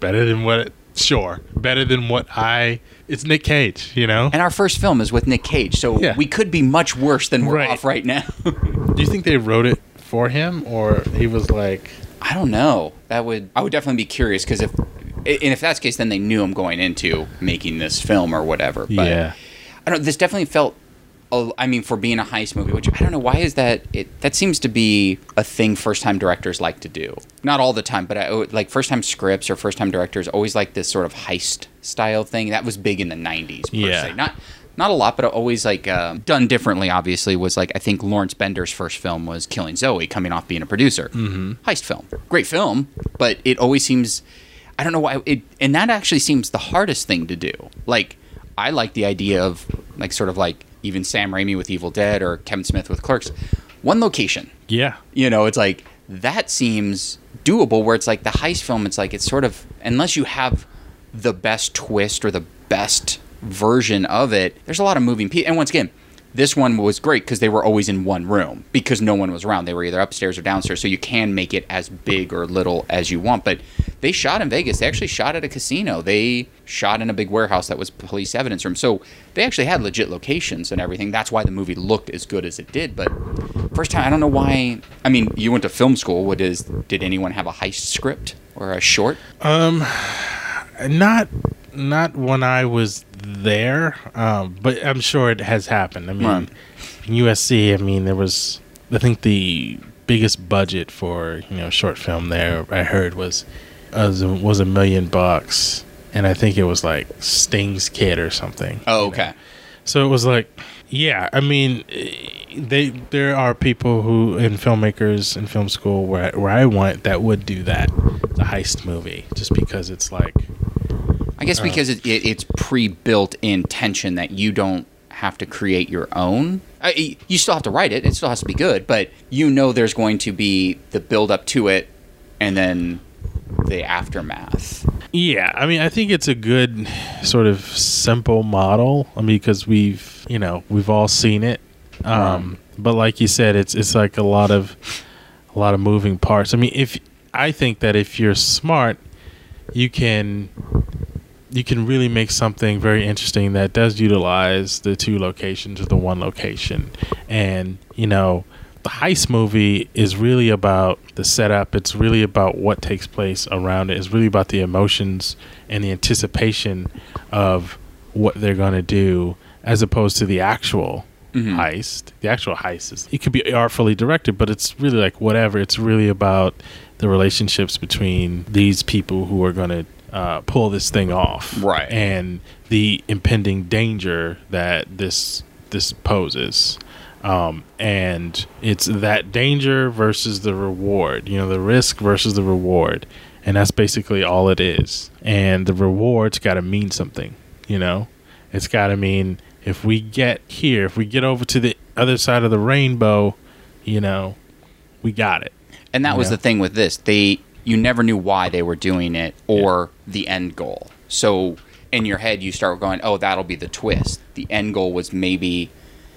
better than what, sure, better than what I, it's Nick Cage, you know? and our first film is with Nick Cage, so Yeah. we could be much worse than we're Right. off right now. [laughs] Do you think they wrote it for him, or he was like, I don't know. That would I would definitely be curious because if and if that's the case, then they knew him going into making this film or whatever. But yeah. I don't. Know this definitely felt. A- I mean, for being a heist movie, which I don't know why is that. It that seems to be a thing first time directors like to do. Not all the time, but I, like first time scripts or first time directors always like this sort of heist style thing. That was big in the '90s. Per Yeah. se. Not not a lot, but always like um, done differently. Obviously, was like I think Lawrence Bender's first film was Killing Zoe, coming off being a producer. Mm-hmm. Heist film, great film, but it always seems. I don't know why it, and that actually seems the hardest thing to do. Like, I like the idea of like sort of like even Sam Raimi with Evil Dead or Kevin Smith with Clerks, one location. Yeah. You know, it's like that seems doable. Where it's like the heist film, it's like it's sort of unless you have the best twist or the best version of it. There's a lot of moving pieces, and once again. This one was great because they were always in one room because no one was around. They were either upstairs or downstairs, so you can make it as big or little as you want. But they shot in Vegas. They actually shot at a casino. They shot in a big warehouse that was police evidence room. So they actually had legit locations and everything. That's why the movie looked as good as it did. But first time, I don't know why. I mean, you went to film school. What is? Did anyone have a heist script or a short? Um, not not when I was there, um, but I'm sure it has happened. I mean, Right. in USC, I mean, there was I think the biggest budget for you know short film there I heard was was a, was a million bucks, and I think it was like Sting's Kid or something. Oh, okay. So it was like, yeah, I mean, they there are people who in filmmakers in film school where where I went that would do that, the heist movie, just because it's like, I guess because it, it, it's pre-built in tension that you don't have to create your own. I, you still have to write it. It still has to be good, but you know there's going to be the build up to it, and then the aftermath. yeah, I mean, I think it's a good sort of simple model. I mean, because we've you know we've all seen it, um, but like you said, it's it's like a lot of a lot of moving parts. I mean, if I think that if you're smart, you can you can really make something very interesting that does utilize the two locations or the one location. And, you know, the heist movie is really about the setup. It's really about what takes place around it. It's really about the emotions and the anticipation of what they're going to do as opposed to the actual mm-hmm. heist. The actual heist is, it could be artfully directed, but it's really like whatever. It's really about the relationships between these people who are going to uh, pull this thing off, Right. And the impending danger that this this poses, um, and it's that danger versus the reward. You know, the risk versus the reward, and that's basically all it is. And the reward's got to mean something. You know, it's got to mean if we get here, if we get over to the other side of the rainbow, you know, we got it. And that was the thing with this. They you never knew why they were doing it or the end goal. So in your head you start going, "Oh, that'll be the twist." The end goal was maybe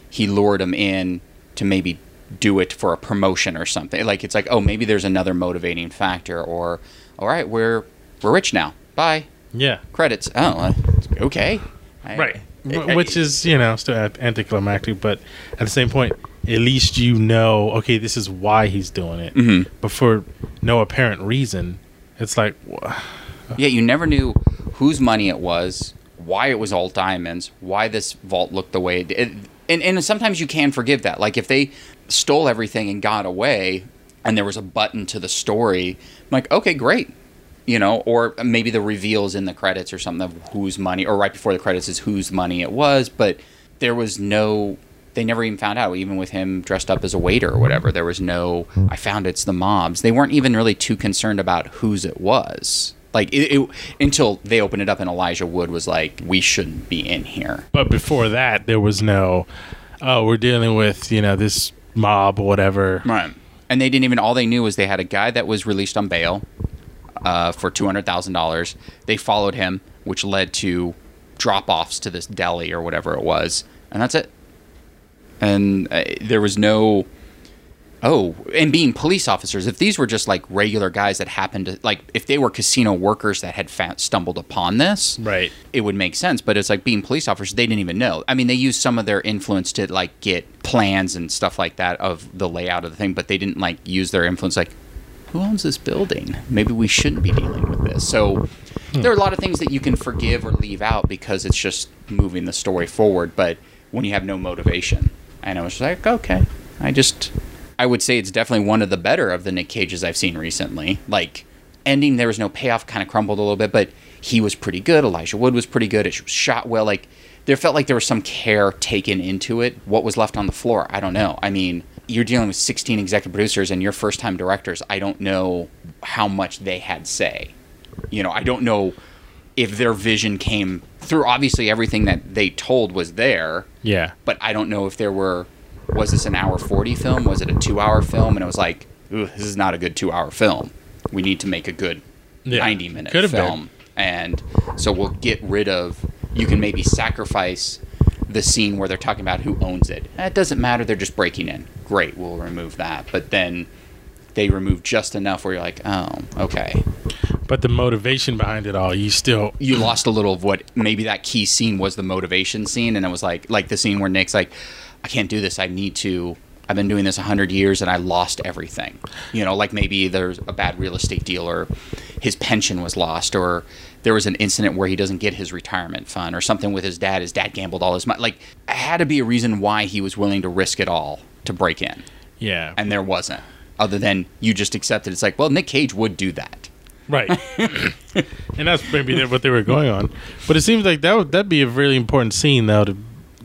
he lured him in to maybe do it for a promotion or something. Like it's like, "Oh, maybe there's another motivating factor or all right, we're we're rich now. Bye. Yeah. Credits. Oh, uh, okay. I- Right. Wh- which is you know still anticlimactic, but at the same point, at least you know, okay, this is why he's doing it. Mhm. But for no apparent reason, it's like, Yeah, you never knew whose money it was, why it was all diamonds, why this vault looked the way it did. And, and sometimes you can forgive that. Like if they stole everything and got away and there was a button to the story, I'm like, okay, great. You know, or maybe the reveals in the credits or something of whose money, or right before the credits is whose money it was, but there was no. They never even found out, even with him dressed up as a waiter or whatever. There was no. I found it's the mobs. They weren't even really too concerned about whose it was. Like it, it until they opened it up and Elijah Wood was like, "We shouldn't be in here." but before that, there was no, oh, we're dealing with you know this mob or whatever. Right. And they didn't even. All they knew was they had a guy that was released on bail uh, for two hundred thousand dollars. They followed him, which led to drop-offs to this deli or whatever it was, and that's it. And uh, there was no. Oh, and being police officers, if these were just like regular guys that happened to like, if they were casino workers that had fa- stumbled upon this, Right. it would make sense. But it's like being police officers, they didn't even know. I mean, they used some of their influence to like get plans and stuff like that of the layout of the thing, but they didn't like use their influence like, who owns this building? Maybe we shouldn't be dealing with this. So there are a lot of things that you can forgive or leave out because it's just moving the story forward. But when you have no motivation, and I was like, okay, I just, I would say it's definitely one of the better of the Nick Cages I've seen recently. Like ending, there was no payoff, kind of crumbled a little bit, but he was pretty good. Elijah Wood was pretty good. It was shot well. Like there felt like there was some care taken into it. What was left on the floor, I don't know. I mean, you're dealing with 16 executive producers and your first time directors. I don't know how much they had say. You know, I don't know if their vision came through. Obviously, everything that they told was there Yeah. but I don't know if there were. Was this an hour forty film? Was it a two hour film? And it was like, Ooh, this is not a good two hour film. We need to make a good Yeah. ninety minute Could have been. film. And so we'll get rid of. You can maybe sacrifice the scene where they're talking about who owns it. It doesn't matter. They're just breaking in. Great, we'll remove that. But then they remove just enough where you're like, oh, okay. But the motivation behind it all, you still you lost a little of what maybe that key scene was the motivation scene and it was like like the scene where nick's like i can't do this. I need to i've been doing this a 100 years and i lost everything. You know like maybe there's a bad real estate deal or his pension was lost or there was an incident where he doesn't get his retirement fund or something with his dad. His dad gambled all his money like it had to be a reason why he was willing to risk it all to break in. Yeah. and there wasn't other than you just accepted it's like well nick cage would do that Right. [laughs] and that's maybe what they were going on. But it seems like that would that'd be a really important scene though to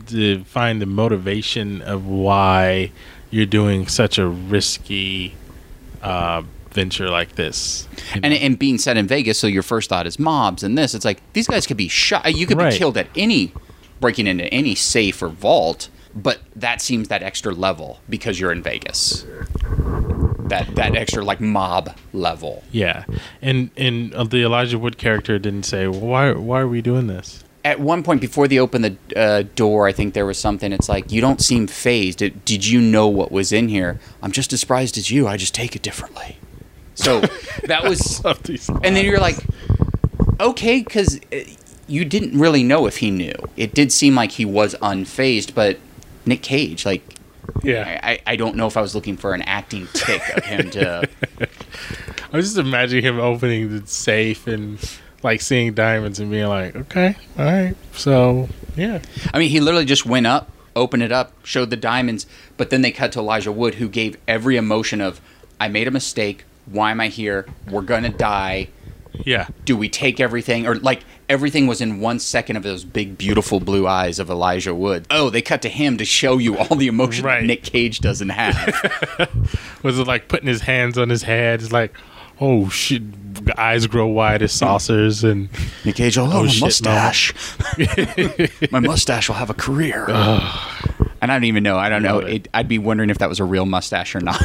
to find the motivation of why you're doing such a risky uh, venture like this. You and, and being set in Vegas, so your first thought is mobs and this. It's like these guys could be shot. You could Right. be killed at any breaking into any safe or vault, but that seems that extra level because you're in Vegas. That that extra like mob level. yeah, and and uh, the Elijah Wood character didn't say well, why why are we doing this? At one point before they opened the uh, door, I think there was something. It's like you don't seem phased. Did, did you know what was in here? I'm just as surprised as you. I just take it differently. So [laughs] that was And then you're like, okay, because you didn't really know if he knew. It did seem like he was unfazed, but Nick Cage, like, yeah. I, I don't know if I was looking for an acting tick of him to. [laughs] I was just imagining him opening the safe and like seeing diamonds and being like, okay, all right, so yeah, I mean, he literally just went up, opened it up, showed the diamonds, but then they cut to Elijah Wood, who gave every emotion of, I made a mistake. Why am I here? We're gonna die. yeah, do we take everything or like everything was in one second of those big beautiful blue eyes of elijah wood. Oh they cut to him to show you all the emotion Right. that nick cage doesn't have. [laughs] Was it like putting his hands on his head? It's like, oh shit, eyes grow wide as saucers, and nick cage oh, Oh, my shit, mustache. my mustache will have a career. And i don't even know. I don't know. it. it, i'd be wondering if that was a real mustache or not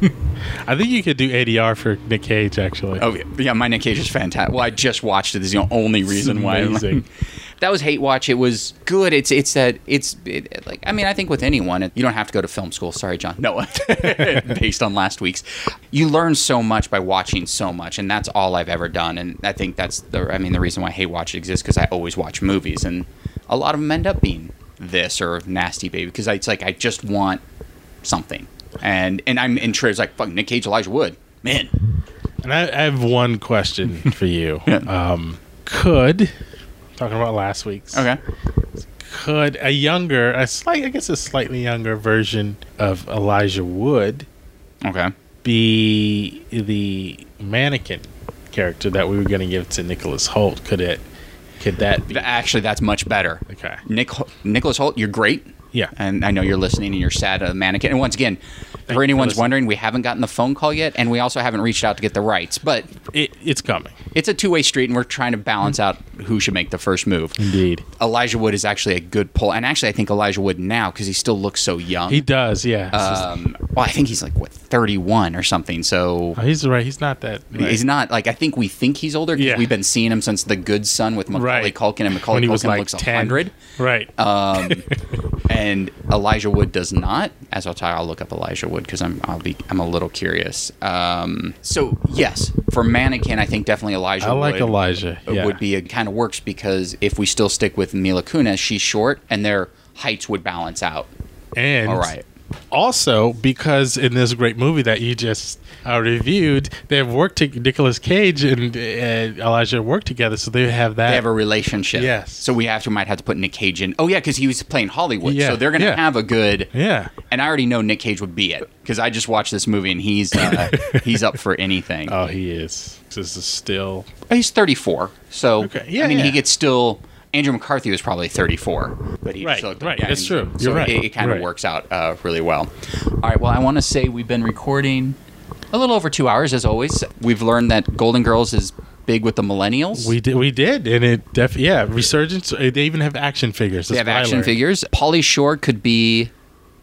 [laughs] I think you could do ADR for Nick Cage actually. oh yeah, my nick cage is fantastic. Well i just watched it. This is the only reason why. like- [laughs] that was hate watch. It was good. It's it's that it's it, like i mean i think with anyone you don't have to go to film school. Sorry john. No. [laughs] Based on last week's. You learn so much by watching so much and that's all i've ever done. And i think that's the i mean the reason why hate watch exists because i always watch movies and a lot of them end up being this or nasty baby because it's like I just want something, and and I'm in It's like fuck Nick Cage, Elijah Wood, man. And I, I have one question [laughs] for you. Yeah. Um, could talking about last week's? Okay. Could a younger, a slight, I guess, a slightly younger version of Elijah Wood Okay. be the mannequin character that we were going to give to Nicholas Hoult? Could it? Could that be? Actually, that's much better. Okay. Nick Nicholas Hoult, you're great. Yeah. And I know you're listening and you're sad at a mannequin. And once again, for for anyone's listening. wondering, we haven't gotten the phone call yet, and we also haven't reached out to get the rights. But It, it's coming. it's a two way street, and we're trying to balance out who should make the first move. Indeed. Elijah Wood is actually a good pull, and actually, I think Elijah Wood now because he still looks so young. He does. Yeah. Um, well, I think he's like what 31 or something. So oh, he's right. He's not that. right. he's not like I think we think he's older because Yeah. we've been seeing him since The Good Son with Macaulay Right. Culkin, and Macaulay Culkin like looks 10. 100. Right. Um, and Elijah Wood does not. As I'll tell you, I'll look up Elijah Wood because I'm I'll be I'm a little curious. Um, so yes, for mannequin, I think definitely Elijah. I like Elijah. Yeah. Would be it kind of works because if we still stick with Mila Kunis, she's short and their heights would balance out. and All right. also because in this great movie that you just uh, reviewed, they've worked to Nicolas Cage and uh, Elijah worked together, so they have that. They have a relationship. Yes. So we have to might have to put Nick Cage in. Oh yeah, because he was playing Hollywood. Yeah, So they're gonna yeah. have a good. yeah. And I already know Nick Cage would be it because I just watched this movie and he's uh, [laughs] he's up for anything. Oh, he is. This is still. He's 34, so Okay, yeah, I mean yeah. he gets still. Andrew McCarthy was probably 34, but he Right, still right, that's true. You're right, It, it kind of right. works out uh, really well. All right. Well, I want to say we've been recording a little over two hours, as always. We've learned that Golden Girls is big with the millennials. We did. We did, and it def. Yeah, resurgence. uh, They even have action figures. they have action figures. Pauly Shore could be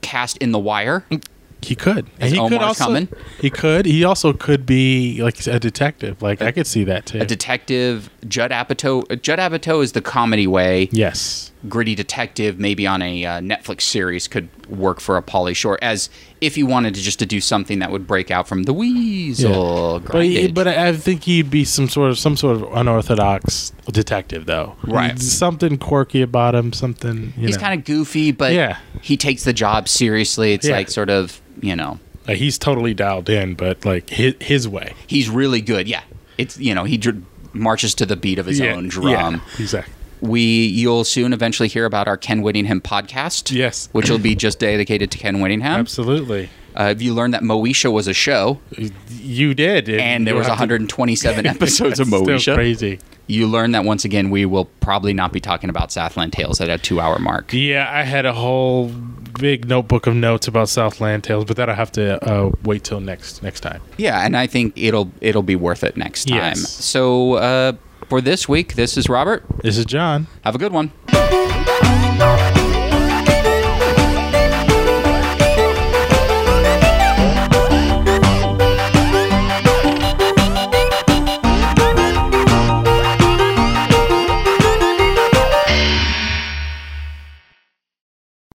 cast in The Wire. He could. And he could Omar also. coming? He could. He also could be like a detective. Like I could see that too. A detective, Judd Apatow. uh, Judd Apatow is the comedy way. yes. Gritty detective, maybe on a uh, Netflix series, could work for a Pauly Shore. As if he wanted to just to do something that would break out from the Weasel. But he, but I think he'd be some sort of some sort of unorthodox detective though. Right. Something quirky about him. Something. You he's kind of goofy, but Yeah. he takes the job seriously. It's Yeah. like sort of you know Like, he's totally dialed in, but like his, his way. he's really good. Yeah, it's you know he dr- marches to the beat of his own drum. Yeah, exactly. We you'll soon eventually hear about our Ken Whittingham podcast. Yes. which will be just dedicated to Ken Whittingham. Absolutely. Uh, have you learned that Moesha was a show, You did, and there was have to- 127 [laughs] episodes of Moesha? Crazy. You learned that once again we will probably not be talking about Southland Tales at a two-hour mark. Yeah, I had a whole big notebook of notes about Southland Tales, but that'll have to uh, wait till next next time. Yeah, and I think it'll it'll be worth it next time. Yes. So uh, for this week. This is Robert. This is John. Have a good one.